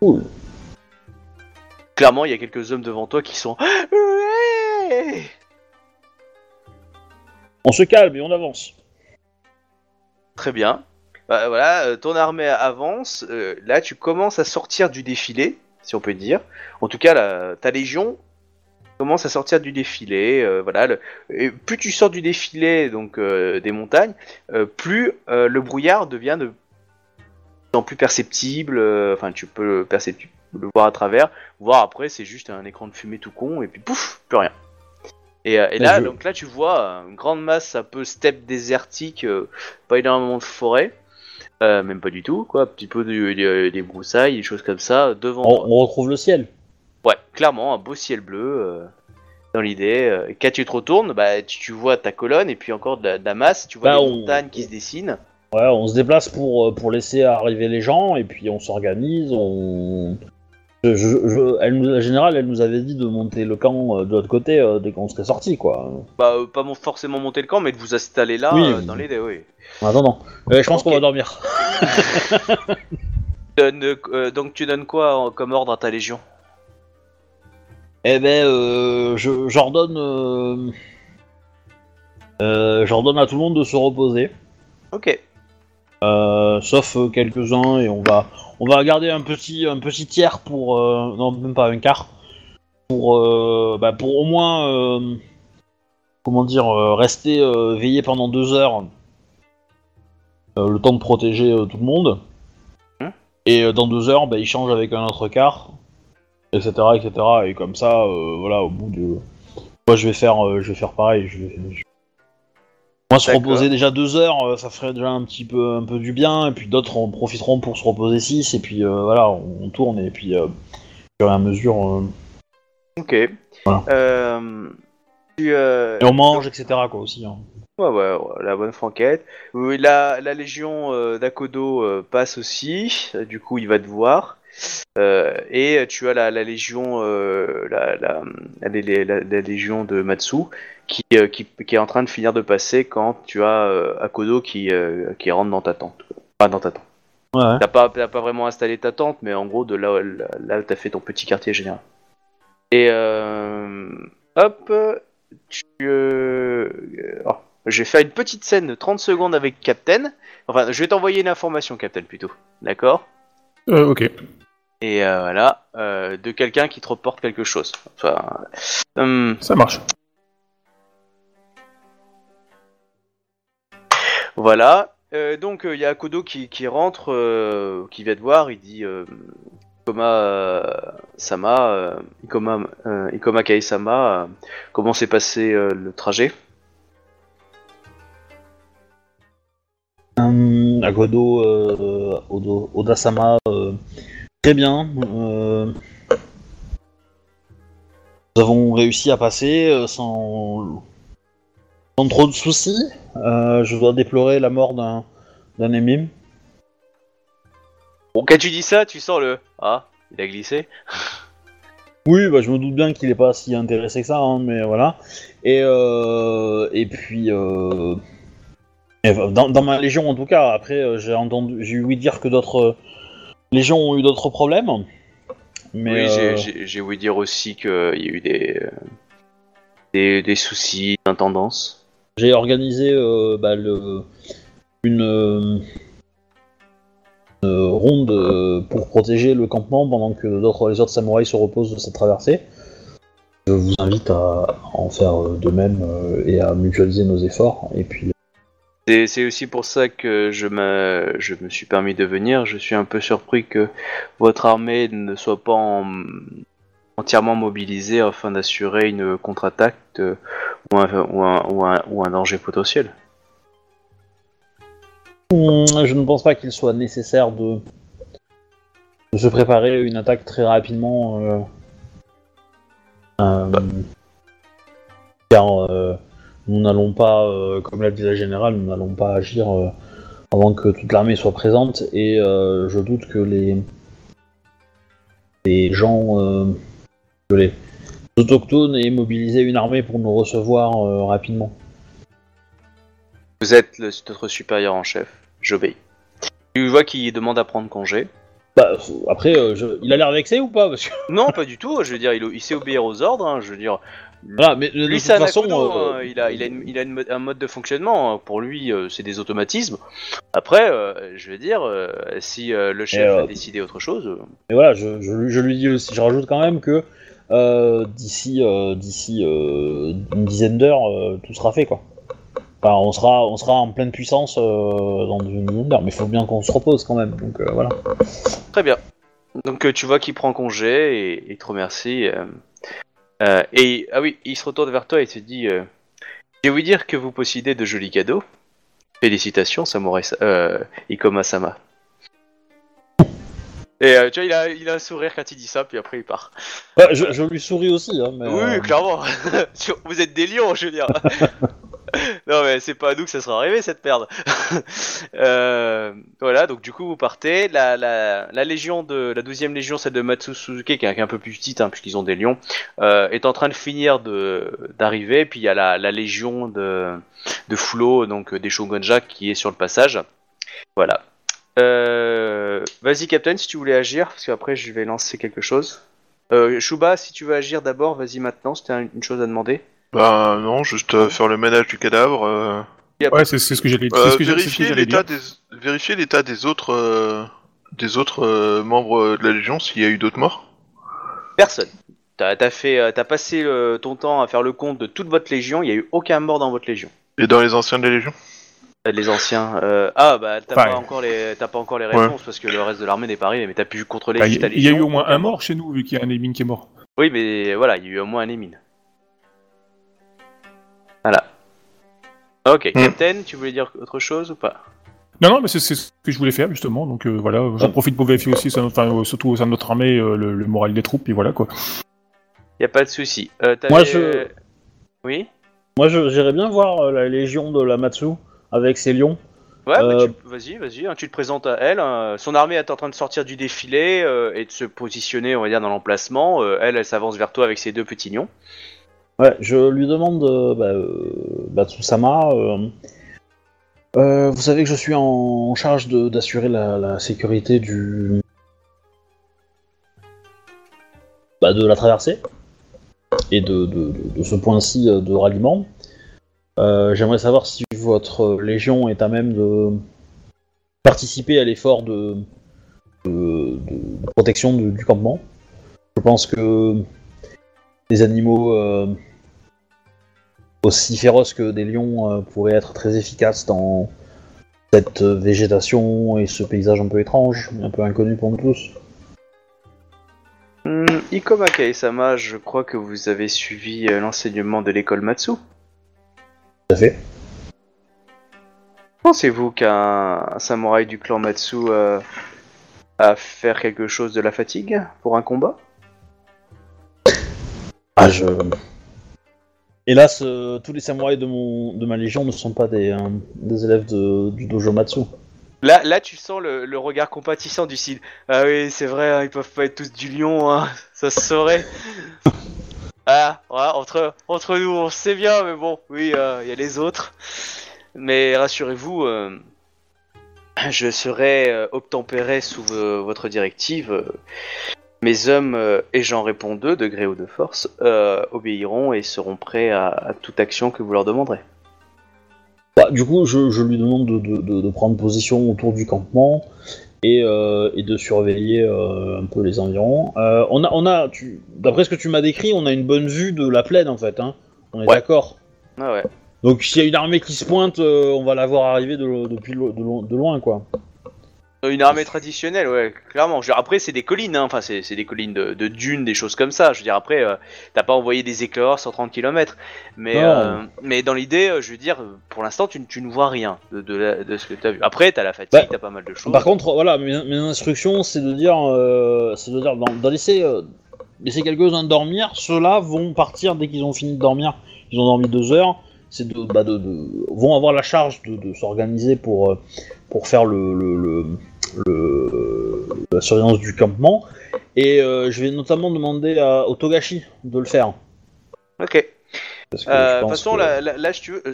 Cool. Clairement, il y a quelques hommes devant toi qui sont... Ouais On se calme et on avance. Très bien. Bah, voilà, euh, ton armée avance. euh, là, tu commences à sortir du défilé, si on peut dire. En tout cas, la- ta légion commence à sortir du défilé. euh, voilà, le- et plus tu sors du défilé, donc des montagnes, plus le brouillard devient de en plus perceptible. euh, Enfin, tu peux le percepti- le voir à travers, voir après c'est juste un écran de fumée tout con et puis pouf, plus rien. Et, euh, et là, je- donc là tu vois euh, une grande masse un peu steppe désertique, pas énormément de forêt, euh, même pas du tout, quoi, un petit peu de- de- des broussailles, des choses comme ça devant On, retrouve le ciel. Ouais, clairement, un beau ciel bleu euh, dans l'idée. Euh, quand tu te retournes, bah, tu, tu vois ta colonne et puis encore de la, de la masse, tu vois Bah, les on- montagnes qui se dessinent. Ouais, on se déplace pour, euh, pour laisser arriver les gens et puis on s'organise. On... Je, je- je- elle nous, la générale, elle nous avait dit de monter le camp euh, de l'autre côté euh, dès qu'on serait sorti, quoi. Bah, euh, pas forcément monter le camp, mais de vous installer là Oui, dans l'idée, oui. En attendant, Euh, je pense qu'on va dormir. *laughs* Donne, donc tu donnes quoi comme ordre à ta légion? Eh ben, euh, je- j'ordonne, j'ordonne à tout le monde de se reposer, Ok. Euh, sauf euh, quelques-uns, et on va, on va garder un petit, un petit tiers pour, euh, non même pas un quart, pour, bah, pour au moins, comment dire, rester veillé pendant deux heures, le temps de protéger tout le monde, Hmm. et dans deux heures, bah, ils changent avec un autre quart, etc., etc. Et comme ça, euh, voilà, au bout de, moi je vais faire, euh, je vais faire pareil. Je vais, je- Moi se reposer déjà deux heures, euh, ça ferait déjà un petit peu, un peu du bien, et puis d'autres en profiteront pour se reposer six, et puis euh, voilà, on, on tourne, et puis euh, au fur et à mesure, euh, Ok. Voilà. Tu, et on mange, etc. quoi aussi. hein. Ouais, ouais, ouais, la bonne franquette. Oui, la, la légion d'Akodo passe aussi, du coup il va te voir. Euh, et tu as la, la légion, euh, la, la, la, la- la- la légion de Matsu qui, euh, qui, qui est en train de finir de passer quand tu as euh, Akodo qui, euh, qui rentre dans ta tente. Pas dans ta tente. Ouais. T'as pas, t'as pas vraiment installé ta tente, mais en gros de là, là, là t'as fait ton petit quartier général. Et euh, hop, tu, euh, oh, je vais faire une petite scène de 30 secondes avec Captain. Enfin, je vais t'envoyer une information, Captain, plutôt. D'accord? Euh, ok. Et euh, voilà, euh, de quelqu'un qui te reporte quelque chose. Enfin, hum, Ça marche. voilà. Euh, donc, il y a Akodo qui, qui rentre, euh, qui vient te voir. Il dit euh, Ikoma euh, Sama, euh, Ikoma, euh, Ikoma Kai-sama, euh, comment s'est passé euh, le trajet? Euh, Odo- Odasama, euh, très bien. euh, nous avons réussi à passer euh, sans, sans trop de soucis. Euh, je dois déplorer la mort d'un d'un émime. Bon, quand tu dis ça, tu sens le Ah, il a glissé. Oui, bah, je me doute bien qu'il est pas si intéressé que ça, hein, mais voilà. Et, euh, et puis, euh, dans, dans ma légion en tout cas, après j'ai entendu, j'ai ouï dire que d'autres euh, légions ont eu d'autres problèmes. Mais oui, j'ai- euh, j'ai j'ai ouï dire aussi qu'il y a eu des, euh, des, des soucis d'intendance. j'ai organisé euh, bah, le, une, euh, une ronde euh, pour protéger le campement pendant que d'autres, les autres samouraïs se reposent de cette traversée. Je vous invite à en faire euh, de même euh, et à mutualiser nos efforts. Et puis, C'est aussi pour ça que je me, je me suis permis de venir. Je suis un peu surpris que votre armée ne soit pas en- entièrement mobilisée afin d'assurer une contre-attaque euh, ou, un, ou, un, ou, un, ou un danger potentiel. Hum, Je ne pense pas qu'il soit nécessaire de, de se préparer à une attaque très rapidement. euh, euh, car euh, nous n'allons pas, euh, comme l'a dit la générale, nous n'allons pas agir euh, avant que toute l'armée soit présente. Et euh, je doute que les, les gens, que les autochtones aient mobilisé une armée pour nous recevoir rapidement. Vous êtes le, notre supérieur en chef. J'obéis. Tu vois qu'il demande à prendre congé. Bah, après, euh, je- il a l'air vexé ou pas Parce que, Non, pas du tout. Je veux dire, il, il sait obéir aux ordres. hein, je veux dire, voilà, mais de lui, toute façon, euh, hein, il a, il a, une- il a une un mode de fonctionnement. Pour lui, euh, c'est des automatismes. Après, euh, je veux dire, euh, si euh, le chef euh, a décidé autre chose, euh, Et voilà, je, je, lui- je lui dis aussi, je rajoute quand même que euh, d'ici euh, d'ici euh, une dizaine d'heures, euh, tout sera fait quoi. Enfin, on sera on sera en pleine puissance euh, dans une dizaine d'heures, mais il faut bien qu'on se repose quand même. Donc euh, voilà. très bien. Donc euh, tu vois qu'il prend congé et il te remercie. Euh, et ah oui, il se retourne vers toi et te dit euh, J'ai ouï dire que vous possédez de jolis cadeaux. Félicitations, Samurai euh, Ikoma Sama. Et euh, tu vois, il a, il a un sourire quand il dit ça, puis après il part. Je, je lui souris aussi, hein, mais, Oui, clairement. *laughs* vous êtes des lions, je veux dire. *laughs* *laughs* non, mais c'est pas à nous que ça sera arrivé cette merde. *laughs* Euh, voilà, donc du coup vous partez. La, la, la légion de la 12e légion, celle de Matsu Suzuki, qui est, un peu plus petite, hein, puisqu'ils ont des lions, euh, est en train de finir de d'arriver. Puis il y a la, la légion de de donc euh, des Shogunja, qui est sur le passage. Voilà. Vas-y, Captain, si tu voulais agir, parce qu'après je vais lancer quelque chose. Shuba, si tu veux agir d'abord, vas-y maintenant, c'était un- une chose à demander. Bah non, juste euh, faire le ménage du cadavre. euh, Ouais, c'est c'est ce que j'allais euh, vérifier l'état dire. des vérifier l'état des autres euh, des autres euh, membres de la Légion s'il y a eu d'autres morts. Personne. T'as as fait, t'as passé ton temps à faire le compte de toute votre légion. Il y a eu aucun mort dans votre légion. Et dans les anciens de la Légion? Les anciens. euh, Ah bah t'as Enfin, pas encore les, t'as pas encore les Ouais. réponses parce que le reste de l'armée n'est pas arrivé. Mais t'as pu contrôler Bah, Il y, il y a eu au moins un mort chez nous, vu qu'il y a un Emin qui est mort. Oui, mais voilà, il y a eu au moins un émine. Ok, Hmm. Captain, tu voulais dire autre chose ou pas? Non, non, mais c'est ce que je voulais faire, justement. Donc euh, voilà, j'en Ah. profite pour vérifier aussi, enfin, euh, surtout au sein de notre armée, euh, le, le moral des troupes, et voilà quoi. Y a pas de souci. Euh, Moi, je- Oui? Moi, je- j'irais bien voir euh, la légion de la Matsu avec ses lions. Ouais, bah, Euh, tu- vas-y, vas-y, hein, tu te présentes à elle. hein. Son armée est en train de sortir du défilé euh, et de se positionner, on va dire, dans l'emplacement. Euh, elle, elle s'avance vers toi avec ses deux petits lions. Ouais, je lui demande, euh, bah, euh, Batsusama, euh, euh, vous savez que je suis en charge de- d'assurer la, sécurité du, bah, de la traversée et de, de- de- ce point-ci de ralliement. J'aimerais savoir si votre légion est à même de participer à l'effort de, protection du, campement. Je pense que des animaux aussi féroces que des lions euh, pourraient être très efficaces dans cette végétation et ce paysage un peu étrange, un peu inconnu pour nous tous. Hmm, Ikoma Kaesama, je crois que vous avez suivi euh, l'enseignement de l'école Matsu. Tout à fait. Pensez-vous qu'un un samouraï du clan Matsu euh, a faire quelque chose de la fatigue pour un combat? Ah, je... Hélas, euh, tous les samouraïs de, ma légion ne sont pas des, euh, élèves du dojo Matsu. Là, là, tu sens le, regard compatissant du Cid. Ah oui, c'est vrai, hein, ils peuvent pas être tous du lion, hein, *laughs* ça se saurait. ah, entre, entre nous, on sait bien, mais bon, oui, il y a les autres. Mais rassurez-vous, euh, *clears throat* je serai euh, obtempéré sous vo- votre directive. Mes hommes, euh, et j'en réponds deux, de gré ou de force, euh, obéiront et seront prêts à, à toute action que vous leur demanderez. Bah, du coup, je, je lui demande de, de- de- de prendre position autour du campement et, euh, et de surveiller euh, un peu les environs. Euh, on a, on a, d'après ce que tu m'as décrit, on a une bonne vue de la plaine en fait. Hein. On est Ouais. d'accord. Ah ouais. Donc s'il y a une armée qui se pointe, on va la voir arriver de, depuis de loin quoi. Une armée traditionnelle, ouais, clairement. Je veux dire, après, c'est des collines, hein. enfin, c'est c'est des collines de, de dunes, des choses comme ça. Je veux dire, après, euh, t'as pas envoyé des éclairs 130 km. Mais, euh, mais dans l'idée, euh, je veux dire, euh, pour l'instant, tu, tu ne vois rien de, de, la- de ce que t'as vu. Après, t'as la fatigue, Bah, t'as pas mal de choses. Par contre, voilà, mes, mes instructions, c'est de dire, euh, c'est de dire, d'en d'en laisser, euh, laisser quelques-uns dormir. Ceux-là vont partir dès qu'ils ont fini de dormir. Ils ont dormi deux heures. C'est de, bah, de, de- vont avoir la charge de, de s'organiser pour, euh, pour faire le, le, le, le- la surveillance du campement. Et euh, je vais notamment demander à, au Togashi de le faire. Ok. Euh, De toute façon, que- là, là, là, si tu veux, euh,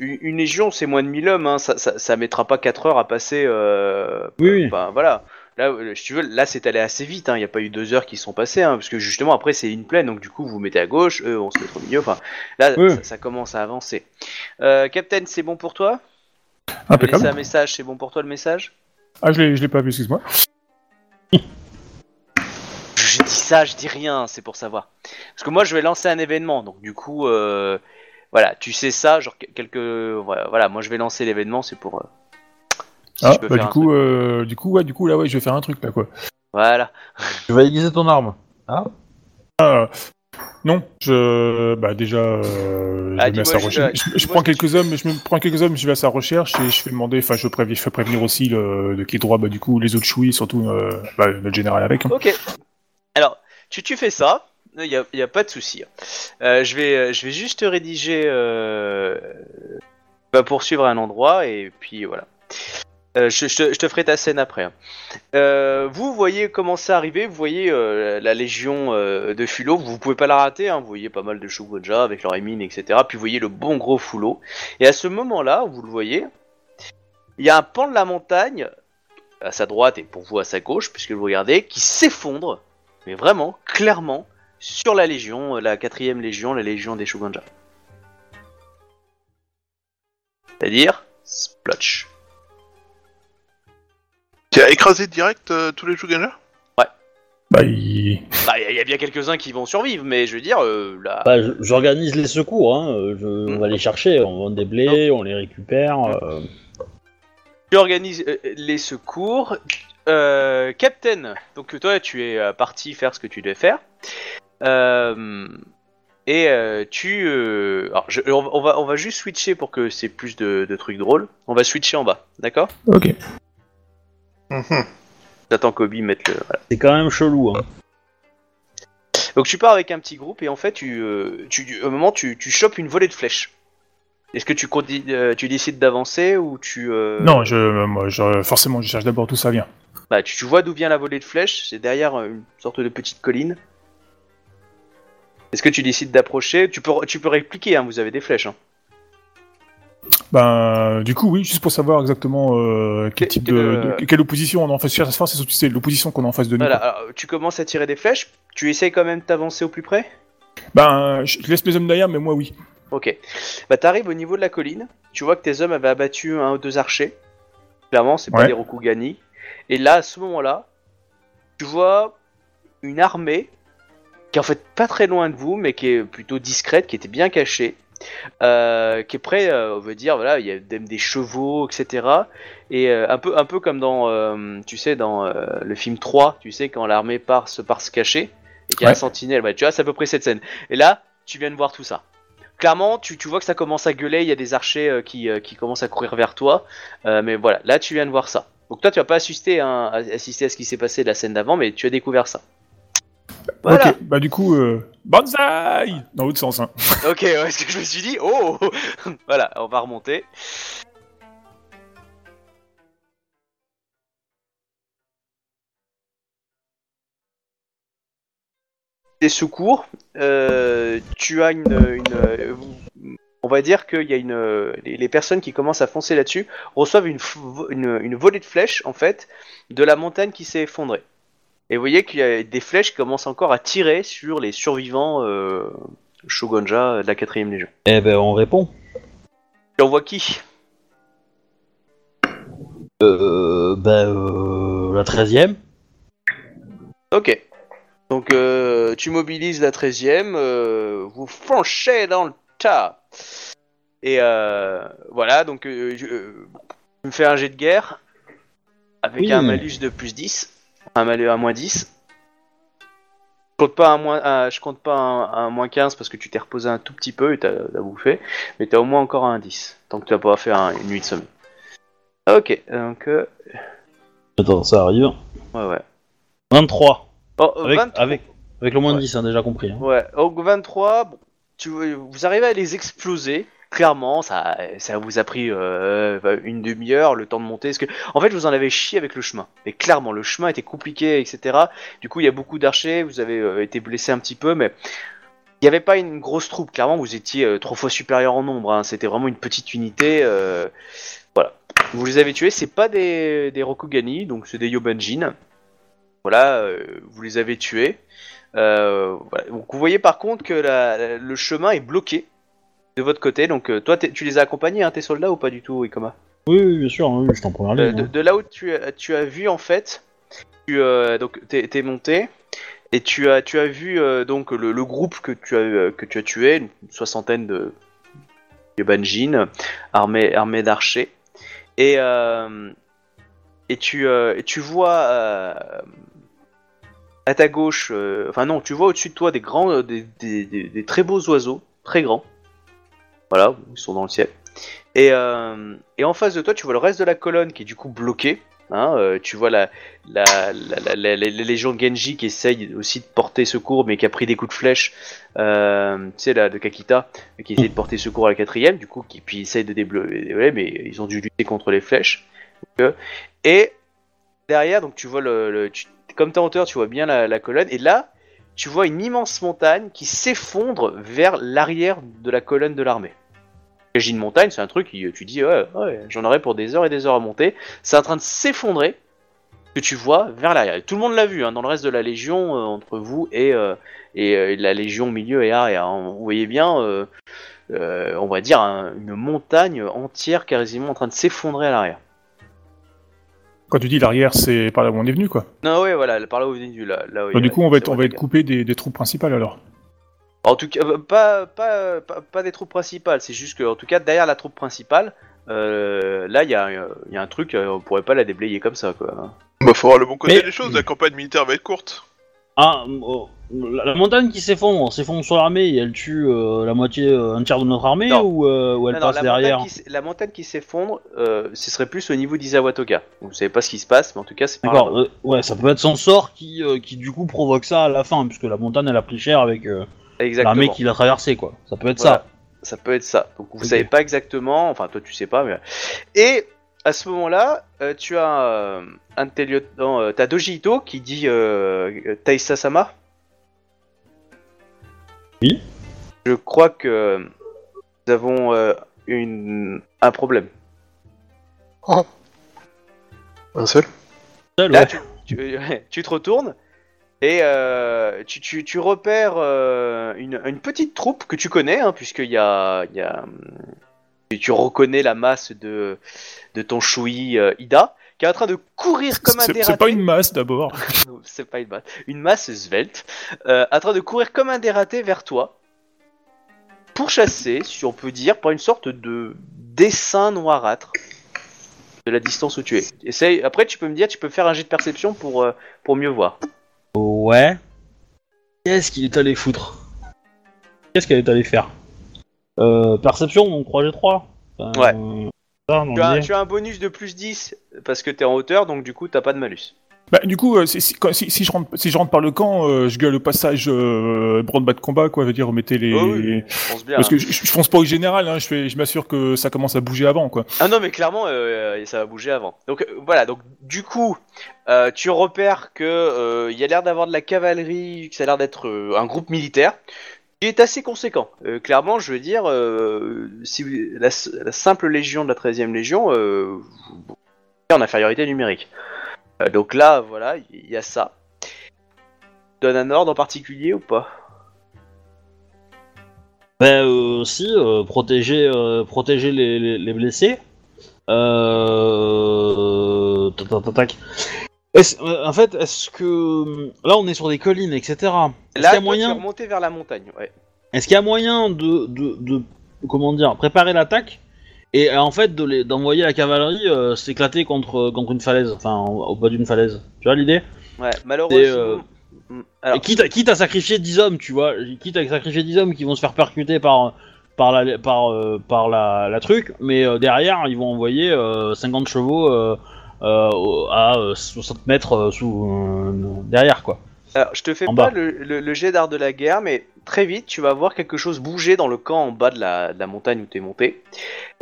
une légion, c'est moins de 1000 hommes, hein. ça, ça, ça mettra pas 4 heures à passer. Euh, Oui. Enfin, voilà. Là, si tu veux, là, c'est allé assez vite. Il n'y a pas eu deux heures qui sont passées, hein, parce que justement, après, c'est une plaine, donc du coup, vous vous mettez à gauche, eux, on se met au milieu. Enfin, là, Oui. ça, ça commence à avancer. Euh, Captain, c'est bon pour toi? Impeccable. un message. C'est bon pour toi le message? Ah, je l'ai je l'ai pas vu, excuse-moi. Je dis ça, je dis rien. C'est pour savoir. Parce que moi, je vais lancer un événement, donc du coup, euh, voilà, tu sais ça, genre que- quelques, voilà, voilà, moi, je vais lancer l'événement, c'est pour. euh, si ah, je peux bah faire du un coup, truc. euh, du coup, ouais, du coup, là, ouais, je vais faire un truc, là, quoi. Voilà. Tu vas aiguiser ton arme. Ah, non, je. Bah, déjà. euh, Ah, je, à sa recherche. je, prends quelques hommes, je me prends quelques hommes, je vais à sa recherche et je fais demander. Enfin, je, préviens, je fais prévenir aussi le, de qui est droit, bah, du coup, les autres chouilles, surtout euh, bah, notre général avec. hein. Ok. Alors, tu, tu fais ça, il n'y a, y a pas de souci. Euh, je, vais, euh, je vais juste rédiger. Euh, va poursuivre à un endroit et puis voilà. Euh, je, te, ferai ta scène après. hein. Euh, vous voyez commencer à arriver, vous voyez euh, la légion de Fulo, vous pouvez pas la rater, hein, vous voyez pas mal de Shogunja avec leur émine, etc. Puis vous voyez le bon gros Fulo. Et à ce moment-là, vous le voyez, il y a un pan de la montagne à sa droite et pour vous à sa gauche, puisque vous regardez, qui s'effondre, mais vraiment, clairement, sur la légion, la quatrième légion, la légion des Shogunja. C'est-à-dire, splotch. Qui a écrasé direct euh, tous les Shuganja Bah, il... Bah, il y, a bien quelques-uns qui vont survivre, mais je veux dire, euh, là... Bah, je- j'organise les secours. Hein. euh, je- On va les chercher. On vend des blés, on les récupère. euh. Tu organises euh, les secours. Euh, Captain, donc toi tu es euh, parti faire ce que tu devais faire. Euh, et euh, tu... euh, alors, je- on, on va, on va juste switcher pour que c'est plus de, de trucs drôles. On va switcher en bas, d'accord? Ok. Mhm. J'attends Kobe mette le... voilà. C'est quand même chelou. Hein. Donc tu pars avec un petit groupe et en fait tu, euh, tu au moment tu, tu chopes une volée de flèches. Est-ce que tu, conti- euh, tu décides d'avancer ou tu... euh, Non, je, moi, je, forcément, je cherche d'abord d'où ça vient. Bah, tu, tu vois d'où vient la volée de flèches, c'est derrière euh, une sorte de petite colline. Est-ce que tu décides d'approcher? Tu peux, tu peux répliquer, hein, vous avez des flèches. Hein. Ben, du coup, oui, juste pour savoir exactement euh, quel Que- type de, le- de- quelle opposition on a en face. Savoir, c'est c'est l'opposition qu'on a en face de nous. Voilà, quoi. alors, tu commences à tirer des flèches, tu essayes quand même de t'avancer au plus près? Ben, je laisse mes hommes derrière, mais moi, oui. Ok. Bah, t'arrives au niveau de la colline, tu vois que tes hommes avaient abattu un ou deux archers. Clairement, c'est pas des Rokugani. Et là, à ce moment-là, tu vois une armée qui est en fait pas très loin de vous, mais qui est plutôt discrète, qui était bien cachée. Euh, qui est prêt, euh, on veut dire, voilà, il y a même des chevaux, etc. Et euh, un peu, un peu comme dans, tu sais, dans le film 3, tu sais, quand l'armée part se part se cacher et qu'il y a un sentinelle, bah, tu vois, c'est à peu près cette scène. Et là, tu viens de voir tout ça clairement, tu, tu vois que ça commence à gueuler, il y a des archers qui, qui commencent à courir vers toi, mais voilà, là tu viens de voir ça. Donc toi tu vas pas assister, hein, à- assister à ce qui s'est passé de la scène d'avant, mais tu as découvert ça. Voilà. Ok, bah du coup, euh, Banzai Dans l'autre sens, hein. *laughs* Ok, ouais, parce que je me suis dit, oh *laughs* Voilà, on va remonter. Des secours, euh, tu as une, une, on va dire qu'il y a une, les, les personnes qui commencent à foncer là-dessus reçoivent une, une, une volée de flèches en fait de la montagne qui s'est effondrée. Et vous voyez qu'il y a des flèches qui commencent encore à tirer sur les survivants euh, Shogunja de la 4 Légion. Eh ben, on répond. Et on voit qui? Euh, ben, euh, la 13 e Ok. Donc euh, tu mobilises la 13ème, euh, vous fonchez dans le tas. Et euh, voilà, donc je, tu me fais un jet de guerre avec Oui. un malus de plus 10, un malus à moins 10. Je compte pas un moins, un- je compte pas un, un moins 15 parce que tu t'es reposé un tout petit peu et t'as t'as bouffé, mais t'as au moins encore un 10, tant que tu n'as pas fait un- une nuit de sommeil. Ok, donc euh, Attends, ça arrive. ouais ouais. 23. Bon, euh, Avec, 23. avec, avec le moins Ouais. 10, hein, déjà compris. hein. Ouais, donc 23, bon, tu, vous arrivez à les exploser. Clairement, ça, ça vous a pris euh, une demi-heure, le temps de monter. En fait, vous en avez chié avec le chemin. Mais clairement, le chemin était compliqué, etc. Du coup, il y a beaucoup d'archers. Vous avez euh, été blessé un petit peu, mais il n'y avait pas une grosse troupe. Clairement, vous étiez euh, trois fois supérieur en nombre. hein. C'était vraiment une petite unité. voilà. Vous les avez tués. C'est pas des, Rokugani, donc c'est des Yobanjin. Voilà, vous les avez tués. Donc vous voyez par contre que le chemin est bloqué de votre côté. Donc euh, toi, tu les as accompagnés, hein, tes soldats ou pas du tout, Ikoma? Oui, oui, bien sûr, oui, je t'en première Euh, de, hein. de là où tu as, tu as vu en fait, tu, euh, donc t'es, t'es monté et tu as, tu as vu donc le, le groupe que tu as que tu as tué, une soixantaine de Yobanjin, armés armés d'archers, et et tu et tu vois à ta gauche, enfin non, tu vois au-dessus de toi des grands, des, des- des- des très beaux oiseaux, très grands. Voilà, ils sont dans le ciel. Et, euh, et en face de toi, tu vois le reste de la colonne qui est du coup bloquée. Hein, euh, tu vois la, la, légion Genji qui essaye aussi de porter secours, mais qui a pris des coups de flèche. Euh, tu sais, la de Kakita, qui essaye de porter secours à la quatrième, du coup, qui puis essaye de débloquer. Mais ils ont dû lutter contre les flèches. Et derrière, donc tu vois le, comme t'es en hauteur, tu vois bien la colonne, et là, tu vois une immense montagne qui s'effondre vers l'arrière de la colonne de l'armée. J'ai une montagne, c'est un truc tu dis ouais, j'en aurais pour des heures et des heures à monter. C'est en train de s'effondrer que tu vois vers l'arrière. Et Tout le monde l'a vu hein, dans le reste de la légion euh, entre vous et euh, et euh, la légion milieu et arrière. hein. Vous voyez bien, on va dire un- une montagne entière quasiment en train de s'effondrer à l'arrière. Quand tu dis l'arrière, c'est par là où on est venu, quoi. Non ouais voilà, par là où vous venez du là. où du coup, on va être, on va être coupé des, des troupes principales alors. En tout cas, euh, pas, pas, pas, pas des troupes principales, c'est juste que, en tout cas, derrière la troupe principale, euh, là, il y, a un- il y a un truc, euh, on pourrait pas la déblayer comme ça, quoi. Bah, faut voir le bon côté Mais- des choses, la campagne militaire va être courte. Ah, oh, la, la montagne qui s'effondre, s'effondre sur l'armée et elle tue euh, la moitié, euh, un tiers de notre armée Non. ou, euh, ou elle Non, non, passe la, derrière montagne qui, s- la montagne qui s'effondre, euh, ce serait plus au niveau d'Izawatoka. Vous savez pas ce qui se passe, mais en tout cas, c'est par D'accord, là-bas. euh, ouais, ça peut être son sort qui, euh, qui du coup provoque ça à la fin, puisque la montagne elle a pris cher avec euh, Exactement. l'armée qui l'a traversée, quoi. Ça peut être Voilà. Ça peut être ça. Donc vous Ok. savez pas exactement, enfin toi tu sais pas, mais et à ce moment-là, euh, tu as euh, un de tes lieutenants, euh, t'as Doji Ito qui dit euh, Taisa Sama. Oui. Je crois que nous avons euh, une un problème. Un seul? Ça. Là, Ouais. tu, tu, tu te retournes et euh, tu, tu, tu repères euh, une, une petite troupe que tu connais, hein, puisqu'il y a, il y a tu reconnais la masse de, de ton choui euh, Ida, qui est en train de courir comme un dératé. c'est pas une masse d'abord. *laughs* C'est pas une masse. Une masse svelte, euh, en train de courir comme un dératé vers toi, pour chasser, si on peut dire, par une sorte de dessin noirâtre de la distance où tu es. Essaye. Après, tu peux me dire, tu peux faire un jet de perception pour, euh, pour mieux voir. Ouais. Qu'est-ce qu'il est allé foutre? Qu'est-ce qu'elle est allée faire? Euh, Perception, donc 3G3 Enfin, Ouais. euh, ça, non, Tu as, mais- tu as un bonus de plus 10 parce que t'es en hauteur, donc du coup, t'as pas de malus. Bah, du coup, euh, si, si, quand- si- si je rentre, si je rentre par le camp, euh, je gueule au passage euh, branle-bas de combat, quoi. Je veux dire, remettez les. Oh oui, je pense bien. Parce hein. que je, je fonce pas au général, hein, je, fais, je m'assure que ça commence à bouger avant, quoi. Ah non, mais clairement, euh, ça va bouger avant. Donc euh, voilà, donc du coup, euh, tu repères que euh, il y a l'air d'avoir de la cavalerie, que ça a l'air d'être euh, un groupe militaire est assez conséquent. Euh, clairement, je veux dire, euh, si vous- la, simple légion de la 13e légion euh, est en infériorité numérique. Euh, donc là, voilà, il y a ça. Donne un ordre en particulier ou pas? Ben euh, si, euh, protéger, euh, protéger les, les, les blessés. Euh... Est-ce- euh, en fait, est-ce que là on est sur des collines, etc. Est-ce Là, qu'il y a moyen, vers la montagne. Ouais. est-ce qu'il y a moyen de, de, de comment dire, préparer l'attaque et euh, en fait de les- d'envoyer la cavalerie euh, s'éclater contre contre une falaise, enfin au, bas d'une falaise. Tu vois l'idée? Ouais, malheureusement. euh, Mm, Alors, Et quitte, à, quitte à sacrifier 10 hommes, tu vois, quitte à sacrifier 10 hommes qui vont se faire percuter par, par, la, par, euh, par la, la truc, mais euh, derrière, ils vont envoyer euh, 50 chevaux euh, euh, au- à euh, 60 mètres euh, sous, euh, derrière, quoi. Alors, je te fais En pas le, le- le jet d'art de la guerre, mais très vite, tu vas voir quelque chose bouger dans le camp en bas de la, de la montagne où tu es monté.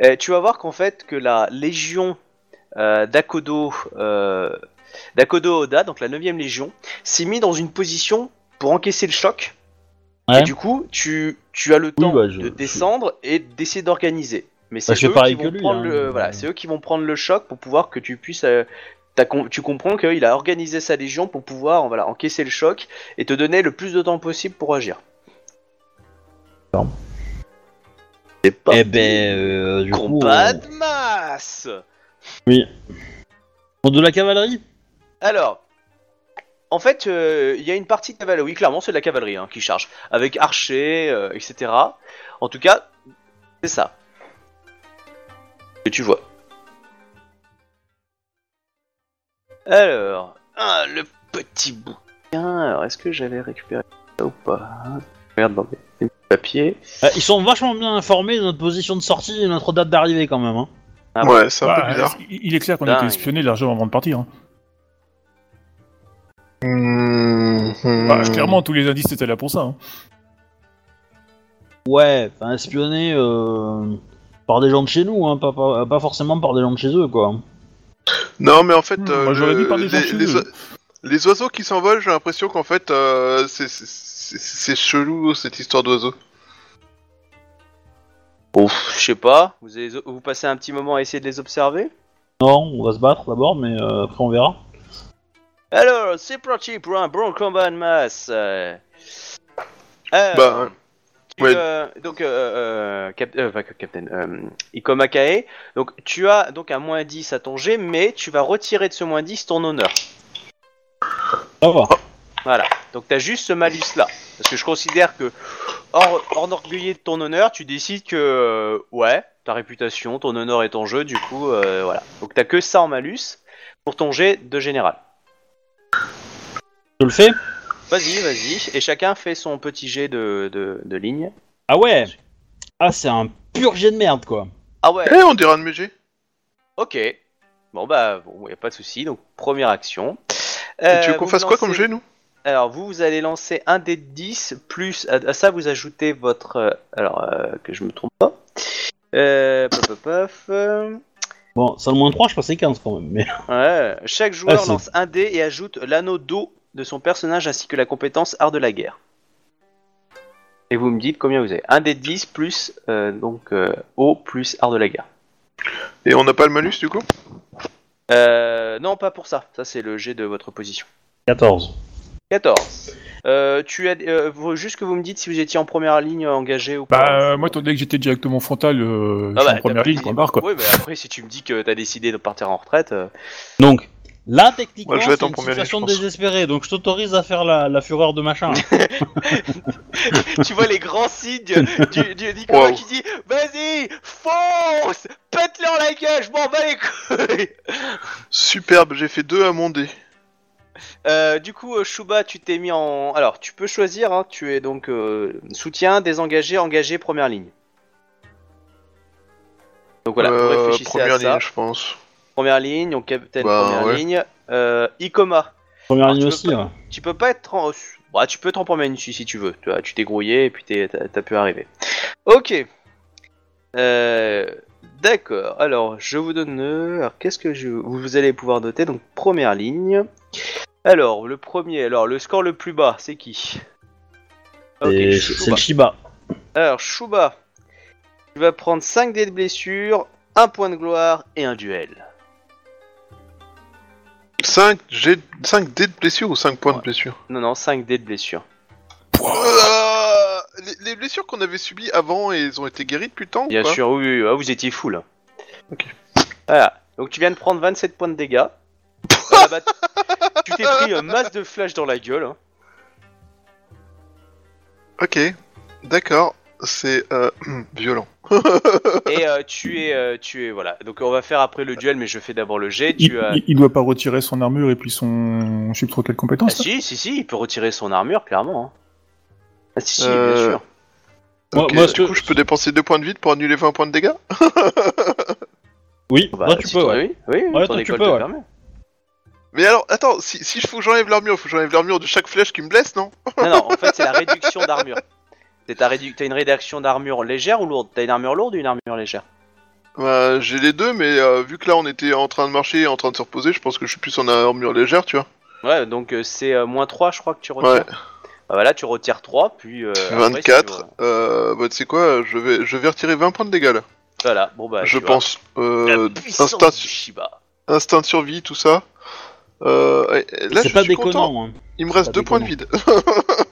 Euh, tu vas voir qu'en fait, que la légion euh, d'Akodo, euh, d'Akodo Oda, donc la 9ème légion, s'est mis dans une position pour encaisser le choc. Ouais. Et du coup, tu, tu as le temps bah, je- de je- descendre et d'essayer d'organiser. Mais c'est Bah, fais eux, qui vont que lui, prendre hein. le, voilà, c'est eux qui vont prendre le choc pour pouvoir que tu puisses euh, t'as com- tu comprends qu'il a organisé sa légion pour pouvoir voilà, encaisser le choc et te donner le plus de temps possible pour agir. C'est pas Eh ben, euh, du coup, combat on- de masse. de la cavalerie? Alors, en fait, euh, il y a une partie de cavalerie. Oui, clairement, c'est de la cavalerie hein, qui charge avec archers, euh, etc. En tout cas, c'est ça que tu vois. Alors, ah, le petit bout Tiens, alors est-ce que j'avais récupéré ça ou pas Regarde dans mes papiers. Euh, ils sont vachement bien informés de notre position de sortie et notre date d'arrivée quand même. Hein. Ah ouais, c'est un Bah, peu bizarre. il il est clair qu'on a été espionné largement avant de partir. hein. Hmm. Bah, clairement, tous les indices étaient là pour ça. hein. Ouais, enfin espionné euh, par des gens de chez nous, hein, pas, pas, pas forcément par des gens de chez eux, quoi. Non, mais en fait, Hmm, euh, moi, j'aurais le- dit par des gens les, chez les eux. oi- les oiseaux qui s'envolent, j'ai l'impression qu'en fait, euh, c'est- chelou cette histoire d'oiseaux. Ouf, je sais pas. Vous, avez- vous passez un petit moment à essayer de les observer? Non, on va se battre d'abord, mais euh, après on verra. Alors, c'est parti pour un bon combat de masse. Euh, Bah, ouais. euh, donc, euh, euh, cap- euh, enfin, Captain, euh, Ikoma Kae, donc tu as donc un moins 10 à ton jet, mais tu vas retirer de ce moins 10 ton honneur. Ça va. Voilà, donc t'as juste ce malus là. Parce que je considère que, hors, hors orgueillé de ton honneur, tu décides que, euh, ouais, ta réputation, ton honneur est en jeu, du coup, euh, voilà. Donc t'as que ça en malus pour ton jet de général. Je le fais? Vas-y, vas-y. Et chacun fait son petit jet de, de, de ligne. Ah ouais Ah, c'est un pur jet de merde, quoi. Ah ouais, Eh, on dirait un de mes jets. ok. Bon bah, bon, y a pas de souci. Donc, première action. Et Euh, tu veux qu'on vous fasse quoi comme jet, nous? Alors, vous, vous allez lancer un dé de 10, plus à, à ça, vous ajoutez votre. euh, alors, euh, que je me trompe pas. Euh, paf, paf, paf, euh, Bon, ça le moins 3, je passais 15 quand même, mais... ouais. Chaque joueur Ah, c'est- lance un dé et ajoute l'anneau d'eau de son personnage ainsi que la compétence art de la guerre. Et vous me dites combien vous avez. Un dé de 10 plus euh, donc euh, eau plus art de la guerre. Et on n'a pas le malus, du coup? Euh, non, pas pour ça. Ça, c'est le jet de votre position. 14. 14. Euh, tu as euh, juste que vous me dites si vous étiez en première ligne engagé ou pas. Bah, euh, moi, étant donné que j'étais directement frontal, euh, Ah je suis bah, en première ligne, pris- point barre, quoi. Oui, mais après, si tu me dis que t'as décidé de partir en retraite, euh, Donc, là, techniquement, Ouais, je vais être c'est en une première ligne, situation je pense. désespérée, donc je t'autorise à faire la, la fureur de machin. *laughs* tu vois les grands signes du, du Nicolas Wow. qui dit Vas-y, fonce Pète-leur la gueule, je m'en bats les couilles Superbe, j'ai fait deux à mon dé. Euh, Du coup, euh, Shuba, tu t'es mis en. Alors, tu peux choisir, hein, tu es donc euh, soutien, désengagé, engagé, première ligne. Donc voilà, Euh, réfléchissez première à ça. ligne, je pense. Première ligne, donc capitaine, Bah, première ouais. ligne. Euh, Ikoma, Première Alors, ligne tu aussi, peux ouais. tu peux pas être en... bah, tu peux être en première ligne si, si tu veux. Tu vois, tu t'es grouillé et puis t'es- t'as t'as pu arriver. Ok. Euh, D'accord. Alors, je vous donne. euh, Alors, qu'est-ce que je vous vous allez pouvoir noter? Donc, première ligne. Alors, le premier. Alors, le score le plus bas, c'est qui? Ok, Et Shuba. c'est le Shiba. Alors, Shuba, tu vas prendre 5 dés de blessure, un point de gloire et un duel. 5, j'ai 5 dés de blessure ou 5 points de blessure? Non, non, 5 dés de blessure. Euh, les, les blessures qu'on avait subies avant, elles ont été guéries depuis le temps ou Bien pas? sûr, oui, oui, oui. Ah, vous étiez full. hein. Ok. Voilà. Donc tu viens de prendre 27 points de dégâts. *laughs* Voilà, bah, tu t'es pris un masse de flash dans la gueule. hein. Ok, d'accord, c'est euh, *clears throat* violent. Et euh, tu es, euh, tu es, voilà. Donc on va faire après le duel, mais je fais d'abord le jet. Il, Tu as... il- il doit pas retirer son armure et puis son. Je sais trop quelle Ah, compétence. là. si, si, si, il peut retirer son armure, clairement. hein. Ah, si, si, Euh, bien sûr. Moi- Ok, moi, du que- coup, je peux dépenser 2 points de vide pour annuler 20 points de dégâts *laughs* Oui, Bah, toi tu si peux, ouais. Oui, oui, Ouais, ton toi, tu peux, te ouais. permet. Mais alors, attends, si, si je faut que j'enlève l'armure, faut que j'enlève l'armure de chaque flèche qui me blesse, non? Non, non, en fait, c'est la réduction d'armure. *laughs* Rédu- T'as une réduction d'armure légère ou lourde? T'as une armure lourde ou une armure légère? Bah, j'ai les deux, mais euh, vu que là on était en train de marcher et en train de se reposer, je pense que je suis plus en armure légère, tu vois. Ouais, donc euh, c'est euh, moins 3, je crois que tu retires. Ouais. Bah voilà, tu retires 3, puis. euh, après, si 24, tu veux- euh, bah tu sais quoi, je vais, je vais retirer 20 points de dégâts là, Voilà, bon bah. je pense. Euh, instinct, du Shiba. instinct de survie, tout ça. Euh, là, je pas suis content. déconnant. hein. Il me reste pas deux points de vide. *laughs*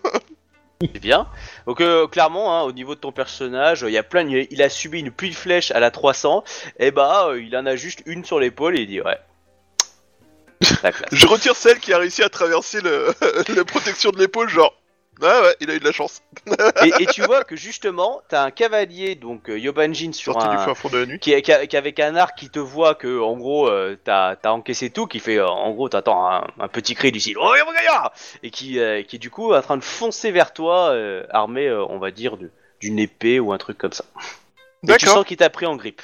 C'est bien. Donc euh, clairement, hein, au niveau de ton personnage, il a plein. Il a, il a subi une pluie de flèches à la 300, et bah il en a juste une sur l'épaule et il dit ouais. *laughs* Je retire celle qui a réussi à traverser *laughs* la protection de l'épaule, genre Ah ouais, il a eu de la chance. et, et tu vois que justement, t'as un cavalier, donc euh, Yobanjin, sur Sorti du un, fin fond de la nuit. qui, est- qui avec un arc qui te voit que en gros euh, t'as as encaissé tout, qui fait euh, en gros t'attends un, un petit cri du style oh et qui euh, qui est du coup en train de foncer vers toi armé on va dire d'une épée ou un truc comme ça. Et tu sens qu'il t'a pris en grippe.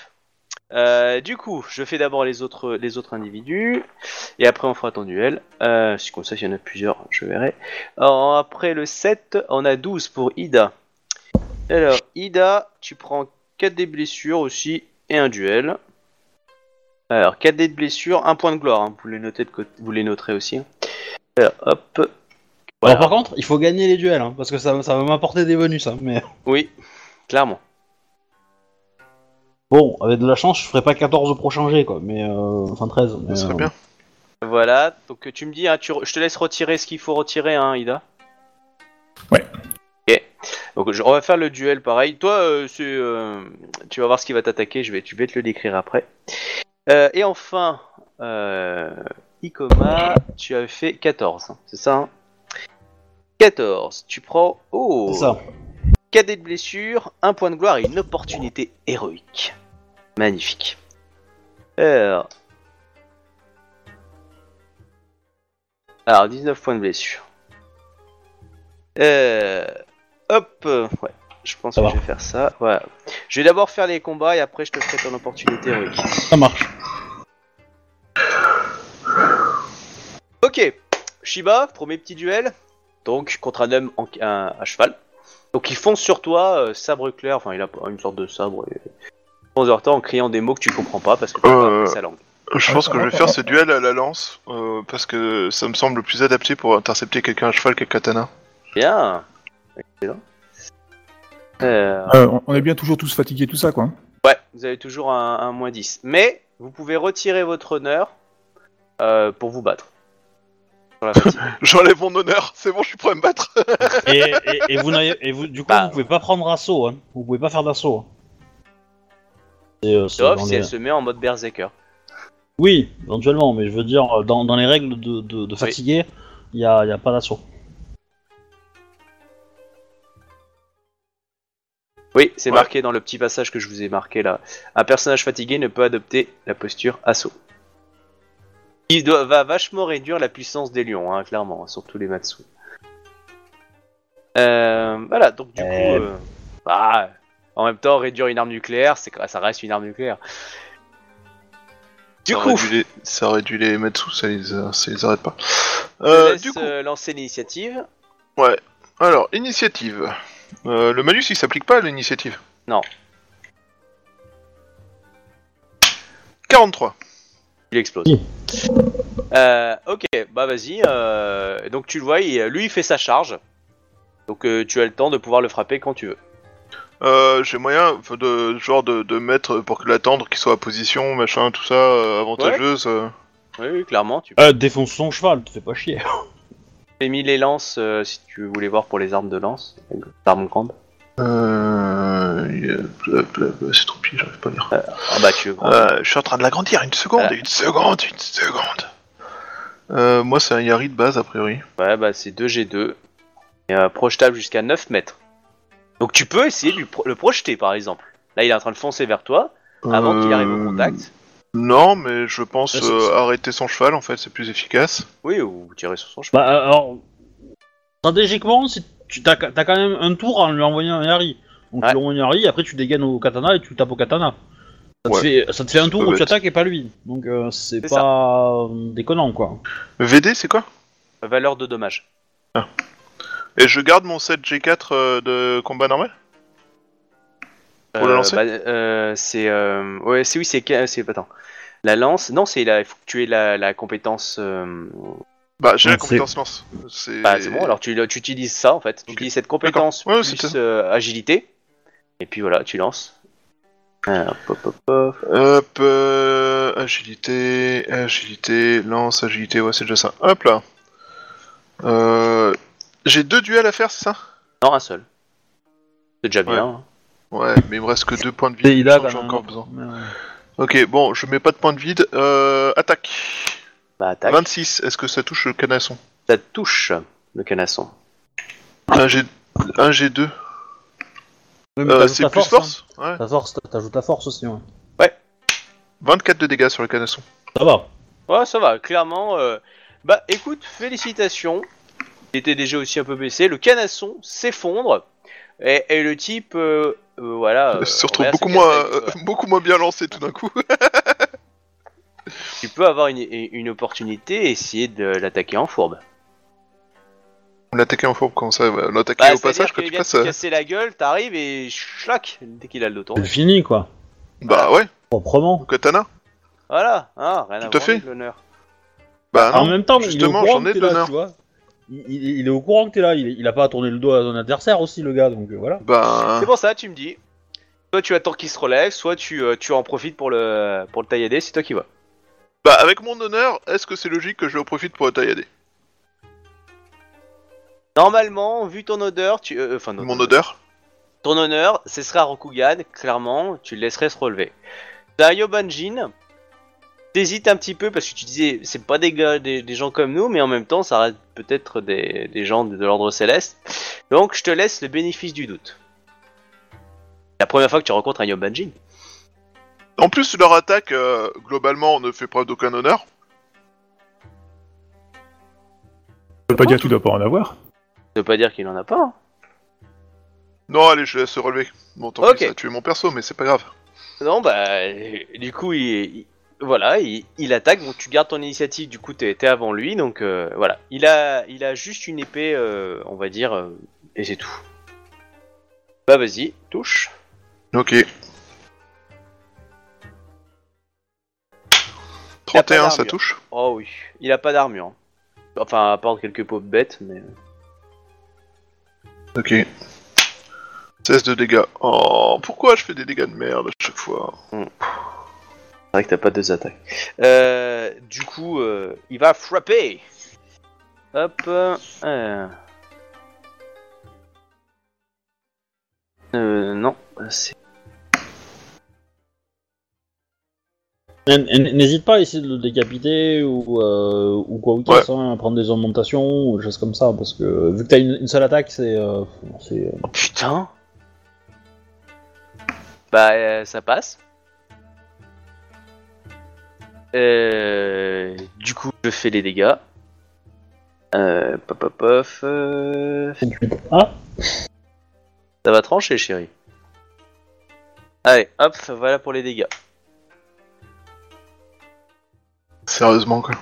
Euh, du coup, je fais d'abord les autres les autres individus et après on fera ton duel. Euh, c'est comme ça s'il y en a plusieurs, je verrai. Alors, après le 7, on a 12 pour Ida. Alors, Ida, tu prends 4 des blessures aussi et un duel. Alors, 4 dés de blessures, un point de gloire, hein, vous, les notez de côté, vous les noterez aussi. Alors, hop. Voilà. Alors par contre, il faut gagner les duels, hein, parce que ça, ça va m'apporter des bonus. Hein, mais Oui, clairement. Bon, avec de la chance, je ferai pas 14 au prochain jet, quoi. Mais euh, enfin 13. mais, Ça serait euh, bien. Voilà, donc tu me dis, hein, tu re- je te laisse retirer ce qu'il faut retirer, hein, Ida. Ouais. Ok. Donc je- on va faire le duel pareil. Toi, euh, c'est, euh, tu vas voir ce qui va t'attaquer. Je vais, tu vais te le décrire après. Euh, et enfin, euh, Ikoma, tu avais fait 14, hein, c'est ça hein? 14. Tu prends oh C'est ça. Cadet de blessure, un point de gloire et une opportunité héroïque. Magnifique. Alors, Alors, 19 points de blessure. Euh... Hop euh, Ouais, je pense Ça que va. je vais faire ça. Voilà. Je vais d'abord faire les combats et après je te ferai ton opportunité héroïque. Ça marche. Ok, Shiba, premier petit duel. Donc, contre un homme en- un- à cheval. Donc, il fonce sur toi, euh, sabre clair, enfin, il a une sorte de sabre. Et... il fonce vers toi en criant des mots que tu comprends pas parce que tu Euh, pas sa langue. Je pense que je vais faire ce duel à la lance, euh, parce que ça me semble le plus adapté pour intercepter quelqu'un à cheval qu'un katana. Bien. Excellent. Euh, Euh, on- on est bien toujours tous fatigués, tout ça, quoi. hein. Ouais, vous avez toujours un, un moins 10. Mais vous pouvez retirer votre honneur euh, pour vous battre. Sur la fatigue. J'enlève mon honneur, c'est bon, je suis prêt à me battre. Et, et, et vous n'avez, et vous, du coup, Bah. vous pouvez pas prendre assaut. Hein. Vous pouvez pas faire d'assaut. hein. Euh, c'est Sauf dans si les- elle se met en mode berserker. Oui, éventuellement, mais je veux dire, dans, dans les règles de, de, de fatigué, il y a, y a pas d'assaut. Oui, c'est Ouais. marqué dans le petit passage que je vous ai marqué là. Un personnage fatigué ne peut adopter la posture assaut. Il doit, va vachement réduire la puissance des lions, hein, clairement, hein, surtout les Matsu. Euh, voilà, donc du coup, Euh. euh, bah, en même temps, réduire une arme nucléaire, c'est ça reste une arme nucléaire. Du ça, coup, les... ça réduit les Matsu, ça les, ça les arrête pas. Euh, laisse du coup, lancer l'initiative. alors, initiative. Le malus, il s'applique pas à l'initiative. Non. 43. Il explose. Oui. Euh, ok, bah vas-y. euh, donc tu le vois, il- lui il fait sa charge. Donc euh, tu as le temps de pouvoir le frapper quand tu veux. Euh, j'ai moyen enfin, de genre de, de mettre pour que l'attendre qu'il soit à position, machin, tout ça, euh, avantageuse. euh. Oui, oui, clairement. Tu peux. Euh, défonce son cheval, te fais pas chier. *laughs* J'ai mis les lances euh, si tu voulais voir pour les armes de lance. Les armes grandes. Euh, c'est trop petit, j'arrive pas à lire. Ah bah tu veux. Euh, je suis en train de l'agrandir, une seconde, Ah. une seconde, une seconde. Euh, moi, c'est un Yari de base, a priori. Ouais, bah c'est 2G2. Et euh, projetable jusqu'à 9 mètres. Donc tu peux essayer de pro- le projeter par exemple. Là il est en train de foncer vers toi avant qu'il arrive au Euh, contact. Non, mais je pense euh, arrêter son cheval, en fait, c'est plus efficace. Oui, ou tirer sur son cheval. Bah, alors, stratégiquement, si tu t'as, t'as quand même un tour en lui envoyant un Yari. Donc Ouais. tu lui envoies un Yari, après tu dégaines au katana et tu tapes au katana. Ça te, Ouais. fait, ça te fait un tour où tu bête. attaques et pas lui. Donc euh, c'est, C'est pas euh, déconnant quoi. VD, c'est quoi? Valeur de dommage. Et je garde mon 7G4 euh, de combat normal? Pour le Euh, lancer? bah, euh, C'est euh, ouais, c'est oui, c'est que- c'est attends. La lance, non, c'est la, il faut que tu aies la, la compétence. euh, Bah, j'ai la compétence lance. C'est Bah c'est bon, alors tu, tu utilises ça en fait. Tu utilises cette compétence. Ouais, plus euh, agilité. Et puis voilà, tu lances. Alors, pop, pop, pop. Hop, euh, agilité, agilité, lance, agilité, ouais, c'est déjà ça. Hop là. Euh, j'ai deux duels à faire, c'est ça? Non, un seul. C'est déjà bien. hein. Ouais, mais il me reste que deux points de vide. Ida, j'en- quand J'ai encore besoin. Mais, euh, Ok, bon, je mets pas de points de vide. Euh, attaque. Bah attaque. 26, est-ce que ça touche le canasson? Ça touche le canasson. Un, G... un G2. Oui, mais Euh, t'ajoutes c'est ta plus force. force, hein. Ouais. Ta force, t'ajoutes ta force aussi. Ouais. 24 de dégâts sur le canasson. Ça va. Ouais, ça va, clairement. euh, Bah écoute, félicitations. Il était déjà aussi un peu baissé. Le canasson s'effondre. Et, et le type, euh, euh, voilà. euh, Il se retrouve regarde beaucoup moins, casse-tête, euh, quoi. *laughs* beaucoup moins bien lancé tout d'un coup. *laughs* Tu peux avoir une, une opportunité et essayer de l'attaquer en fourbe. L'attaquer en fourbe, comment ça va L'attaquer Bah, au c'est-à-dire passage que quand tu passes. te euh, casser la gueule, t'arrives et schlac dès qu'il a le dos tourné. C'est fini, quoi. Bah ouais, Proprement. au katana. Voilà, hein, rien à Tout à voir fait. avec l'honneur. Bah en non. même temps, il est au justement, courant j'en que ai t'es de là, l'honneur. tu vois. Il, il- il est au courant que t'es là. Il, il a pas à tourner le dos à son adversaire aussi, le gars. Donc euh, voilà. Bah. C'est pour ça, tu me dis. Soit tu attends qu'il se relève, soit tu, euh, tu en profites pour le, pour le taillader, c'est toi qui vois. Bah, avec mon honneur, est-ce que c'est logique que je profite pour taillader Normalement, vu ton odeur, tu, euh, enfin, non, Mon odeur ton honneur, ce sera Rokugan, clairement, tu le laisserais se relever. T'as Yobanjin, t'hésites un petit peu parce que tu disais, c'est pas des, gars, des, des gens comme nous, mais en même temps, ça reste peut-être des, des gens de, de l'ordre céleste. Donc, je te laisse le bénéfice du doute. La première fois que tu rencontres un Yobanjin. En plus, leur attaque, euh, globalement, ne fait preuve d'aucun honneur. Ça veut pas dire que tu dois pas en avoir. Ça veut pas dire qu'il en a pas. hein. Non, allez, je laisse se relever. Bon, tant Ok. pis, ça a tué mon perso, mais c'est pas grave. Non, bah, euh, du coup, il, il- voilà, il, il attaque. Donc, tu gardes ton initiative. Du coup, t'es t'es avant lui. Donc, euh, voilà. Il a, il a juste une épée, euh, on va dire, euh, et c'est tout. Bah, vas-y, touche. Ok. 31, ça touche Oh oui, il a pas d'armure. Enfin, à part quelques pauvres bêtes, mais. Ok. 16 de dégâts. Oh, pourquoi je fais des dégâts de merde à chaque fois C'est vrai que t'as pas deux attaques. Euh, du coup, euh, il va frapper. Hop. Euh, non, c'est. N'hésite pas à essayer de le décapiter ou, euh, ou quoi ou qu'est-ce, hein, à prendre des augmentations ou des choses comme ça. Parce que vu que t'as une, une seule attaque, c'est. euh, c'est- Oh putain. Bah, euh, ça passe. Euh, du coup, je fais les dégâts. Euh, pop, pop, pop, euh, Ah Ça va trancher, chérie. Allez, hop, voilà pour les dégâts. Sérieusement, quoi.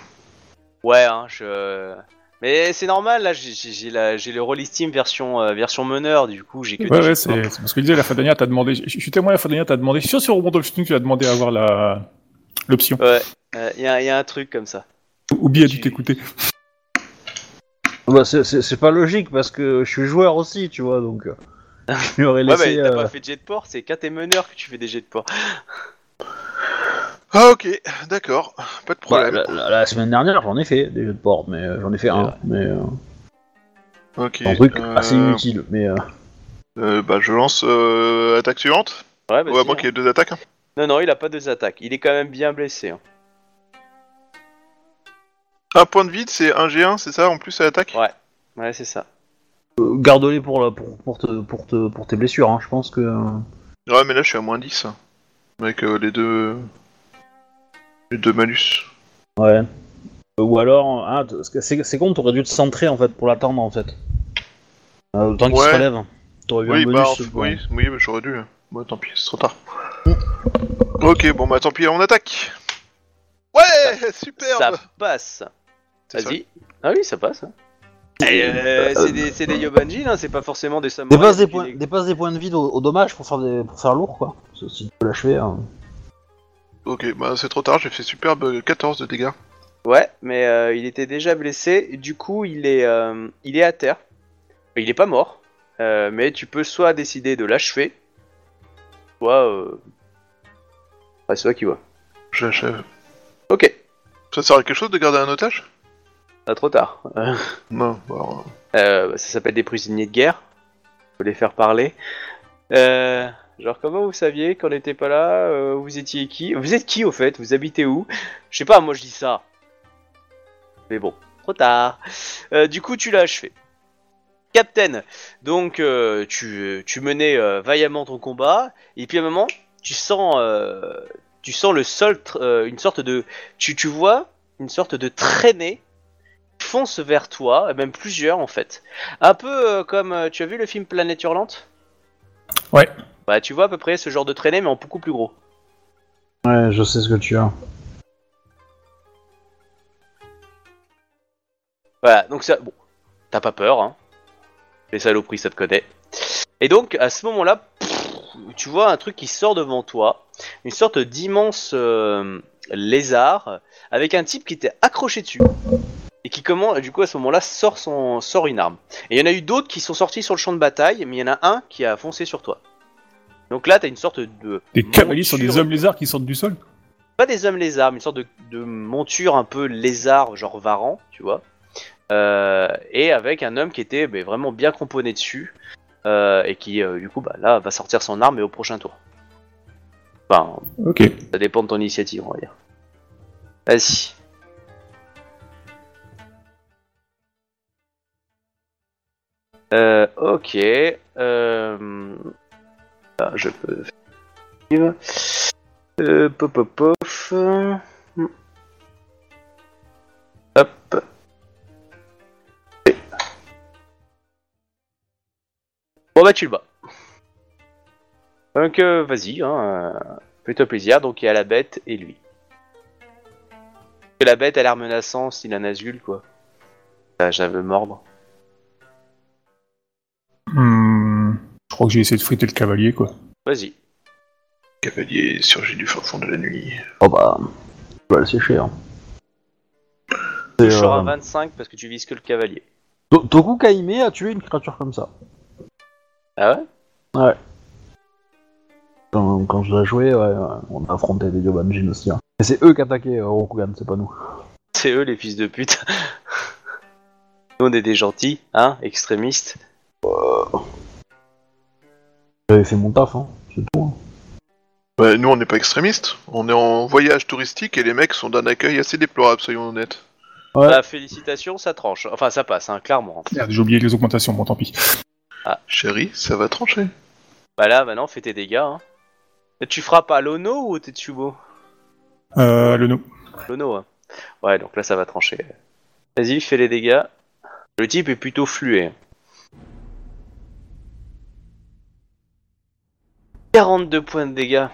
Ouais, hein, je. Mais c'est normal, là, j'ai- la- j'ai le Roll Steam version, euh, version meneur, du coup, j'ai que Ouais, des ouais, c'est parce que je disais, la fois dernière, t'as demandé. Je je suis témoin, la fois dernière, t'as demandé. Sur sur Wolfenstein, tu as demandé à avoir la l'option. Ouais, il y, a- y a un truc comme ça. Oubi a dû Tu- t'écouter. Bah, c'est- pas logique parce que je suis joueur aussi, tu vois, donc. euh, *laughs* Je Ouais, laissé. mais t'as euh, pas fait de jet de port, c'est quand t'es meneur que tu fais des jets de port. Ah, ok, d'accord. Pas de bah, problème. la, la- la semaine dernière, j'en ai fait des jeux de port, mais euh, j'en ai fait un. Mais euh, Ok. un truc euh, assez inutile. Mais euh, euh, bah, je lance euh, attaque suivante. Ouais, Ouais, vas-y, à moins hein. qu'il y ait deux attaques. hein. Non, non, il a pas deux attaques. Il est quand même bien blessé. hein. Un point de vide, c'est un G1, c'est ça En plus, à l'attaque? Ouais. Ouais, c'est ça. euh, garde-les pour, la- pour, pour, te- pour, te- pour tes blessures, hein. je pense que. Ouais, mais là, je suis à moins 10. Avec euh, les deux. Deux malus. Ouais. Euh, Ou alors, ah, t- c'est con, t'aurais dû te centrer en fait pour l'attendre en fait. Euh, temps qu'il Ouais. se relève. T'aurais eu Oui, un bah, en- bon. oui, oui, mais j'aurais dû. Bon, tant pis, c'est trop tard. Ok, bon, bah, tant pis, on attaque. Ouais, *laughs* superbe Ça passe. Vas-y. Ah oui, ça passe. hein. Et, euh, c'est des, c'est des Yobanjin, hein, c'est pas forcément des samouraïs. Dépasse des, points, dépasse des points de vide au, au dommage pour faire, des, pour faire lourd quoi. Si tu peux l'achever. hein. Ok, bah, c'est trop tard, j'ai fait superbe euh, 14 de dégâts. Ouais, mais euh, il était déjà blessé. et Du coup, il est, euh, il est à terre. Il est pas mort. euh, mais tu peux soit décider de l'achever, soit. Euh... Ouais, c'est toi qui vois. J'achève. Ok. Ça sert à quelque chose de garder un otage? Pas trop tard. Euh, *laughs* Non, bah, euh, ça s'appelle des prisonniers de guerre. Faut les faire parler. Euh, genre, comment vous saviez qu'on n'était pas là euh, Vous étiez qui? Vous êtes qui au fait? Vous habitez où? Je sais pas, moi je dis ça. Mais bon, trop tard. Euh, du coup, tu l'as achevé. Captain, donc euh, tu, tu menais vaillamment ton combat, et puis à un moment, tu sens, tu sens le sol, une sorte de, tu, tu vois une sorte de traînée qui fonce vers toi, et même plusieurs en fait. Un peu comme, tu as vu le film Planète Hurlante? Ouais. Bah tu vois à peu près ce genre de traînée, mais en beaucoup plus gros. Ouais, je sais ce que tu as. Voilà, donc ça, bon, t'as pas peur, hein. Les saloperies, ça te connaît. Et donc, à ce moment-là, tu vois un truc qui sort devant toi, une sorte d'immense euh, lézard, avec un type qui était accroché dessus. Et qui, comment, du coup, à ce moment-là, sort, son, sort une arme. Et il y en a eu d'autres qui sont sortis sur le champ de bataille, mais il y en a un qui a foncé sur toi. Donc là, t'as une sorte de. Des cavaliers sur des hommes lézards qui sortent du sol pas des hommes lézards, mais une sorte de, de monture un peu lézard, genre varan, tu vois. Euh, et avec un homme qui était mais, vraiment bien componé dessus, euh, et qui, euh, du coup, bah, là, va sortir son arme et au prochain tour. Enfin, Ok. ça dépend de ton initiative, on va dire. Vas-y. Ok. Euh... ah, je peux. Euh, pop. Hop. Bon bah tu le bats. Donc euh, vas-y, hein, euh, fais-toi plaisir. Donc il y a la bête et lui. La bête a l'air menaçant, style un azul quoi. J'avais mordre. Hmm, je crois que j'ai essayé de friter le cavalier, quoi. Vas-y. Cavalier surgit du fin fond de la nuit. Oh bah, tu vas le sécher. Hein. Euh, un 25 parce que tu vises que le cavalier. To- Toku Kaime a tué une créature comme ça. Ah ouais? Quand, quand je l'ai joué, ouais, ouais, on a affronté des Yobanjin aussi. hein. Et c'est eux qui attaquaient euh, Rokugan, c'est pas nous. C'est eux les fils de pute. *laughs* Nous on est des gentils, hein, extrémistes. J'avais fait mon taf, hein, c'est tout. hein. Ouais, nous, on n'est pas extrémistes. On est en voyage touristique et les mecs sont d'un accueil assez déplorable, soyons honnêtes. Ouais. Bah félicitations, ça tranche. Enfin ça passe, hein, clairement. Merde, j'ai oublié les augmentations, bon tant pis. Chérie, ça va trancher. Bah là maintenant fais tes dégâts. Hein. Et tu frappes à l'Ono ou au Tetsubo? Euh, le no. L'Ono, hein. Ouais, donc là ça va trancher. Vas-y, fais les dégâts. Le type est plutôt flué. 42 points de dégâts.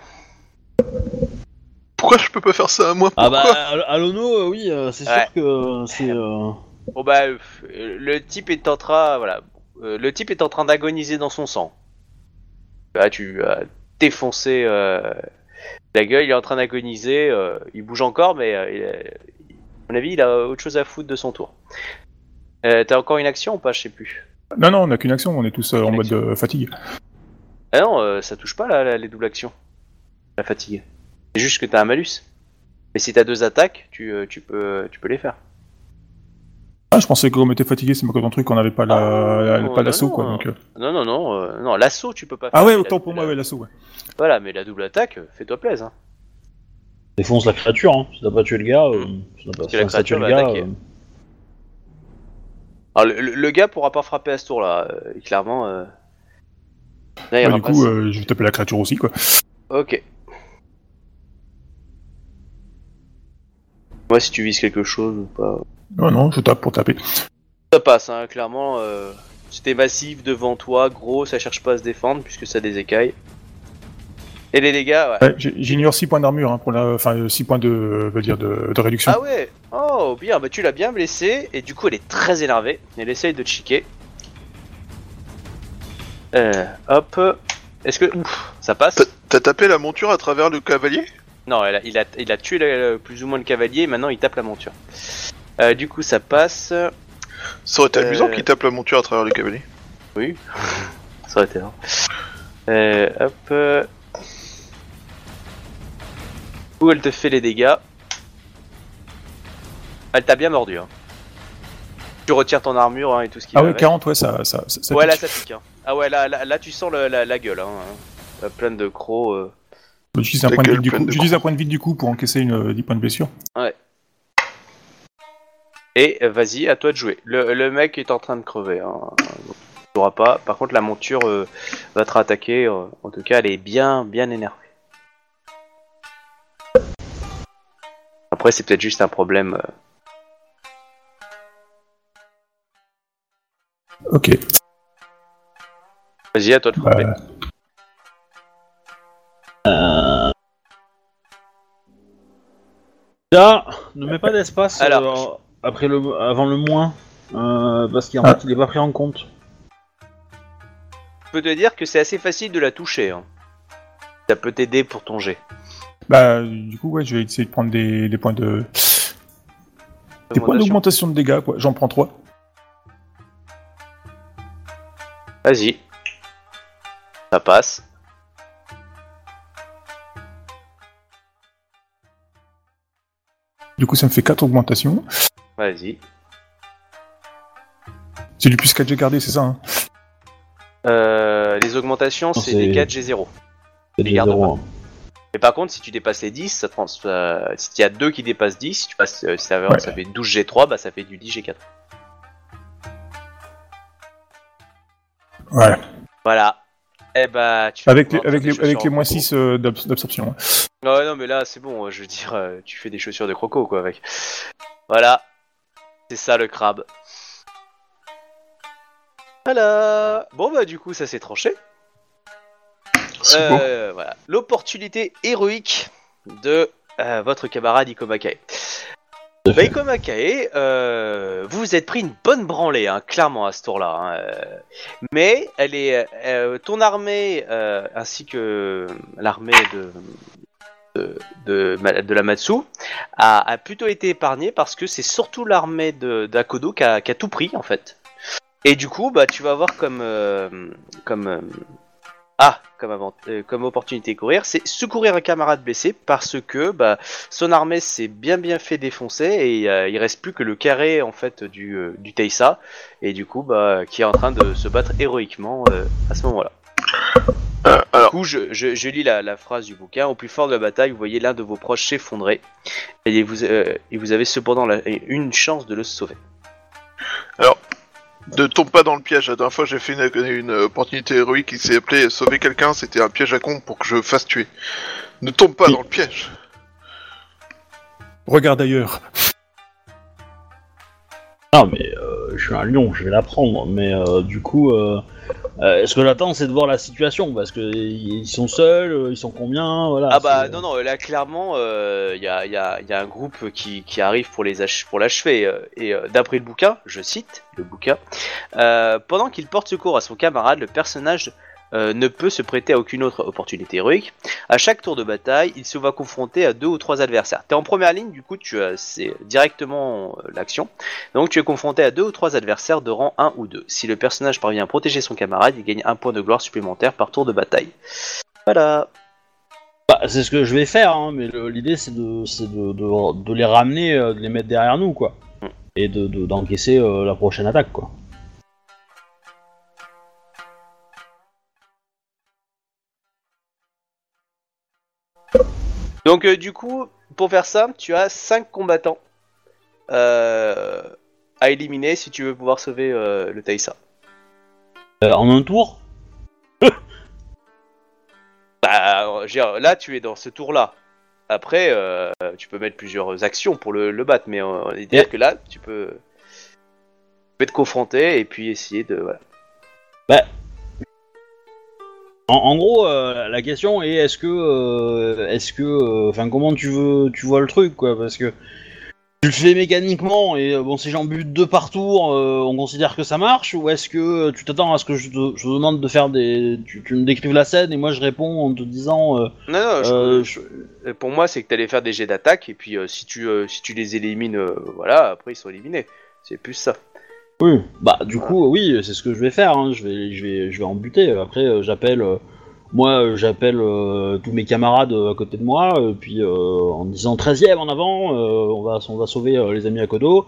Pourquoi je peux pas faire ça à moi Ah bah, Al- Alono, euh, oui, euh, c'est Ouais. sûr que euh, c'est. euh, Bon bah, euh, le type est en train, voilà, Euh, le type est en train d'agoniser dans son sang. Là, tu as défoncé euh, la gueule, il est en train d'agoniser, euh, il bouge encore, mais euh, il à mon avis, il a autre chose à foutre de son tour. Euh, T'as encore une action ou pas Je sais plus. Non, non, on n'a qu'une action, on est tous euh, en mode euh, fatigue. Ah non, euh, ça touche pas là, là, les doubles actions. La fatigue. C'est juste que t'as un malus. Mais si t'as deux attaques, tu, euh, tu, peux, tu peux les faire. Ah, je pensais que comme on était fatigué, c'est pas un truc, on n'avait pas la- Ah, pas l'assaut, non, quoi. non. Donc, euh. Non, non, non, euh, non, l'assaut tu peux pas Ah faire. ouais, mais autant la- pour moi, la- ouais, l'assaut, ouais. Voilà, mais la double attaque, fais-toi plaisir. Hein. Défonce la créature, hein. Si t'as pas tué le gars, euh, si t'as pas si t'as tué créature le gars, euh, Alors, le, gars pourra pas frapper à ce tour-là, euh, clairement. Euh, Là, Bah, ira du coup, euh, je vais taper la créature aussi, quoi. Ok. Moi, si tu vises quelque chose ou pas. Non, non, je tape pour taper. Ça passe, hein, clairement. Euh, C'était massif devant toi, gros, ça cherche pas à se défendre puisque ça a des écailles. Et les dégâts, ouais. Ouais, J'ignore 6 points d'armure, hein, pour la... enfin 6 points de, euh, veut dire de, de réduction. Ah ouais Oh, bien, bah tu l'as bien blessée, et du coup elle est très énervée. Elle essaye de te chiquer. Euh, hop. Est-ce que. Ouf, ça passe T'as- T'as tapé la monture à travers le cavalier? Non, elle a- il, a, il a tué le- plus ou moins le cavalier, et maintenant il tape la monture. Euh, du coup ça passe. Ça aurait été Euh. amusant qu'il tape la monture à travers le cavalier. Oui. *laughs* ça aurait été là. Euh, hop. euh. Où elle te fait les dégâts? Elle t'a bien mordu. Hein. Tu retires ton armure hein, et tout ce qui Ah va avec. 40, ouais, ça, ça, ça, ça ouais, là ça pique. Hein. Ah ouais, là, là, là, tu sens la, la gueule. Hein. Euh, Plein de crocs. euh. J'utilise un, Ta point de gueule vide du pleine coup. de J'utilise un point de vide du coup pour encaisser une, euh, 10 points de blessure. Et euh, vas-y, à toi de jouer. Le, le mec est en train de crever. Hein. pas. Par contre, la monture euh, va te rattaquer. euh, en tout cas, elle est bien, bien énervée. Après, c'est peut-être juste un problème. euh, Ok. Vas-y, à toi de couper. Bah, Là, ne mets pas d'espace Alors. euh, après le, avant le moins, euh, parce qu'en Ah. fait, il est pas pris en compte. Je peux te dire que c'est assez facile de la toucher. hein. Ça peut t'aider pour ton jet. bah, du coup, ouais, je vais essayer de prendre des, des points de. Des points d'augmentation de dégâts, quoi. J'en prends trois. Vas-y. Ça passe. Du coup, ça me fait quatre augmentations. Vas-y. C'est du plus 4 j'ai gardé, c'est ça hein? Euh, les augmentations, c'est des 4 G0. C'est Les des hein. Mais par contre, si tu dépasses les 10, ça trans... euh, si il y a deux qui dépassent 10, si tu passes, euh, ça, Ouais. ça fait 12 G3, bah ça fait du 10 G4. Voilà. Eh bah, tu Avec les, avec les, avec les moins croco. 6 euh, d'abs- d'absorption. hein. Ouais, non, mais là, c'est bon, euh, je veux dire, euh, tu fais des chaussures de croco, quoi, avec. Voilà. C'est ça, le crabe. Voilà. Bon, bah, du coup, ça s'est tranché. Euh, voilà. L'opportunité héroïque de euh, votre camarade Ikomakae. Bah, Ikomakae, euh, vous vous êtes pris une bonne branlée, hein, clairement, à ce tour-là. hein, euh, mais elle est, euh, ton armée, ainsi que l'armée de, de, la Matsu, a, plutôt été épargnée parce que c'est surtout l'armée d'Akodo qui a, tout pris, en fait. Et du coup, bah, tu vas voir comme, comme, ah, comme, avant, euh, comme opportunité courir, c'est secourir un camarade blessé parce que bah, son armée s'est bien bien fait défoncer et euh, il reste plus que le carré en fait du, euh, du Teisa et du coup bah, qui est en train de se battre héroïquement euh, à ce moment-là. Du alors, coup, je, je, je lis la, la phrase du bouquin. Au plus fort de la bataille, vous voyez l'un de vos proches s'effondrer et vous, et vous avez cependant la- une chance de le sauver. Ne tombe pas dans le piège. La dernière fois, j'ai fait une, une opportunité héroïque qui s'est appelée Sauver quelqu'un. C'était un piège à con pour que je fasse tuer. Ne tombe pas Oui. dans le piège. Regarde ailleurs. Ah, mais euh, je suis un lion, je vais la prendre. Mais euh, du coup, euh, euh, ce que j'attends, c'est de voir la situation. Parce que ils sont seuls, euh, ils sont combien voilà, Ah bah non non là clairement il y, a, y, a, y a un groupe qui, qui arrive pour les ach- pour l'achever euh, et euh, d'après le bouquin je cite le bouquin euh, pendant qu'il porte secours à son camarade le personnage euh, ne peut se prêter à aucune autre opportunité héroïque. À chaque tour de bataille, il se voit confronté à deux ou trois adversaires. T'es en première ligne, du coup, tu as c'est directement euh, l'action. Donc, tu es confronté à deux ou trois adversaires de rang 1 ou 2. Si le personnage parvient à protéger son camarade, il gagne un point de gloire supplémentaire par tour de bataille. Voilà. Bah, c'est ce que je vais faire, hein, mais l'idée c'est de, c'est de, de, de les ramener, euh, de les mettre derrière nous, quoi. Mm. Et de, de- d'encaisser euh, la prochaine attaque, quoi. Donc euh, du coup, pour faire ça, tu as 5 combattants euh, à éliminer si tu veux pouvoir sauver euh, le Taïsa. En un tour *laughs* Bah, je veux dire, là, tu es dans ce tour-là. Après, euh, tu peux mettre plusieurs actions pour le, le battre, mais l'idée est que là, tu peux, tu peux te confronter et puis essayer de... Voilà. En, en gros, euh, la question est est-ce que, euh, est-ce que, euh, enfin, comment tu veux, tu vois le truc, quoi, parce que tu le fais mécaniquement et bon, si j'en bute deux par tour, on considère que ça marche, ou est-ce que tu t'attends à ce que je te, je te demande de faire des, tu, tu me décrives la scène et moi je réponds en te disant, euh, Non, non, je- je- pour moi, c'est que tu allais faire des jets d'attaque et puis si, tu, si tu les élimines, voilà, après ils sont éliminés. C'est plus ça. Oui, bah du coup oui, c'est ce que je vais faire. hein. Je vais, je vais, je vais en buter. Après, euh, j'appelle, euh, moi, euh, j'appelle euh, tous mes camarades euh, à côté de moi, euh, puis euh, en disant 13ème en avant, euh, on va, on va sauver euh, les amis à Kodo.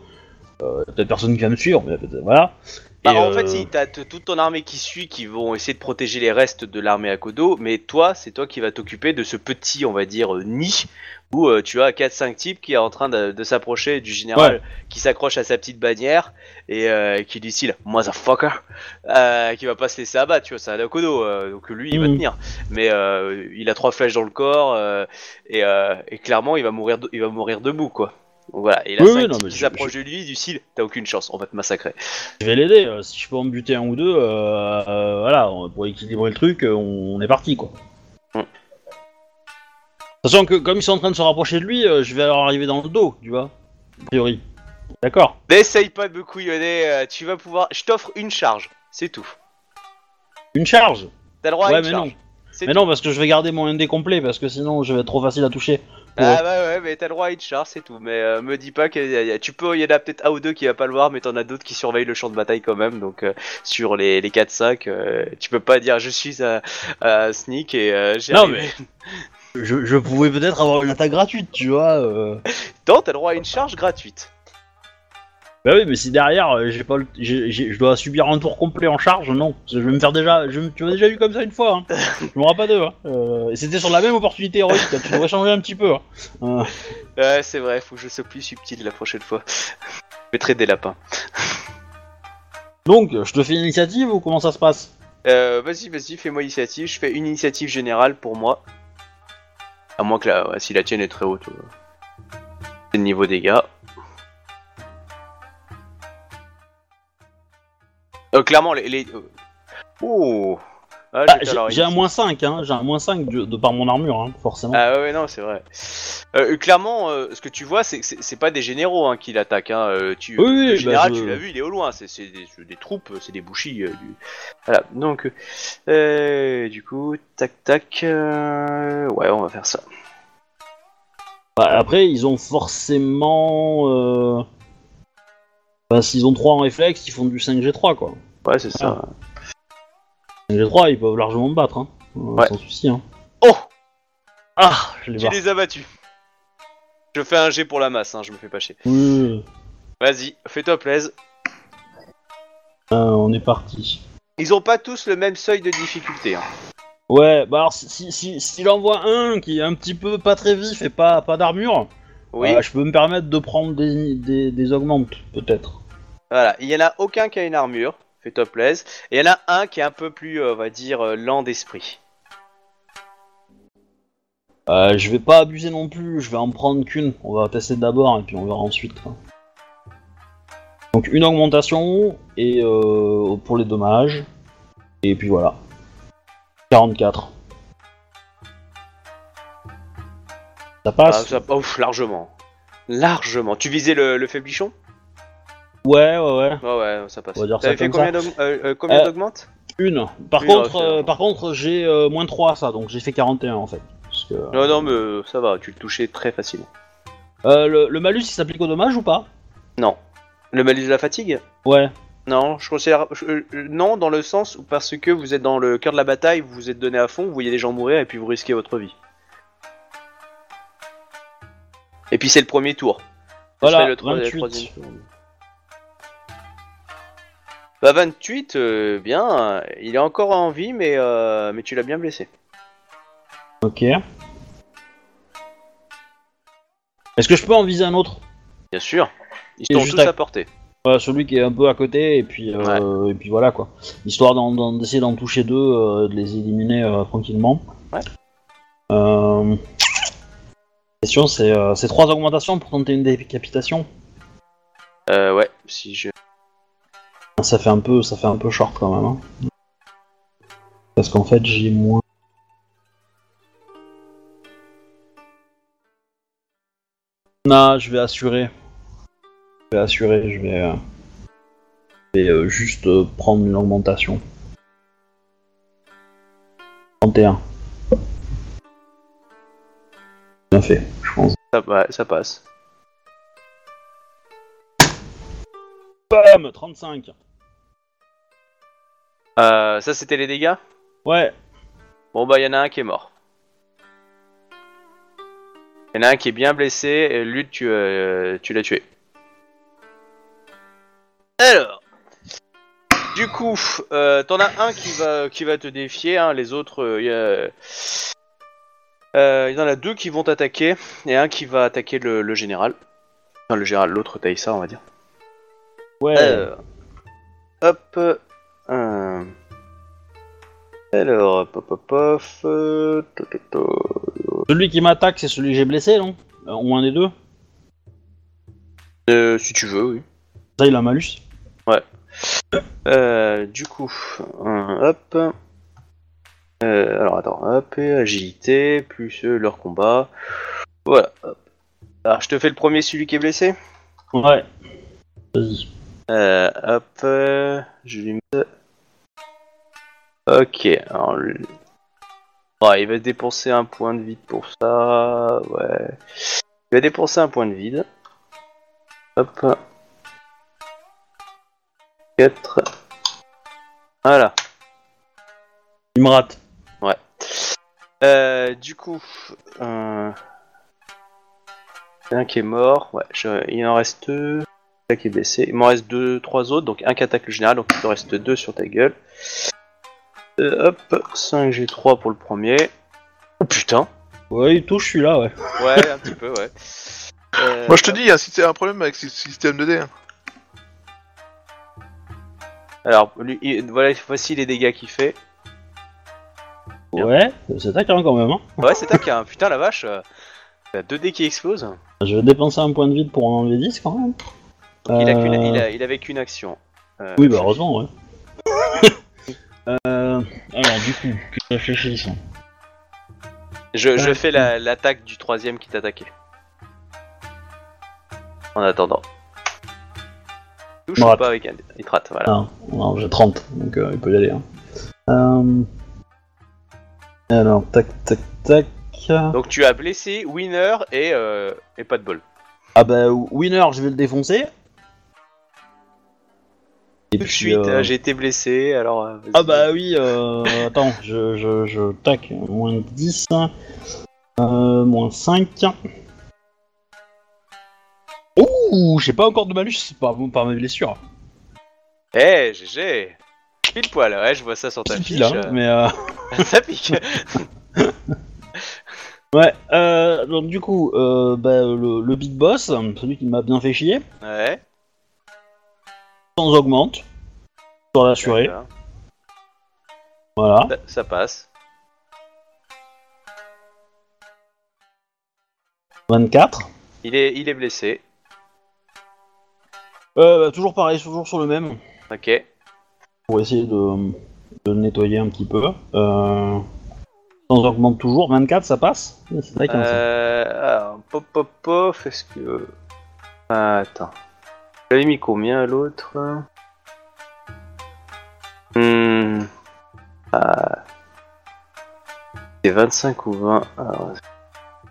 Euh, y a peut-être personne qui va me suivre, mais voilà. Bah, en euh, fait, si, t'as t- toute ton armée qui suit, qui vont essayer de protéger les restes de l'armée à Kodo, mais toi, c'est toi qui vas t'occuper de ce petit, on va dire, euh, nid, où euh, tu as 4-5 types qui est en train de, de s'approcher du général, qui s'accroche à sa petite bannière, et euh, qui dit style, motherfucker, euh, qui va pas se laisser abattre, tu vois, c'est un Kodo, euh, donc lui, il va Mhm. tenir. Mais euh, il a trois flèches dans le corps, euh, et, euh, et clairement, il va mourir, de- il va mourir debout, quoi. Donc voilà, et il a Oui, 5 oui, non, mais je- s'approchent de lui, du style, t'as aucune chance, on va te massacrer. Je vais l'aider. euh, si je peux en buter un ou deux, euh, euh, voilà, on- pour équilibrer le truc, euh, on, on est parti quoi. Mm. Sachant que comme ils sont en train de se rapprocher de lui, euh, je vais leur arriver dans le dos, tu vois. A priori. D'accord. N'essaye pas de me couillonner, euh, tu vas pouvoir. Je t'offre une charge, c'est tout. Une charge? T'as le droit à ouais, une mais charge. non. C'est Mais tout. non, parce que je vais garder mon ND complet, parce que sinon je vais être trop facile à toucher. pour Ah bah ouais, mais t'as le droit à une charge, c'est tout. Mais euh, me dis pas que y a- y a- tu peux, il y en a peut-être un ou deux qui va pas le voir, mais t'en as d'autres qui surveillent le champ de bataille quand même. Donc euh, sur les, les 4-5, euh, tu peux pas dire je suis à, à sneak et euh, j'ai Non, arrivé. Je, je pouvais peut-être avoir une attaque gratuite, tu vois. euh. *laughs* Non, t'as le droit à une charge gratuite. Bah oui, mais si derrière, euh, j'ai pas, le- j'ai- j'ai- je dois subir un tour complet en charge, non. Je vais me faire déjà, je, me- tu m'as déjà eu comme ça une fois. Hein. *laughs* je m'en pas deux. Hein. Euh, et c'était sur la même opportunité héroïque. Tu devrais changer un petit peu. Hein. Euh, Ouais, c'est vrai, faut que je sois plus subtil la prochaine fois. Je mettrai des lapins. donc, je te fais une initiative ou comment ça se passe? Euh, vas-y, vas-y, fais-moi l'initiative. Je fais une initiative générale pour moi. À moins que la, ouais, si la tienne est très haute. euh, C'est le niveau dégâts. Euh, clairement, les. les... euh, Oh Ah, Bah, j'ai un moins 5, hein. j'ai un moins 5 de, de par mon armure, hein, forcément. Ah ouais, non, c'est vrai. Euh, clairement, euh, ce que tu vois, c'est que c'est pas des généraux hein, qui l'attaquent. Hein. tu, Oui, oui, le bah, général, je- tu l'as vu, il est au loin. C'est des, des troupes, c'est des bouchis. euh, du... Voilà. Donc, du coup, tac, tac. Ouais, on va faire ça. Bah, après, ils ont forcément. Bah, s'ils ont 3 en réflexe, ils font du 5G3 quoi. Ouais, c'est ça. 5G3, ils peuvent largement me battre, hein. Euh, Ouais. sans souci. Hein. Oh Ah, je les Tu les as battus. Je fais un G pour la masse, hein, je me fais pas chier. Oui, Vas-y, fais-toi plaise. euh, on est parti. Ils ont pas tous le même seuil de difficulté. Hein. Ouais, bah alors, si, si, si- s'il envoie un qui est un petit peu pas très vif et pas, pas d'armure, Oui, euh, je peux me permettre de prendre des, des, des augmentes, peut-être. Voilà. Il y en a aucun qui a une armure. Fais-toi plaise. Et il y en a un qui est un peu plus, euh, on va dire, euh, lent d'esprit. Euh, je vais pas abuser non plus, je vais en prendre qu'une. On va tester d'abord et puis on verra ensuite. quoi. Donc une augmentation et euh, pour les dommages. Et puis voilà. 44. Ça Ah, passe ça, ouf, largement. Largement. Tu visais le, le faiblichon? Ouais, ouais, ouais. Ouais, ouais, ça passe. On va dire T'avais ça fait comme combien d'aug- euh, euh, combien Euh, d'augmentes Une. Par Une, contre, ok. euh, par contre j'ai euh, moins 3 ça, donc j'ai fait 41 en fait. Parce que, Non, non, mais euh, ça va, tu le touchais très facilement. Euh, le, le malus il s'applique au dommage ou pas? Non. Le malus de la fatigue? Ouais. Non, je considère. je- euh, euh, non, dans le sens où parce que vous êtes dans le cœur de la bataille, vous vous êtes donné à fond, vous voyez des gens mourir et puis vous risquez votre vie. Et puis c'est le premier tour. Ce Voilà, serait le tro- le 28. troisième tour. Bah 28, euh, bien, euh, il est encore en vie, mais, euh, mais tu l'as bien blessé. Ok. Est-ce que je peux en viser un autre? Bien sûr. Ils Et sont juste tous à- à portée. Voilà, celui qui est un peu à côté et puis euh, et puis voilà quoi. Histoire d'essayer d'en toucher deux, euh, de les éliminer euh, tranquillement. Ouais. Euh... Question c'est c'est trois augmentations pour tenter une décapitation? Euh, ouais, si je. Ça fait un peu ça fait un peu short quand même. hein. Parce qu'en fait j'ai moins. Non, je vais assurer. Je vais assurer, je vais, euh, je vais euh, juste euh, prendre une augmentation. 31. Bien fait, je pense. Ça, ouais, ça passe. Bam 35. Euh, ça c'était les dégâts? Ouais, Bon bah il y en a un qui est mort. Il y en a un qui est bien blessé et tu, euh, tu l'as tué. Alors. Du coup, euh, t'en as un qui va, qui va te défier, hein, les autres, euh, il y a- il y en a deux qui vont t'attaquer, et un qui va attaquer le, le général. Enfin, le général, l'autre Taïsa, on va dire. Ouais. Hop. euh, alors, hop, hop, hop, hop, euh, to, to, to. Celui qui m'attaque, c'est celui que j'ai blessé, non? Euh, Ou un des deux? Euh, si tu veux, oui. Ça, il a malus. Euh, du coup, hop. Euh, alors attends, hop, et agilité, plus euh, leur combat. Voilà, hop. Alors je te fais le premier, celui qui est blessé? Ouais. Vas-y. Euh, hop, euh, je lui mets. Ok, alors. Ouais, il va dépenser un point de vide pour ça. Ouais. Il va dépenser un point de vide. Hop. 4. Voilà. Il me rate. Euh, du coup, euh... un qui est mort. Ouais, je- il en reste deux. Un qui est blessé. Il m'en reste deux, trois autres. Donc un qui attaque le général. Donc il te reste deux sur ta gueule. Euh, hop, 5 G3 pour le premier. Oh putain. Ouais, il touche celui-là, ouais. Ouais, un petit peu, ouais. Euh, Moi je te dis, il y a un problème avec ce système de dés. hein. Alors, lui, il- voilà, voici les dégâts qu'il fait. Bien. Ouais, c'est taquin quand même. Hein. Ouais, c'est tac, hein. putain la vache. euh, Il y a 2 dés qui explosent. Je vais dépenser un point de vide pour en enlever 10 quand même. Il, a qu'une- Euh, il, a, il avait qu'une action. Euh, Oui, bah heureusement, ouais. *laughs* euh, alors, du coup, que je réfléchisse. Je, je fais la- l'attaque du troisième qui t'attaquait. En attendant. Touche ou rate. pas avec un dé. Il te rate, voilà. Ah, non, j'ai 30, donc euh, il peut y aller. Hein. Euh... Alors, tac, tac, tac. Donc tu as blessé, winner et, euh, et pas de bol. Ah bah, Winner, je vais le défoncer. Et puis, suite, euh, euh, j'ai été blessé, alors... euh. Ah bah oui, euh, *laughs* attends, je, je, je tac, moins 10, euh, moins 5. Ouh, j'ai pas encore de malus par, par mes blessures. Eh, GG Pile poil, ouais, je vois ça sur ta Pile, fiche. hein, mais euh, *laughs* ça pique *laughs* ouais, euh, donc du coup, euh, bah, le, le big boss, celui qui m'a bien fait chier, Ouais. Sans augmente, sur l'assuré, d'accord. voilà. Ça, ça passe. 24. Il est, il est blessé. Euh, bah, toujours pareil, toujours sur le même, Ok. pour essayer de, de nettoyer un petit peu. Euh, sans augmente toujours, 24 ça passe? C'est vrai Euh, alors, pop pop pop, est-ce que... Ah, attends. J'avais mis combien à l'autre Hmm. Ah. C'est 25 ou 20 Alors,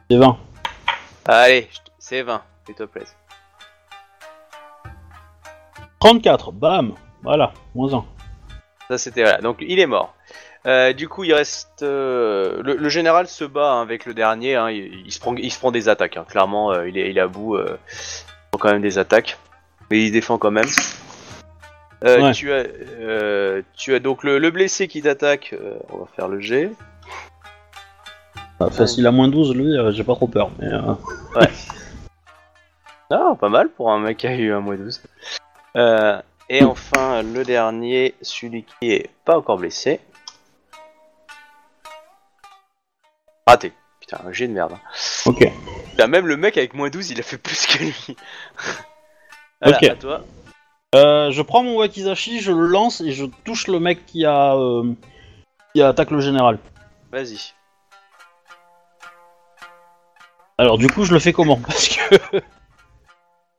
C'est 20. Allez, c'est 20, s'il te plaît. 34, bam Voilà, moins 1. Ça c'était voilà. Donc il est mort. Euh, du coup, il reste euh, le, le général se bat hein, avec le dernier. hein, il, il se prend, il se prend des attaques. hein. Clairement, euh, il est, il est à bout. il prend quand même des attaques, mais il défend quand même. Euh, Ouais. tu as, euh, tu as donc le, le blessé qui t'attaque. euh, on va faire le G. Enfin, s'il a moins 12, lui, euh, j'ai pas trop peur. Mais, euh, Ah, pas mal pour un mec qui a eu un moins 12. Euh, et enfin, le dernier, celui qui est pas encore blessé. Raté. Putain, un G de merde. hein. Ok. Putain, même le mec avec moins 12, il a fait plus que lui. Ok. à toi. Euh, je prends mon wakizashi, je le lance et je touche le mec qui a euh, qui attaque le général. Vas-y. Alors du coup, je le fais comment? *laughs* Parce que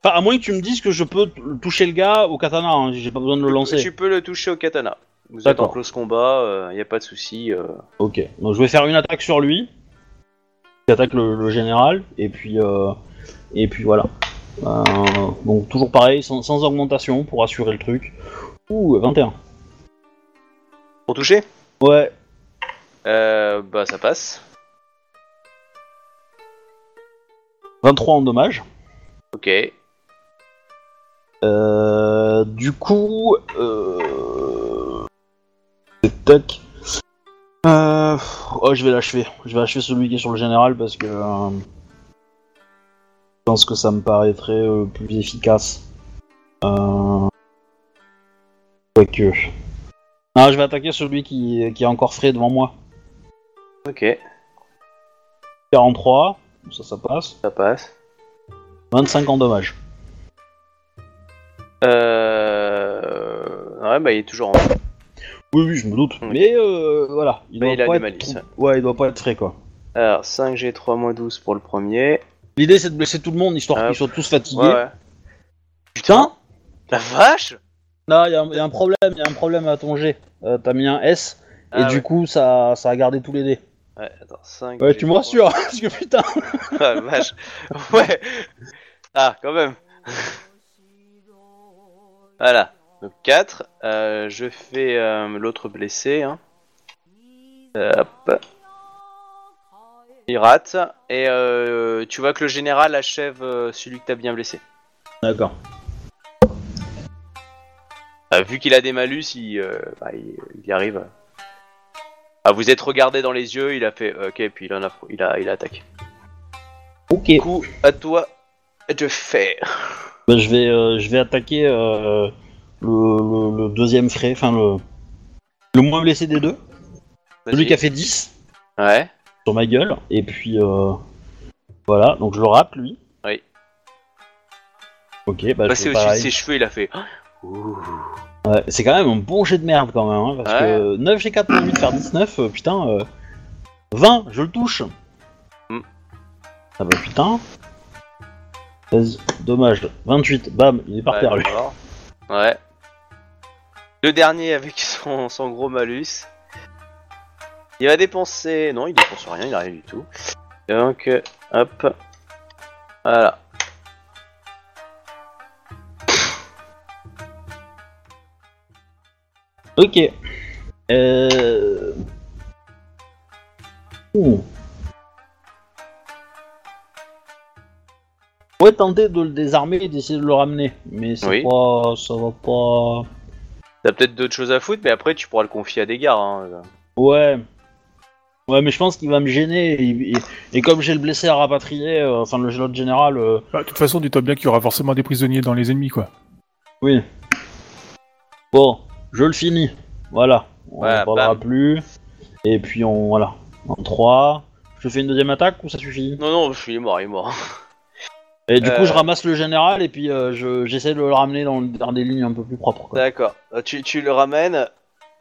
enfin, à moins que tu me dises que je peux t- toucher le gars au katana, hein, j'ai pas besoin de le lancer. Tu peux le toucher au katana. Vous êtes D'accord. en close combat, il n'y a pas de souci. euh. Ok. Donc je vais faire une attaque sur lui, qui attaque le, le général, et puis euh, et puis voilà. Euh, donc toujours pareil, sans, sans augmentation pour assurer le truc. Ouh, 21. Pour toucher Ouais. euh, Bah, ça passe. 23 en dommage. Ok. Euh, du coup, euh, Tac. Euh... Oh, je vais l'achever. Je vais achever celui qui est sur le général parce que. Je pense que ça me paraîtrait euh, plus efficace. Euh... Quoique. Ah, je vais attaquer celui qui, qui est encore frais devant moi. Ok, 43, ça, ça passe. ça passe. 25 en dommage. Euh... Ouais, bah il est toujours en Oui, oui, je me doute. Mais euh, voilà. Il Mais doit il a pas être trop- ouais. Il doit pas être frais, quoi. Alors, 5G3 moins 12 pour le premier. L'idée, c'est de blesser tout le monde, histoire Ah, qu'ils soient tous fatigués. Ouais, ouais. Putain La vache Non, il y, a un- y a un problème, il y a un problème à ton jet. Euh, T'as mis un S, et Ah du ouais. coup, ça, ça a gardé tous les dés. Ouais, attends, 5 Ouais, tu me rassures, parce que putain *laughs* Ah, la vache. Ouais. Ah, quand même. Voilà. Donc 4. Euh, je fais euh, l'autre blessé. Hein. Euh, hop. Il rate. Et euh, tu vois que le général achève euh, celui que t'as bien blessé. D'accord. Euh, vu qu'il a des malus, il, euh, bah, il, il y arrive. Ah, vous êtes regardé dans les yeux, il a fait ok, puis il en a, il a, il a attaqué. Ok. Du coup, à toi de faire. Bah, je, vais, euh, je vais attaquer euh, le, le- le deuxième frais, enfin le, le moins blessé des deux. Celui Vas-y. qui a fait 10 Ouais. Sur ma gueule, et puis euh, voilà, donc je le rate lui. Oui. Ok, bah Passé au-dessus de ses cheveux, il a fait. Ouh. Ouais, c'est quand même un bon jet de merde quand même, hein, parce Ouais. que 9 G 4 8 faire 19, euh, putain, euh, 20, je le touche. Hmm. Ah bah putain. 16, dommage, 28, bam, il est par Ouais, terre lui. Ouais. Le dernier avec son, son gros malus. Il va dépenser. Non, il dépense rien, il a rien du tout. Donc, euh, hop. Voilà. Ok. Euh... Ouh. On pourrait tenter de le désarmer et d'essayer de le ramener, mais c'est Oui. pas... ça va pas... T'as peut-être d'autres choses à foutre, mais après tu pourras le confier à des gars. Hein. Ouais. Ouais, mais je pense qu'il va me gêner. Et, et- et comme j'ai le blessé à rapatrier, euh, enfin le l'autre général, euh, Bah, de toute façon, dis-toi bien qu'il y aura forcément des prisonniers dans les ennemis, quoi. oui. Bon, je le finis. Voilà. On Ouais, en parlera bam. plus. Et puis on. Voilà. En 3. Je fais une deuxième attaque ou ça suffit? Non, non, je suis mort, il est mort. *laughs* Et du Euh. coup, je ramasse le général et puis euh, je- j'essaie de le ramener dans, dans des lignes un peu plus propres. Quoi. D'accord. Euh, Tu, tu le ramènes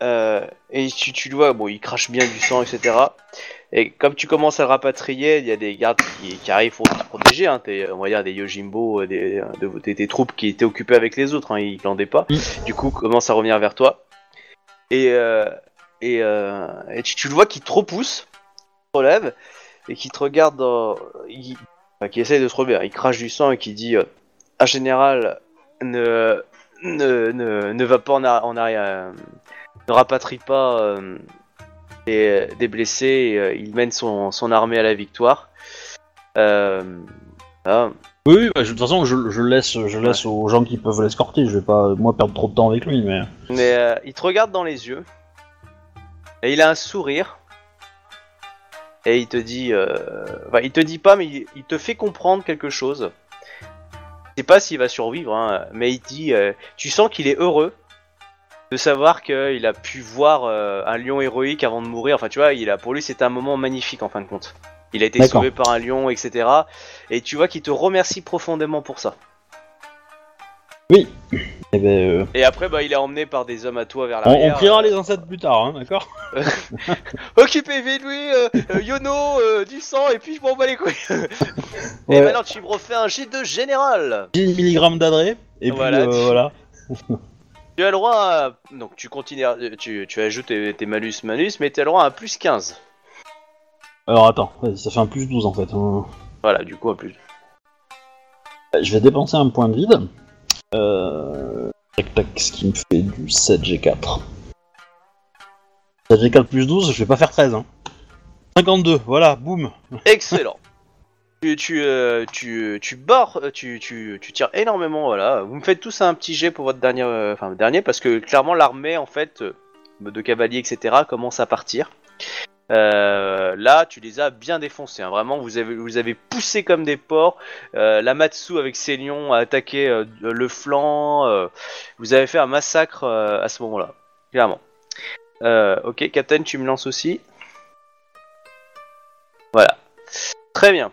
euh, et tu, tu le vois, bon, il crache bien du sang, etc. Et comme tu commences à le rapatrier, il y a des gardes qui, qui arrivent pour te protéger. Hein, t'es, on va dire des Yojimbo, euh, des, de, des, des troupes qui étaient occupées avec les autres. Hein, ils glandaient pas. Du coup, commence à revenir vers toi. Et, euh, et, euh, et tu, tu le vois qui te repousse, te relève et qui te regarde, dans- il- enfin, qui essaye de se relever. Il crache du sang et qui dit euh, Un général, ne, ne, ne, ne va pas en, arrière, ne rapatrie pas euh, des, des blessés, et, euh, il mène son, son armée à la victoire. Euh. Oui, oui, bah, de toute façon, je, je laisse, je laisse aux gens qui peuvent l'escorter. Je vais pas, moi, perdre trop de temps avec lui, mais. Mais il te regarde dans les yeux, et il a un sourire, et il te dit, enfin, il te dit pas, mais il, il te fait comprendre quelque chose. Je sais pas s'il va survivre, hein, mais il dit, euh, tu sens qu'il est heureux de savoir qu'il a pu voir euh, un lion héroïque avant de mourir. Enfin, tu vois, il a, pour lui, c'était un moment magnifique en fin de compte. Il a été sauvé par un lion, etc. Et tu vois qu'il te remercie profondément pour ça. Oui. Et ben, euh, Et après, bah, il est emmené par des hommes à toi vers on, on l'arrière. priera les ancêtres plus tard, hein, d'accord *laughs* Occupez-vous de lui, euh, euh, Yono, euh, du sang, et puis je m'en bats les couilles. *laughs* Et maintenant, tu me refais un G2 général. 10 mg d'adré, et puis Voilà, euh, tu- voilà. *laughs* Tu as le droit à... Donc, tu continues, à- tu, tu ajoutes tes, tes malus, malus, mais tu as le droit à un plus 15. Alors attends, ça fait un plus 12 en fait. hein. Voilà, du coup, un plus. Je vais dépenser un point de vide. Euh... Tac tac, ce qui me fait du 7G4. 7G4 plus 12, je vais pas faire 13. Hein. 52, voilà, boum. Excellent. Tu, tu, euh, tu, barres, euh, tu, tu, tu tires énormément, voilà. Vous me faites tous un petit jet pour votre dernier, euh, enfin, dernier, parce que clairement, l'armée, en fait, de cavaliers, etc., commencent à partir. Là, tu les as bien défoncés. hein. Vraiment, vous avez, vous avez poussé comme des porcs. La Matsu avec ses lions a attaqué le flanc. vous avez fait un massacre à ce moment-là, clairement. Ok, Captain, tu me lances aussi. Voilà. Très bien.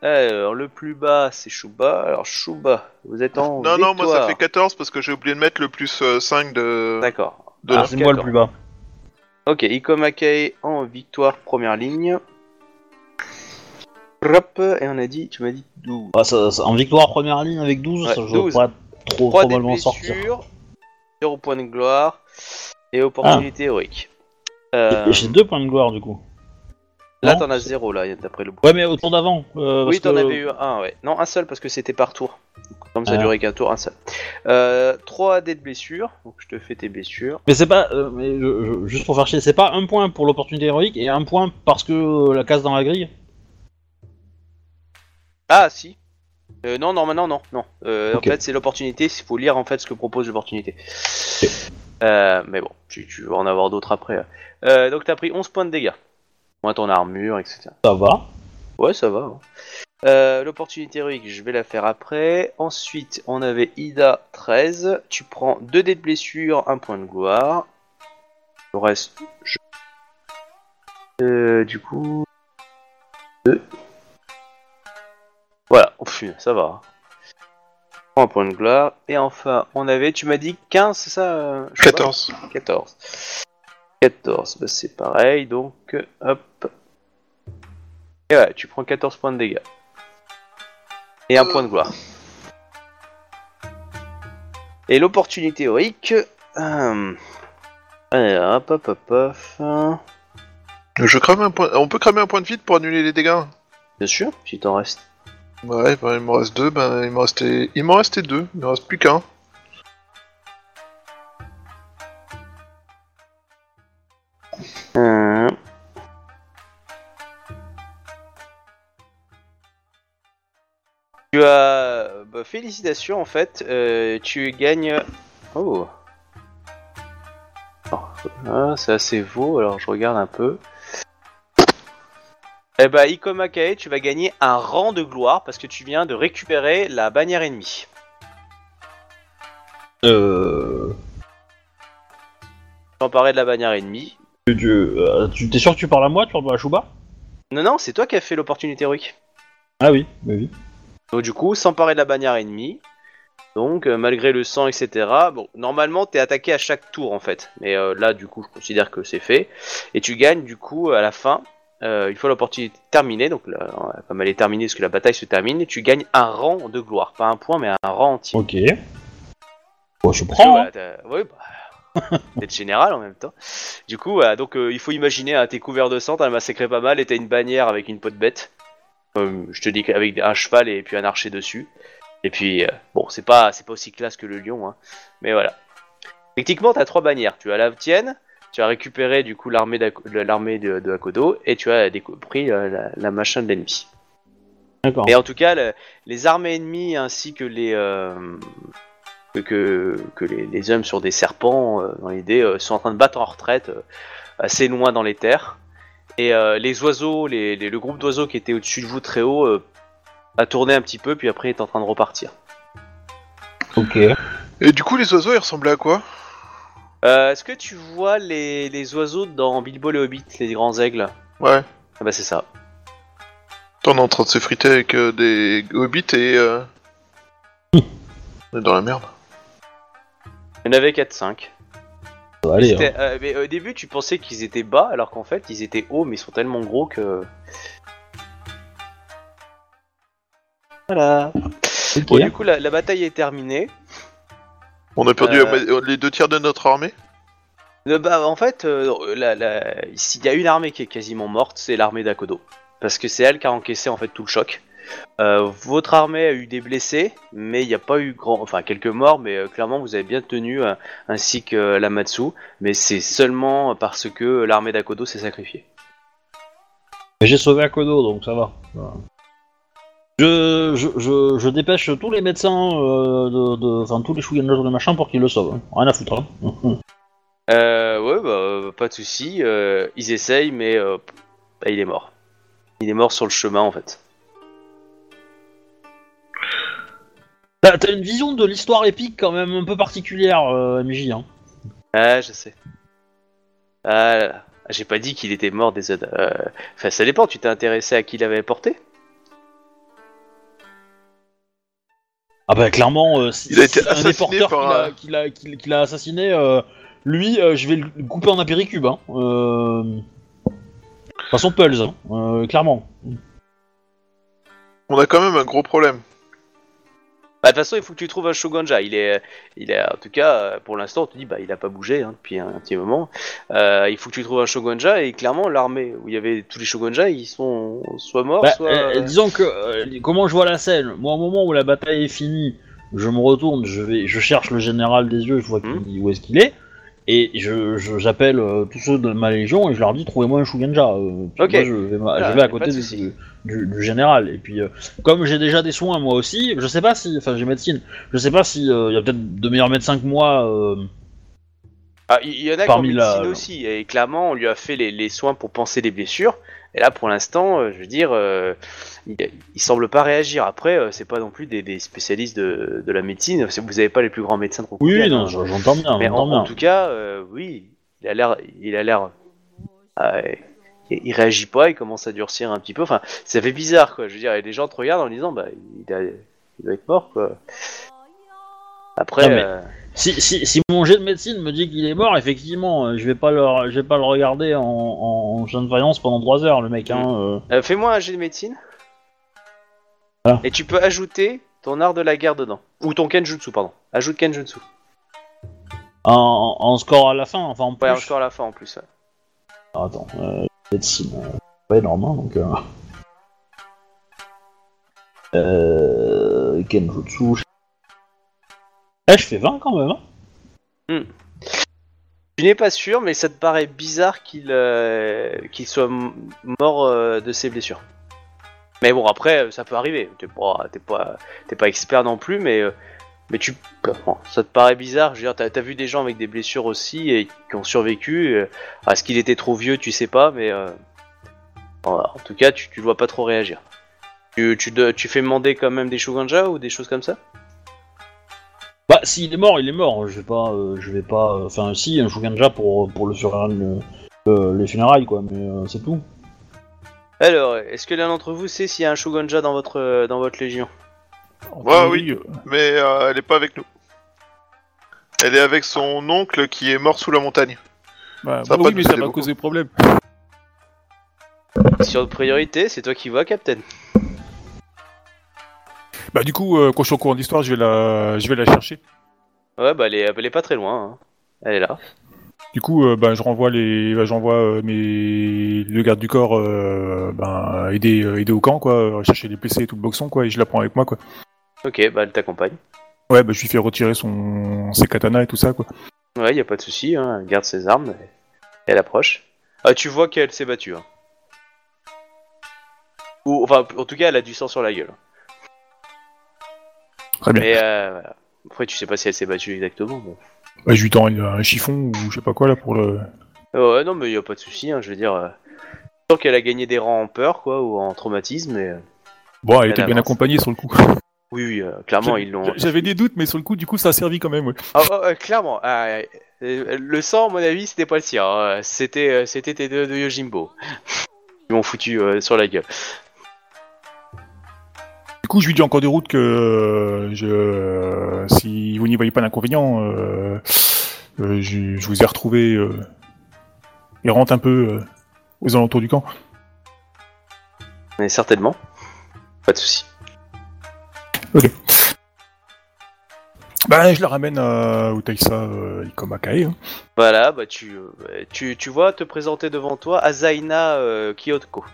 Alors, le plus bas, c'est Shuba. Alors, Shuba, vous êtes en Non, non, moi ça victoire. fait 14 parce que j'ai oublié de mettre le plus euh, 5 de. D'accord. de Ah, c'est moi le plus bas. Ok, Ikomakai en victoire première ligne. Hop, et on a dit, tu m'as dit 12. Ah, ça- ça- en victoire première ligne avec 12, Ouais, ça, je 12. dois pas trop, 3 trop des mal m'en sortir. blessures, 0 point de gloire et opportunité héroïque. Euh, J'ai deux points de gloire du coup. Là, non t'en as 0 là, d'après le bout. Ouais, mais au tour d'avant. euh, oui, t'en que- avais eu un, ouais. Non, un seul parce que c'était par tour. Comme ça Ah. durait qu'un tour, un seul. Euh, 3 dés de blessure, donc je te fais tes blessures. Mais c'est pas. euh, mais je- je- juste pour faire chier, c'est pas un point pour l'opportunité héroïque et un point parce que euh, la case dans la grille? Ah, si. Non, non, maintenant, non, non. Ok. En fait, c'est l'opportunité, il faut lire en fait ce que propose l'opportunité. Mais bon, tu, tu vas en avoir d'autres après. Donc, t'as pris 11 points de dégâts. Moins ton armure, etc. Ça va. Ouais, ça va. hein. Euh, L'opportunité héroïque, je vais la faire après. Ensuite, on avait Ida 13. Tu prends 2 dés de blessure, 1 point de gloire. Le reste, je... Euh, du coup... 2. Voilà, oh, putain, ça va. Un point de gloire. Et enfin, on avait, tu m'as dit 15, c'est ça euh, je sais pas 14. 14. 14, bah c'est pareil, donc hop. Et ouais, tu prends 14 points de dégâts. Et un point de gloire. Et l'opportunité héroïque. euh, hop, hop, hop, hop. Je crame un point... On peut cramer un point de vide pour annuler les dégâts? Bien sûr, si t'en reste. Ouais, ben, il me reste deux, ben il m'en restait... Il m'en restait deux, il me reste plus qu'un. Tu as. bah, félicitations en fait, euh, tu gagnes. Oh! Oh, ah, c'est assez beau, alors je regarde un peu. Eh bah, Ikomakae, tu vas gagner un rang de gloire parce que tu viens de récupérer la bannière ennemie. Euh. T'emparer de la bannière ennemie. Euh, tu- t'es sûr que tu parles à moi Tu parles à Chouba Non, non, c'est toi qui as fait l'opportunité héroïque. Ah oui, bah oui. Donc du coup, s'emparer de la bannière ennemie. Donc euh, malgré le sang, etc. Bon, normalement, t'es attaqué à chaque tour en fait. Mais euh, là, du coup, je considère que c'est fait. Et tu gagnes du coup à la fin. euh, une fois l'opportunité terminée, donc là, comme elle est terminée, parce que la bataille se termine, tu gagnes un rang de gloire, pas un point, mais un rang entier. Ok. Bon, je Parce que, prends. voilà, t'as- ouais, bah, *laughs* général en même temps. Du coup, voilà, donc euh, il faut imaginer, hein, t'es couvert de sang, t'as massacré pas mal, et t'as une bannière avec une peau de bête. Euh, je te dis qu'avec un cheval et puis un archer dessus. Et puis, euh, bon, c'est pas, c'est pas aussi classe que le lion, hein, mais voilà. Techniquement, t'as trois bannières. Tu as la tienne, tu as récupéré du coup l'armée de, l'armée de, de Akodo, et tu as pris euh, la, la machin de l'ennemi. D'accord. Et en tout cas, le- les armées ennemies ainsi que les euh, que, les, les hommes sur des serpents, dans l'idée, sont en train de battre en retraite assez loin dans les terres. Et euh, les oiseaux, les, les- le groupe d'oiseaux qui était au-dessus de vous très haut, euh, a tourné un petit peu, puis après est en train de repartir. Ok. Et du coup, les oiseaux, ils ressemblaient à quoi? Euh, Est-ce que tu vois les, les oiseaux dans Bilbo le Hobbit, les grands aigles? Ouais. Ah bah c'est ça. On est en train de se friter avec euh, des hobbits et... Euh... On est dans la merde. Il y en avait 4-5. Hein. Euh, mais au début, tu pensais qu'ils étaient bas, alors qu'en fait, ils étaient hauts, mais ils sont tellement gros que. Voilà. Ok. Bon, du coup, la, la bataille est terminée. On a perdu Euh. les deux tiers de notre armée? Euh, bah, en fait, euh, la- la- s'il y a une armée qui est quasiment morte, c'est l'armée d'Akodo. Parce que c'est elle qui a encaissé en fait tout le choc. Euh, votre armée a eu des blessés, mais il n'y a pas eu grand, enfin quelques morts, mais euh, clairement vous avez bien tenu, euh, ainsi que euh, la Matsu. Mais c'est seulement parce que l'armée d'Akodo s'est sacrifiée. Mais J'ai sauvé Akodo, donc ça va. Voilà. Je, je, je, je dépêche tous les médecins, de, de- enfin tous les chouïens de machin pour qu'ils le sauvent. hein. Rien à foutre. hein. *laughs* Euh, ouais, bah, pas de souci. euh, ils essayent, mais euh, bah, il est mort. Il est mort sur le chemin en fait. T'as t'as une vision de l'histoire épique quand même un peu particulière, euh, MJ. Hein. Ah, je sais. Ah, là là. j'ai pas dit qu'il était mort des. euh, Enfin, ça dépend. Tu t'es intéressé à qui il avait porté? Ah bah clairement, euh, si, Il a été si un des assassiné porteurs par qu'il a, un- qu'il a- qu'il- qu'il a assassiné, euh, lui, euh, je vais le couper en apéricube. Hein. Euh... Façon Pulse, hein, euh, clairement. On a quand même un gros problème. Bah, de toute façon, il faut que tu trouves un Shogunja. Il est, il est, en tout cas, euh, pour l'instant, on te dit, bah, il a pas bougé hein, depuis un, petit moment. Euh, il faut que tu trouves un Shogunja et clairement, l'armée où il y avait tous les Shogunja, ils sont soit morts, Bah, soit. euh, disons que euh, comment je vois la scène, moi au moment où la bataille est finie, je me retourne, je vais, je cherche le général des yeux, je vois qu'il- où est-ce qu'il est, et je je- j'appelle euh, tous ceux de ma légion et je leur dis trouvez-moi un Shugenja. Euh, puis Ok. moi, je vais, ma- Ah, je vais à côté de du, souci. du- du général. Et puis euh, comme j'ai déjà des soins moi aussi, je sais pas si, enfin j'ai médecine, je sais pas si euh, il y a peut-être de meilleurs médecins que moi. euh, Ah, il y en a qui ont Parmi médecine la- aussi, et clairement, on lui a fait les, les soins pour penser les blessures. Et là, pour l'instant, euh, je veux dire, euh, il, il semble pas réagir. Après, euh, c'est pas non plus des, des spécialistes de, de la médecine. Vous avez pas les plus grands médecins de Oui, Rokugan, non, hein. j'entends bien, Mais en, bien. en tout cas, euh, oui, il a l'air, il a l'air, euh, il, réagit pas, il commence à durcir un petit peu. Enfin, ça fait bizarre, quoi. Je veux dire, et les gens te regardent en disant, bah, il, a- il doit être mort, quoi. Après, Non, mais- euh, Si, si, si mon jet de médecine me dit qu'il est mort, effectivement, je vais pas le, je vais pas le regarder en, en, en de faïence pendant 3 heures, le mec. Hein, euh. euh, fais-moi un jet de médecine. Ah. Et tu peux ajouter ton art de la guerre dedans, ou ton kenjutsu, pardon. Ajoute kenjutsu. En, en score à la fin, enfin en plus. Ouais, encore à la fin en plus. ouais. Ah, Attends, euh, médecine, euh, pas énorme, hein, donc. Euh... Euh, Kenjutsu. Eh, je fais 20 quand même, hein. Tu n'es pas sûr, mais ça te paraît bizarre qu'il euh, qu'il soit mort euh, de ses blessures. Mais bon, après, euh, ça peut arriver. T'es pas, t'es pas, t'es pas expert non plus, mais, euh, mais tu, ça te paraît bizarre? Je veux dire, t'as as vu des gens avec des blessures aussi et qui ont survécu. euh, Est-ce qu'il était trop vieux, tu sais pas, mais euh, en tout cas, tu, tu vois pas trop réagir. Tu, tu, tu fais demander quand même des Shuganja ou des choses comme ça? Bah, s'il est mort, il est mort. Je vais pas, euh, je vais pas. euh, Enfin, si, un Shuganja pour, pour le le- les funérailles, quoi, mais euh, c'est tout. Alors, est-ce que l'un d'entre vous sait s'il y a un Shuganja dans votre, dans votre légion? Ouais, euh, Mais euh, elle est pas avec nous. Elle est avec son oncle qui est mort sous la montagne. bah, Ça bah pas oui, mais ça va beaucoup. causer problème. Sur notre priorité, c'est toi qui vois, Captain. Bah du coup, euh, quand je suis au courant d'histoire, je vais la, je vais la chercher. Ouais, bah elle est, elle est pas très loin. hein. Elle est là. Du coup, euh, bah, je renvoie les, bah, j'envoie euh, mes le garde du corps, euh, ben aider, aider au camp quoi, chercher les PC et tout le boxon quoi, et je la prends avec moi quoi. Ok, bah elle t'accompagne. Ouais, bah je lui fais retirer son ses katanas et tout ça quoi. Ouais, y a pas de souci. Hein. Elle garde ses armes. Elle approche. Ah, tu vois qu'elle s'est battue. Hein. Ou, enfin, en tout cas, elle a du sang sur la gueule. Très bien. Mais euh, voilà. Après, tu sais pas si elle s'est battue exactement. Bon. Bah, je lui tends un, un chiffon ou je sais pas quoi là pour le. Ouais, non, mais y a pas de souci. Hein. Je veux dire, euh, sens qu'elle a gagné des rangs en peur, quoi, ou en traumatisme. Mais euh, Bon, elle Elle était bien avance. accompagnée sur le coup. oui, oui, euh, clairement, ils l'ont. J'avais des doutes, mais sur le coup, du coup, ça a servi quand même. Ouais. Ah, ah, ah, clairement. ah, euh, le sang, à mon avis, c'était pas le sien. hein. C'était, euh, c'était tes deux de Yojimbo. Ils m'ont foutu euh, sur la gueule. Du coup, je lui dis encore de route que euh, je, euh, si vous n'y voyez pas d'inconvénient, euh, je, je vous ai retrouvé euh, errante un peu aux alentours du camp. Mais certainement. Pas de souci. Bah, je la ramène à Utaisa euh, Ikomakae. hein. Voilà, bah tu, euh, tu, tu vois te présenter devant toi Azaina euh, Kyotko.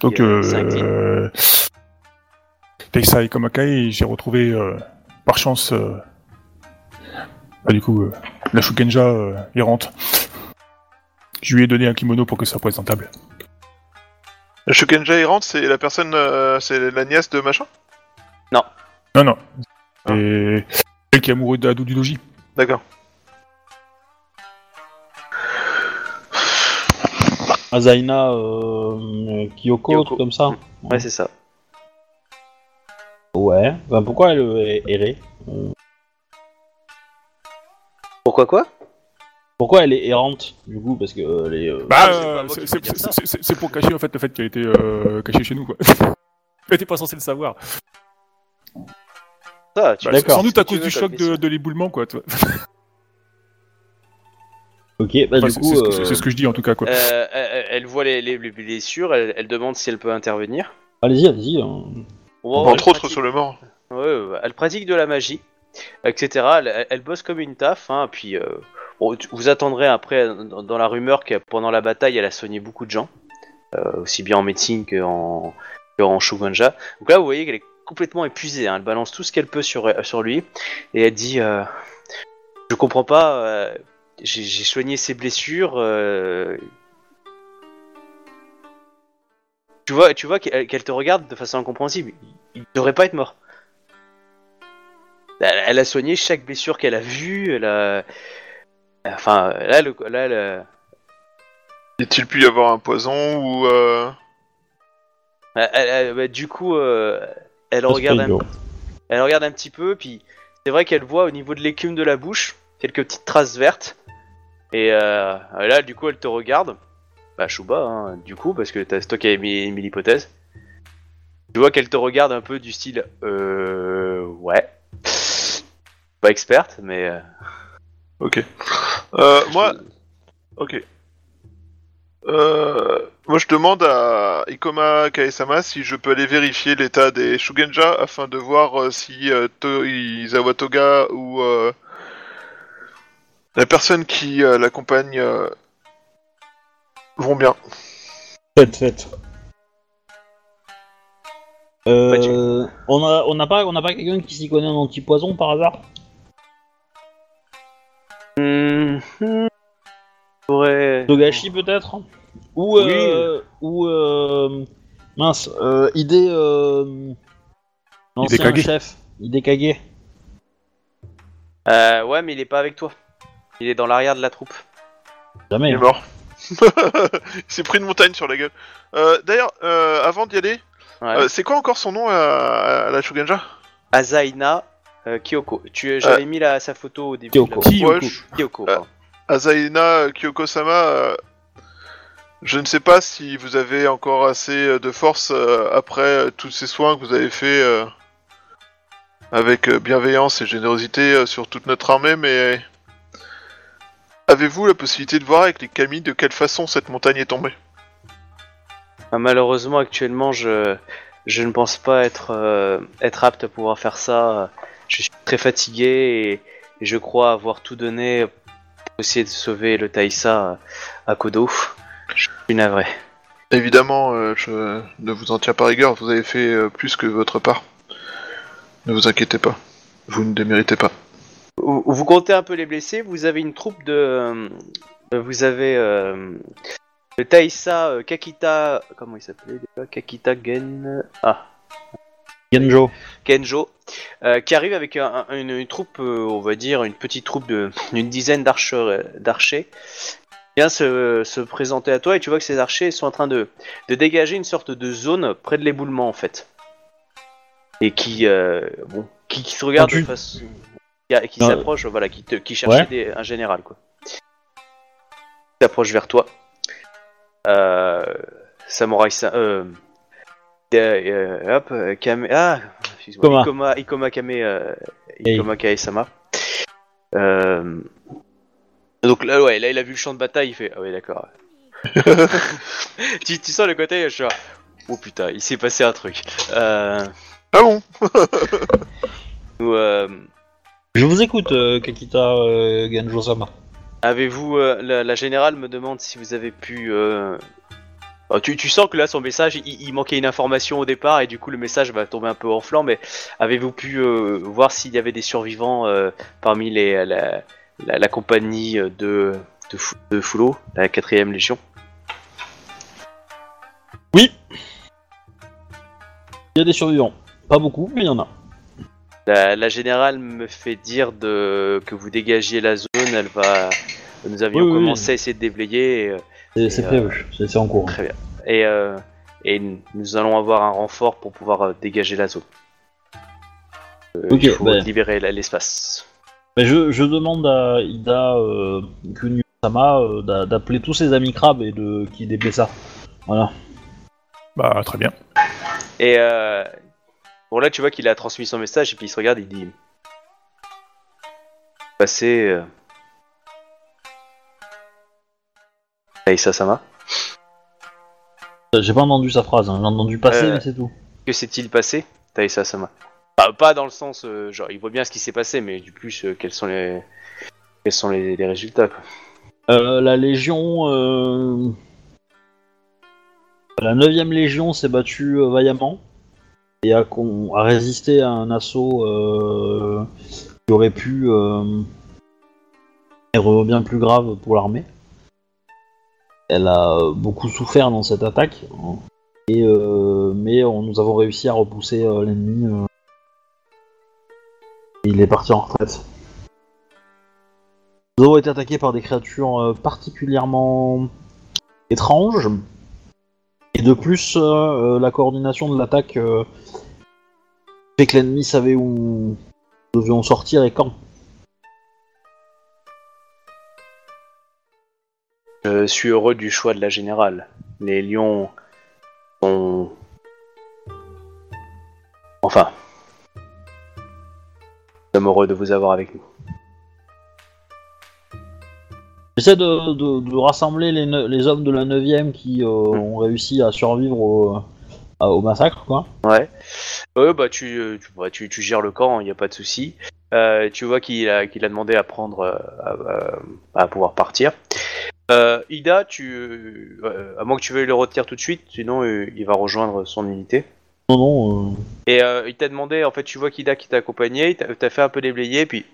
Donc, Qui, euh, euh, Utaisa Ikomakae, j'ai retrouvé euh, par chance, euh, bah, du coup, euh, la Shukenja euh, errante. Je lui ai donné un kimono pour que ça soit présentable. La Shukenja errante, c'est la personne, euh, c'est la nièce de machin? Non, non. Ah. Et elle qui est amoureuse d'Ado du Doji. D'accord. Azaina euh, Kyoko, Kyoko. comme ça. Ouais, c'est ça. Ouais. Ben, pourquoi elle est errée Pourquoi quoi Pourquoi elle est errante du coup Parce que euh, elle est. euh, Bah, Ah, c'est pour cacher en fait le fait qu'elle était euh, cachée chez nous quoi. *laughs* Elle était pas censée le savoir. Ça, tu Bah, D'accord. Sans doute à cause du choc de, de l'éboulement quoi. tu vois. Ok. Bah Enfin, du c'est coup. c'est ce que- euh, c'est ce que je dis en tout cas quoi. Euh, elle, elle voit les, les- les blessures, elle, elle demande si elle peut intervenir. Allez-y, allez-y. hein. Bon, Entre autres pratique- sur le mort. Ouais, ouais, elle pratique de la magie, etc. Elle, bosse comme une taf, hein, puis euh, bon, vous attendrez après dans, dans la rumeur que pendant la bataille, elle a soigné beaucoup de gens, euh, aussi bien en médecine qu'en en Shugenja. Donc là, vous voyez qu'elle est complètement épuisée, hein, elle balance tout ce qu'elle peut sur, sur lui, et elle dit euh, Je comprends pas, euh, j'ai soigné ses blessures. Tu vois, tu vois qu'elle qu'elle te regarde de façon incompréhensible. Il, devrait pas être mort. Elle, elle a soigné chaque blessure qu'elle a vue. Elle a, enfin, là, le, là, le- Y-il pu y avoir un poison ou euh... elle- elle- bah, du coup, euh, elle regarde, un, elle regarde un petit peu, puis c'est vrai qu'elle voit au niveau de l'écume de la bouche quelques petites traces vertes. Et euh, là, du coup, elle te regarde. Bah, Chouba, hein, du coup, parce que t'as- c'est toi qui l'hypothèse. Tu vois qu'elle te regarde un peu du style, euh, ouais. Pas experte, mais. euh, Ok. Euh, moi, ok. Moi, je demande à Ikoma Kaesama si je peux aller vérifier l'état des Shugenja afin de voir si euh, To- ou la personne qui l'accompagne vont bien. Faites, faites. Euh, Ouais, tu- on a, on n'a pas, on n'a pas quelqu'un qui s'y connaît en antipoison par hasard? Hmm. Pourrait- Togashi peut-être? Ou euh, ou euh, mince, euh, idée euh, l'ancien Kage. chef, idée Kage. Euh, ouais, mais il est pas avec toi. Il est dans l'arrière de la troupe. Jamais. Il est hein. mort. *laughs* Il s'est pris une montagne sur la gueule. Euh, D'ailleurs, euh, avant d'y aller, Ouais. euh, c'est quoi encore son nom à, à la Shugenja Azaina euh, Kyoko. Tu, j'avais mis la, sa photo au début. Kyoko. Ouais, je- Kyoko. Euh, pardon. Azaina Kyoko-sama, euh, je ne sais pas si vous avez encore assez euh, de force euh, après euh, tous ces soins que vous avez fait euh, avec euh, bienveillance et générosité euh, sur toute notre armée, mais avez-vous la possibilité de voir avec les kami de quelle façon cette montagne est tombée? Ah, Malheureusement, actuellement, je, je ne pense pas être, euh, être apte à pouvoir faire ça. Je suis très fatigué et, et je crois avoir tout donné pour essayer de sauver le Taïsa à Kodo. Je suis navré. Évidemment, euh, je ne vous en tiens pas rigueur, vous avez fait euh, plus que votre part. Ne vous inquiétez pas, vous ne déméritez pas. Vous, vous comptez un peu les blessés. Vous avez une troupe de. euh, Vous avez euh, le Taïsa euh, Kakita. Comment il s'appelait déjà? Kakita Gen. Ah, Genjo. Kenjo. euh, qui arrive avec un- un- une, une troupe, euh, on va dire, une petite troupe *laughs* d'une dizaine d'archers. d'archers vient se, se présenter à toi et tu vois que ces archers sont en train de, de dégager une sorte de zone près de l'éboulement en fait. Et qui, bon, qui, qui se regarde de façon. Qui, s'approche, voilà, qui, te, qui cherchait Ouais. des- un général quoi. Qui s'approche vers toi. Euh, Samurai Sa- euh, euh, euh, hop, euh, Kame, ah, excuse-moi, Ikoma. Ikoma, Ikoma Kame, euh, Hey. Ikoma Kae-sama. Euh, donc là, ouais, là, il a vu le champ de bataille, il fait, ah ouais, d'accord. *laughs* tu, tu sens le côté, je suis genre, oh putain, il s'est passé un truc. Euh, Ah bon? *laughs* Nous, euh, Je vous écoute, euh, Kakita euh, Genjo-sama. Avez-vous euh, la, la générale me demande si vous avez pu. euh, oh, tu, tu sens que là son message, il, il manquait une information au départ et du coup le message va tomber un peu en flanc. Mais avez-vous pu euh, voir s'il y avait des survivants euh, parmi les la, la, la compagnie de de, Fou- de Fulo, la quatrième légion? Oui. Il y a des survivants. Pas beaucoup, mais il y en a. la, la générale me fait dire de que vous dégagiez la zone. Elle va. Nous avions Oui, oui, commencé à essayer de déblayer. et, euh, C'est Et, prévu, c'est c'est en cours. Très bien. Et, euh, et nous allons avoir un renfort pour pouvoir euh, dégager la zone. Euh, Ok, il faut bah. libérer la- l'espace. Mais je, je demande à Ida euh, Kunio-sama euh, d'a- d'appeler tous ses amis crabes et de qui déblaye ça. Voilà. Bah, très bien. Et euh, bon là tu vois qu'il a transmis son message et puis il se regarde il dit passer euh... Aïssa Sama J'ai pas entendu sa phrase, hein. j'ai entendu passer, Euh. mais c'est tout. que s'est-il passé Taïsa Sama? Pas- pas dans le sens euh, genre il voit bien ce qui s'est passé mais du plus euh, quels sont les quels sont les, les résultats quoi. La Légion. La 9ème Légion s'est battue vaillamment et con- a résisté à un assaut euh, qui aurait pu euh, être bien plus grave pour l'armée. Elle a euh, beaucoup souffert dans cette attaque, hein. euh, mais nous avons réussi à repousser euh, l'ennemi. euh, il est parti en retraite. Nous avons été attaqués par des créatures euh, particulièrement étranges. Et de plus, euh, euh, la coordination de l'attaque euh, fait que l'ennemi savait où nous devions sortir et quand. Je suis heureux du choix de la générale. Les lions sont enfin nous sommes heureux de vous avoir avec nous. J'essaie de, de- de rassembler les, ne- les hommes de la 9ème qui euh, ont réussi à survivre au, au massacre, quoi. Ouais. Bah tu, euh, tu, bah, tu, tu gères le camp, il n'y a pas de souci. Euh, tu vois qu'il a, qu'il a demandé à prendre, euh, à, à- à pouvoir partir. Euh, Ida, tu, euh, à moins que tu veuilles le retirer tout de suite, sinon euh, il va rejoindre son unité. Non, non, euh, Et euh, il t'a demandé, en fait, tu vois qu'Ida qui t'a accompagné, il t'a fait un peu déblayer, puis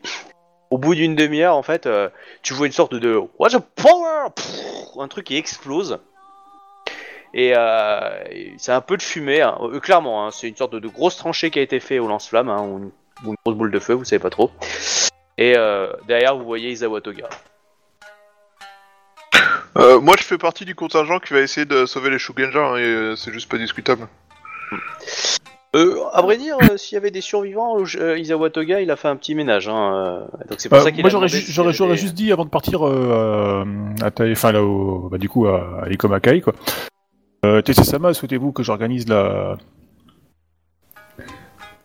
au bout d'une demi-heure, en fait, euh, tu vois une sorte de What's a power? Pfff, Un truc qui explose. Et, euh, c'est un peu de fumée, hein. Euh, clairement, hein, c'est une sorte de, de grosse tranchée qui a été faite au lance-flamme, hein, ou, une, ou une grosse boule de feu, vous savez pas trop. Et derrière, vous voyez Izawa Toga. Moi, je fais partie du contingent qui va essayer de sauver les Shugenja, hein, et c'est juste pas discutable. Euh, à vrai dire, euh, s'il y avait des survivants, euh, Izawa Toga, il a fait un petit ménage. Hein, euh, donc c'est pour Euh, ça qu'il moi j'aurais ju- des- juste dit avant de partir euh, à ta- enfin là au, bah, du coup à, à l'Ikomakai quoi. Euh, souhaitez-vous que j'organise la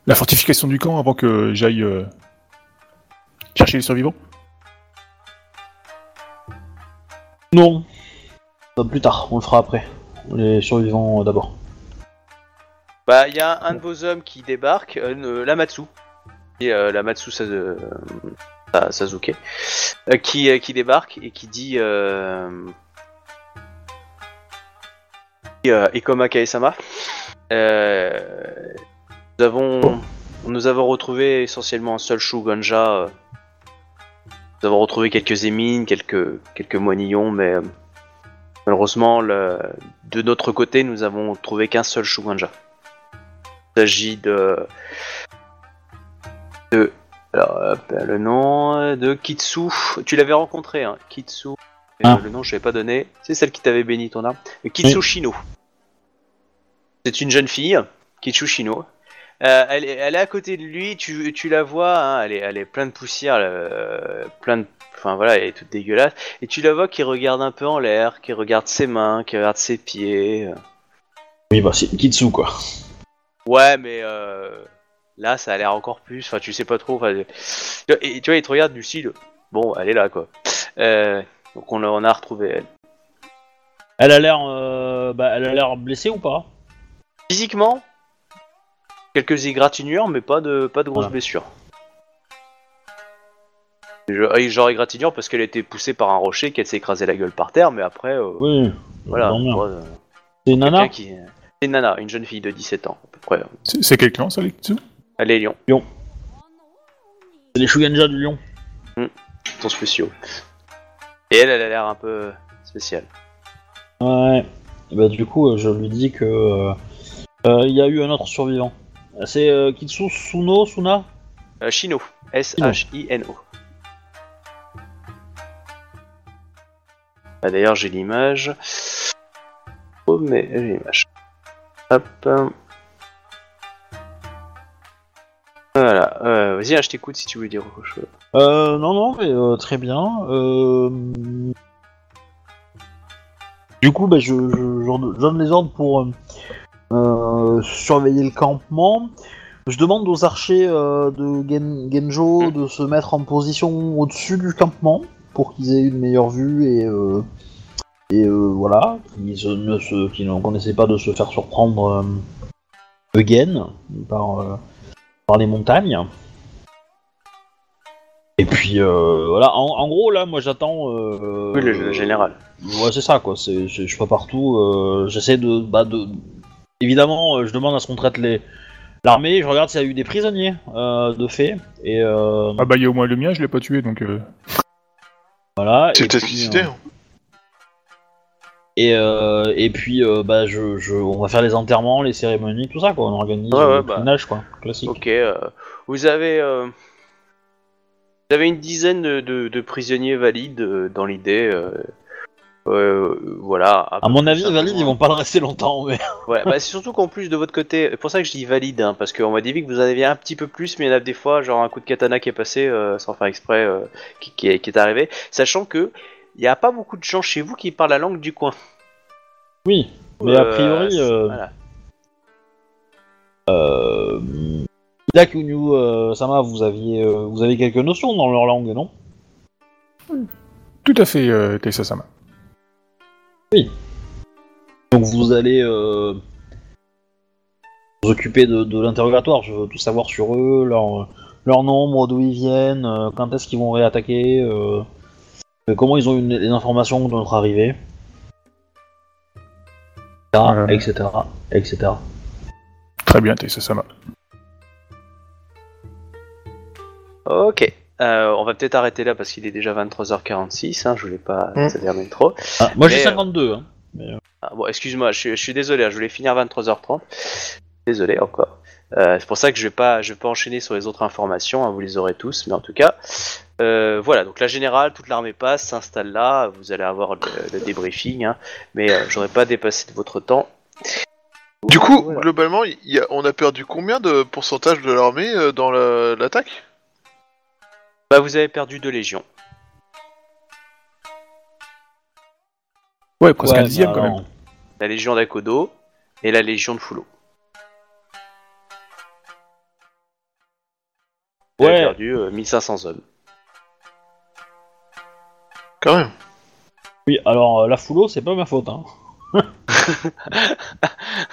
la fortification du camp avant que j'aille euh, chercher les survivants? Non. Euh, plus tard, on le fera après. Les survivants euh, d'abord. Bah, il y a un de vos hommes qui débarque, euh, Lamatsu, et, euh, Lamatsu Sa- euh, Sa- Sasuke, euh, qui, euh, qui débarque et qui dit euh, euh, Ikoma Kaesama, euh, nous avons nous avons retrouvé essentiellement un seul Shugonja. euh, nous avons retrouvé quelques émines, quelques quelques moignons, mais euh, malheureusement, le- de notre côté, nous avons trouvé qu'un seul Shugonja. Il s'agit de. de. Alors, hop, le nom de Kitsu. Tu l'avais rencontré, hein, Kitsu. Ah. euh, le nom, je l'avais pas donné. C'est celle qui t'avait béni ton âme. Euh, Kitsu Oui. Shino. C'est une jeune fille, Kitsu Shino. Euh, elle, est, elle est à côté de lui, tu, tu la vois, hein, elle, est, elle est pleine de poussière, euh, plein de. Enfin voilà, elle est toute dégueulasse. Et tu la vois qui regarde un peu en l'air, qui regarde ses mains, qui regarde ses pieds. Oui, bah c'est Kitsu, quoi. Ouais, mais euh, là, ça a l'air encore plus. Enfin, tu sais pas trop. Enfin, et tu vois, il te regarde du style. Bon, elle est là, quoi. Euh, donc on a, on a retrouvé elle. Elle a l'air, euh, bah, elle a l'air blessée ou pas? Physiquement, quelques égratignures, mais pas de, pas de grosses Voilà. blessures. Je- ah, Genre égratignure parce qu'elle a été poussée par un rocher, qu'elle s'est écrasée la gueule par terre, mais après, euh, Oui. voilà. C'est une nana? qui- C'est une nana, une jeune fille de 17 ans, C'est quel clan ça, les Kitsu Elle est lion, C'est les Shugenja du lion. sont spéciaux. Et elle, elle a l'air un peu spéciale. Ouais. Et Bah du coup, euh, je lui dis que euh, euh, il y a eu un autre survivant. C'est euh, Kitsu Suno Suna? Euh, Shino. S-H-I-N-O. Ah, D'ailleurs, j'ai l'image. Oh, mais j'ai l'image. Hop. Euh, Vas-y, je t'écoute si tu veux dire chose. Euh, non, non, mais euh, très bien. Euh... Du coup, bah, je, je- je donne les ordres pour euh, surveiller le campement. Je demande aux archers de Gen- Genjo de se mettre en position au-dessus du campement pour qu'ils aient une meilleure vue et, et voilà, qu'ils ne se, ne connaissaient pas de se faire surprendre again par, par les montagnes. Et puis euh, voilà, en, en gros là, moi j'attends. Euh, Oui, le, le général. Ouais, c'est ça quoi. C'est, je, je suis pas partout. euh, j'essaie de, bah, de. Évidemment, je demande à ce qu'on traite les l'armée. Je regarde s'il y a eu des prisonniers euh, de fait. Et euh, Ah bah il y a au moins le mien, je l'ai pas tué donc. euh, voilà. C'est peut-être suicidé. euh, hein. Et euh, et puis euh, bah je, je, on va faire les enterrements, les cérémonies, tout ça quoi. On organise Ouais, ouais, le bah. pèlerinage, quoi, classique. Ok. euh, vous avez. euh, vous avez une dizaine de, de- de prisonniers valides euh, dans l'idée. euh, euh, voilà. À mon avis, valides, ils vont pas le rester longtemps, mais. *laughs* Ouais, bah, c'est surtout qu'en plus de votre côté, c'est pour ça que je dis valide, hein, parce qu'on m'a dit que vous en aviez un petit peu plus, mais il y en a des fois, genre un coup de katana qui est passé euh, sans faire exprès, euh, qui, qui est, qui est arrivé, sachant que il n'y a pas beaucoup de gens chez vous qui parlent la langue du coin. Oui. Mais a Euh, priori, euh, voilà. euh, Ida Kunyu, euh, Sama, vous aviez, euh, vous avez quelques notions dans leur langue, non? Tout à fait, euh, Taisa-sama. Donc vous allez euh, vous occuper de, de l'interrogatoire. Je veux tout savoir sur eux, leur, leur nombre, d'où ils viennent, quand est-ce qu'ils vont réattaquer, comment ils ont eu les informations de notre arrivée, Euh. etc., etc., etc. Très bien, Taisa-sama. Ok. Euh, on va peut-être arrêter là parce qu'il est déjà 23h46, hein, je voulais pas Mm. que ça termine trop. Ah, moi j'ai Mais, euh, 52. Hein. Ah, bon, excuse-moi, je, suis- je suis désolé, hein, je voulais finir à 23h30. Désolé encore. Euh, c'est pour ça que je vais pas, je vais pas enchaîner sur les autres informations, hein, vous les aurez tous, mais en tout cas, euh, voilà. Donc la générale, toute l'armée passe, s'installe là. Vous allez avoir le, le débriefing, hein, mais euh, j'aurais pas dépassé de votre temps. Du coup, Voilà. globalement, il y a- on a perdu combien de pourcentage de l'armée euh, dans la- l'attaque? Bah, vous avez perdu deux légions. Ouais, presque Ouais, un dixième quand alors, même. La légion d'Akodo et la légion de Fulo. Vous avez perdu euh, 1500 hommes. Quand même. Oui, alors euh, la foulo, c'est pas ma faute. Hein. *laughs*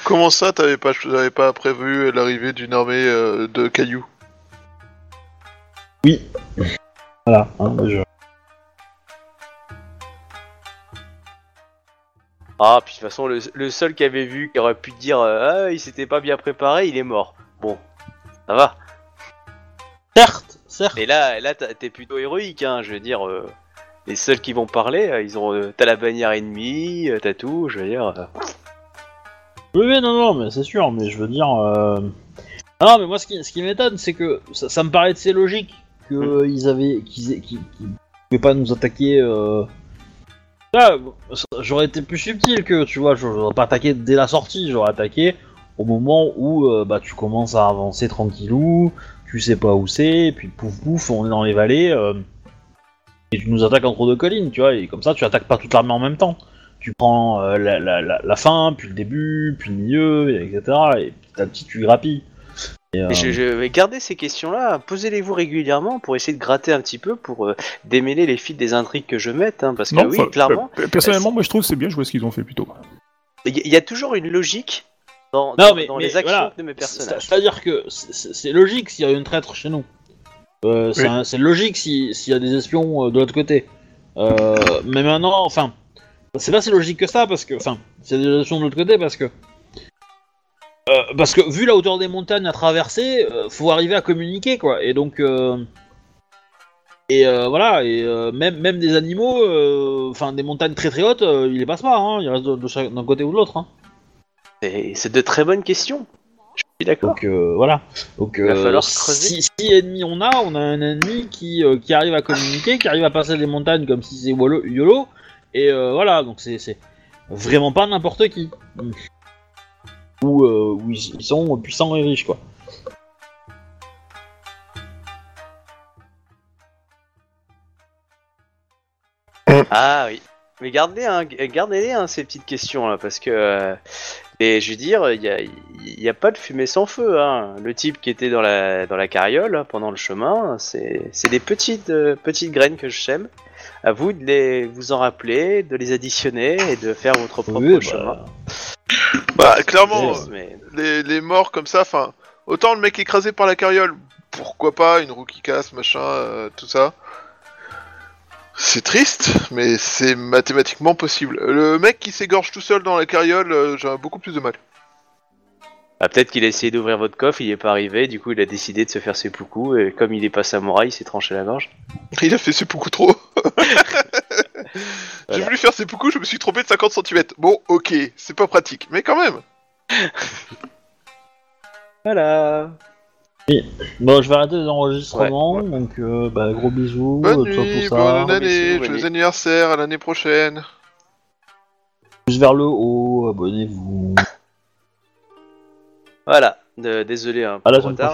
Comment ça, t'avais pas, t'avais pas prévu l'arrivée d'une armée euh, de cailloux? Voilà. hein, je- Ah, puis de toute façon, le, le seul qui avait vu, qui aurait pu dire euh, Ah, il s'était pas bien préparé, il est mort. Bon, ça va. Certes, certes. Et là, là t'as- t'es plutôt héroïque, hein, je veux dire. euh, les seuls qui vont parler, euh, ils ont, euh, t'as la bannière ennemie, euh, t'as tout, je veux dire. Oui, oui, non, non, mais c'est sûr, mais je veux dire. euh, Non, mais moi, ce qui, ce qui m'étonne, c'est que ça, ça me paraît assez logique qu'ils avaient, qu'ils, aient- qu'ils, qu'ils pouvaient pas nous attaquer. Euh... Là, j'aurais été plus subtil que, tu vois, j'aurais pas attaqué dès la sortie, j'aurais attaqué au moment où euh, bah, tu commences à avancer tranquillou, tu sais pas où c'est, et puis pouf pouf, on est dans les vallées, et tu nous attaques entre deux collines, tu vois, et comme ça, tu attaques pas toute l'armée en même temps tu prends euh, la, la, la, la fin, puis le début, puis le milieu, et etc. Et petit à petit, tu grappilles. Et, euh, Et je, je vais garder ces questions-là, posez-les-vous régulièrement pour essayer de gratter un petit peu, pour euh, démêler les fils des intrigues que je mette, hein, parce que Non, oui, clairement, personnellement, moi je trouve que c'est bien joué ce qu'ils ont fait plutôt. il y, a toujours une logique dans, Non, dans- mais, dans mais les actions voilà, de mes personnages. C'est-à-dire que c'est logique s'il y a une traître chez nous. Euh, c'est Oui. c'est logique si- s'il y a des espions euh, de l'autre côté. Euh, mais maintenant, enfin, c'est pas si logique que ça parce que, enfin, s'il y a des espions de l'autre côté parce que. euh, parce que vu la hauteur des montagnes à traverser, euh, faut arriver à communiquer quoi. Et donc, euh, et euh, voilà, et euh, même même des animaux, euh, enfin des montagnes très très hautes, euh, ils les passent pas, hein, ils restent de, de chaque- d'un côté ou de l'autre. Hein. C'est c'est de très bonnes questions. D'accord. Donc euh, voilà. Donc Il va euh, falloir creuser. si, si ennemi on a, on a un ennemi qui, euh, qui arrive à communiquer, qui arrive à passer les montagnes comme si c'est Wolo- YOLO, Et euh, voilà, donc c'est c'est vraiment pas n'importe qui. Ou euh, où ils, ils sont puissants et riches, quoi. Ah oui. Mais gardez, hein, gardez-les hein, ces petites questions là, parce que euh, et je veux dire, il y a, pas de fumée sans feu. Hein. Le type qui était dans la dans la carriole pendant le chemin, c'est c'est des petites euh, petites graines que je sème. À vous de les vous en rappeler, de les additionner et de faire votre propre Oui, bah, chemin. Bah, clairement. Mais- les, les morts comme ça, enfin, autant le mec écrasé par la carriole, pourquoi pas, une roue qui casse, machin, euh, tout ça. C'est triste, mais c'est mathématiquement possible. Le mec qui s'égorge tout seul dans la carriole, euh, j'ai beaucoup plus de mal. Ah, peut-être qu'il a essayé d'ouvrir votre coffre, il est pas arrivé, du coup il a décidé de se faire ses poucous et comme il est pas samouraï, il s'est tranché la gorge. *laughs* Il a fait ses beaucoup trop. *laughs* J'ai Voilà. voulu faire ses beaucoup, je me suis trompé de 50 cm. Bon, ok, c'est pas pratique, mais quand même. Voilà. Bon, je vais arrêter les enregistrements, donc euh, bah, gros bisous, Bonne tout ça, nuit, tout ça. bonne Bisous, année, bonne joyeux nuit. anniversaire, à l'année prochaine. Pouce vers le haut, abonnez-vous. Voilà. De- désolé hein, À la pour le semaine retard.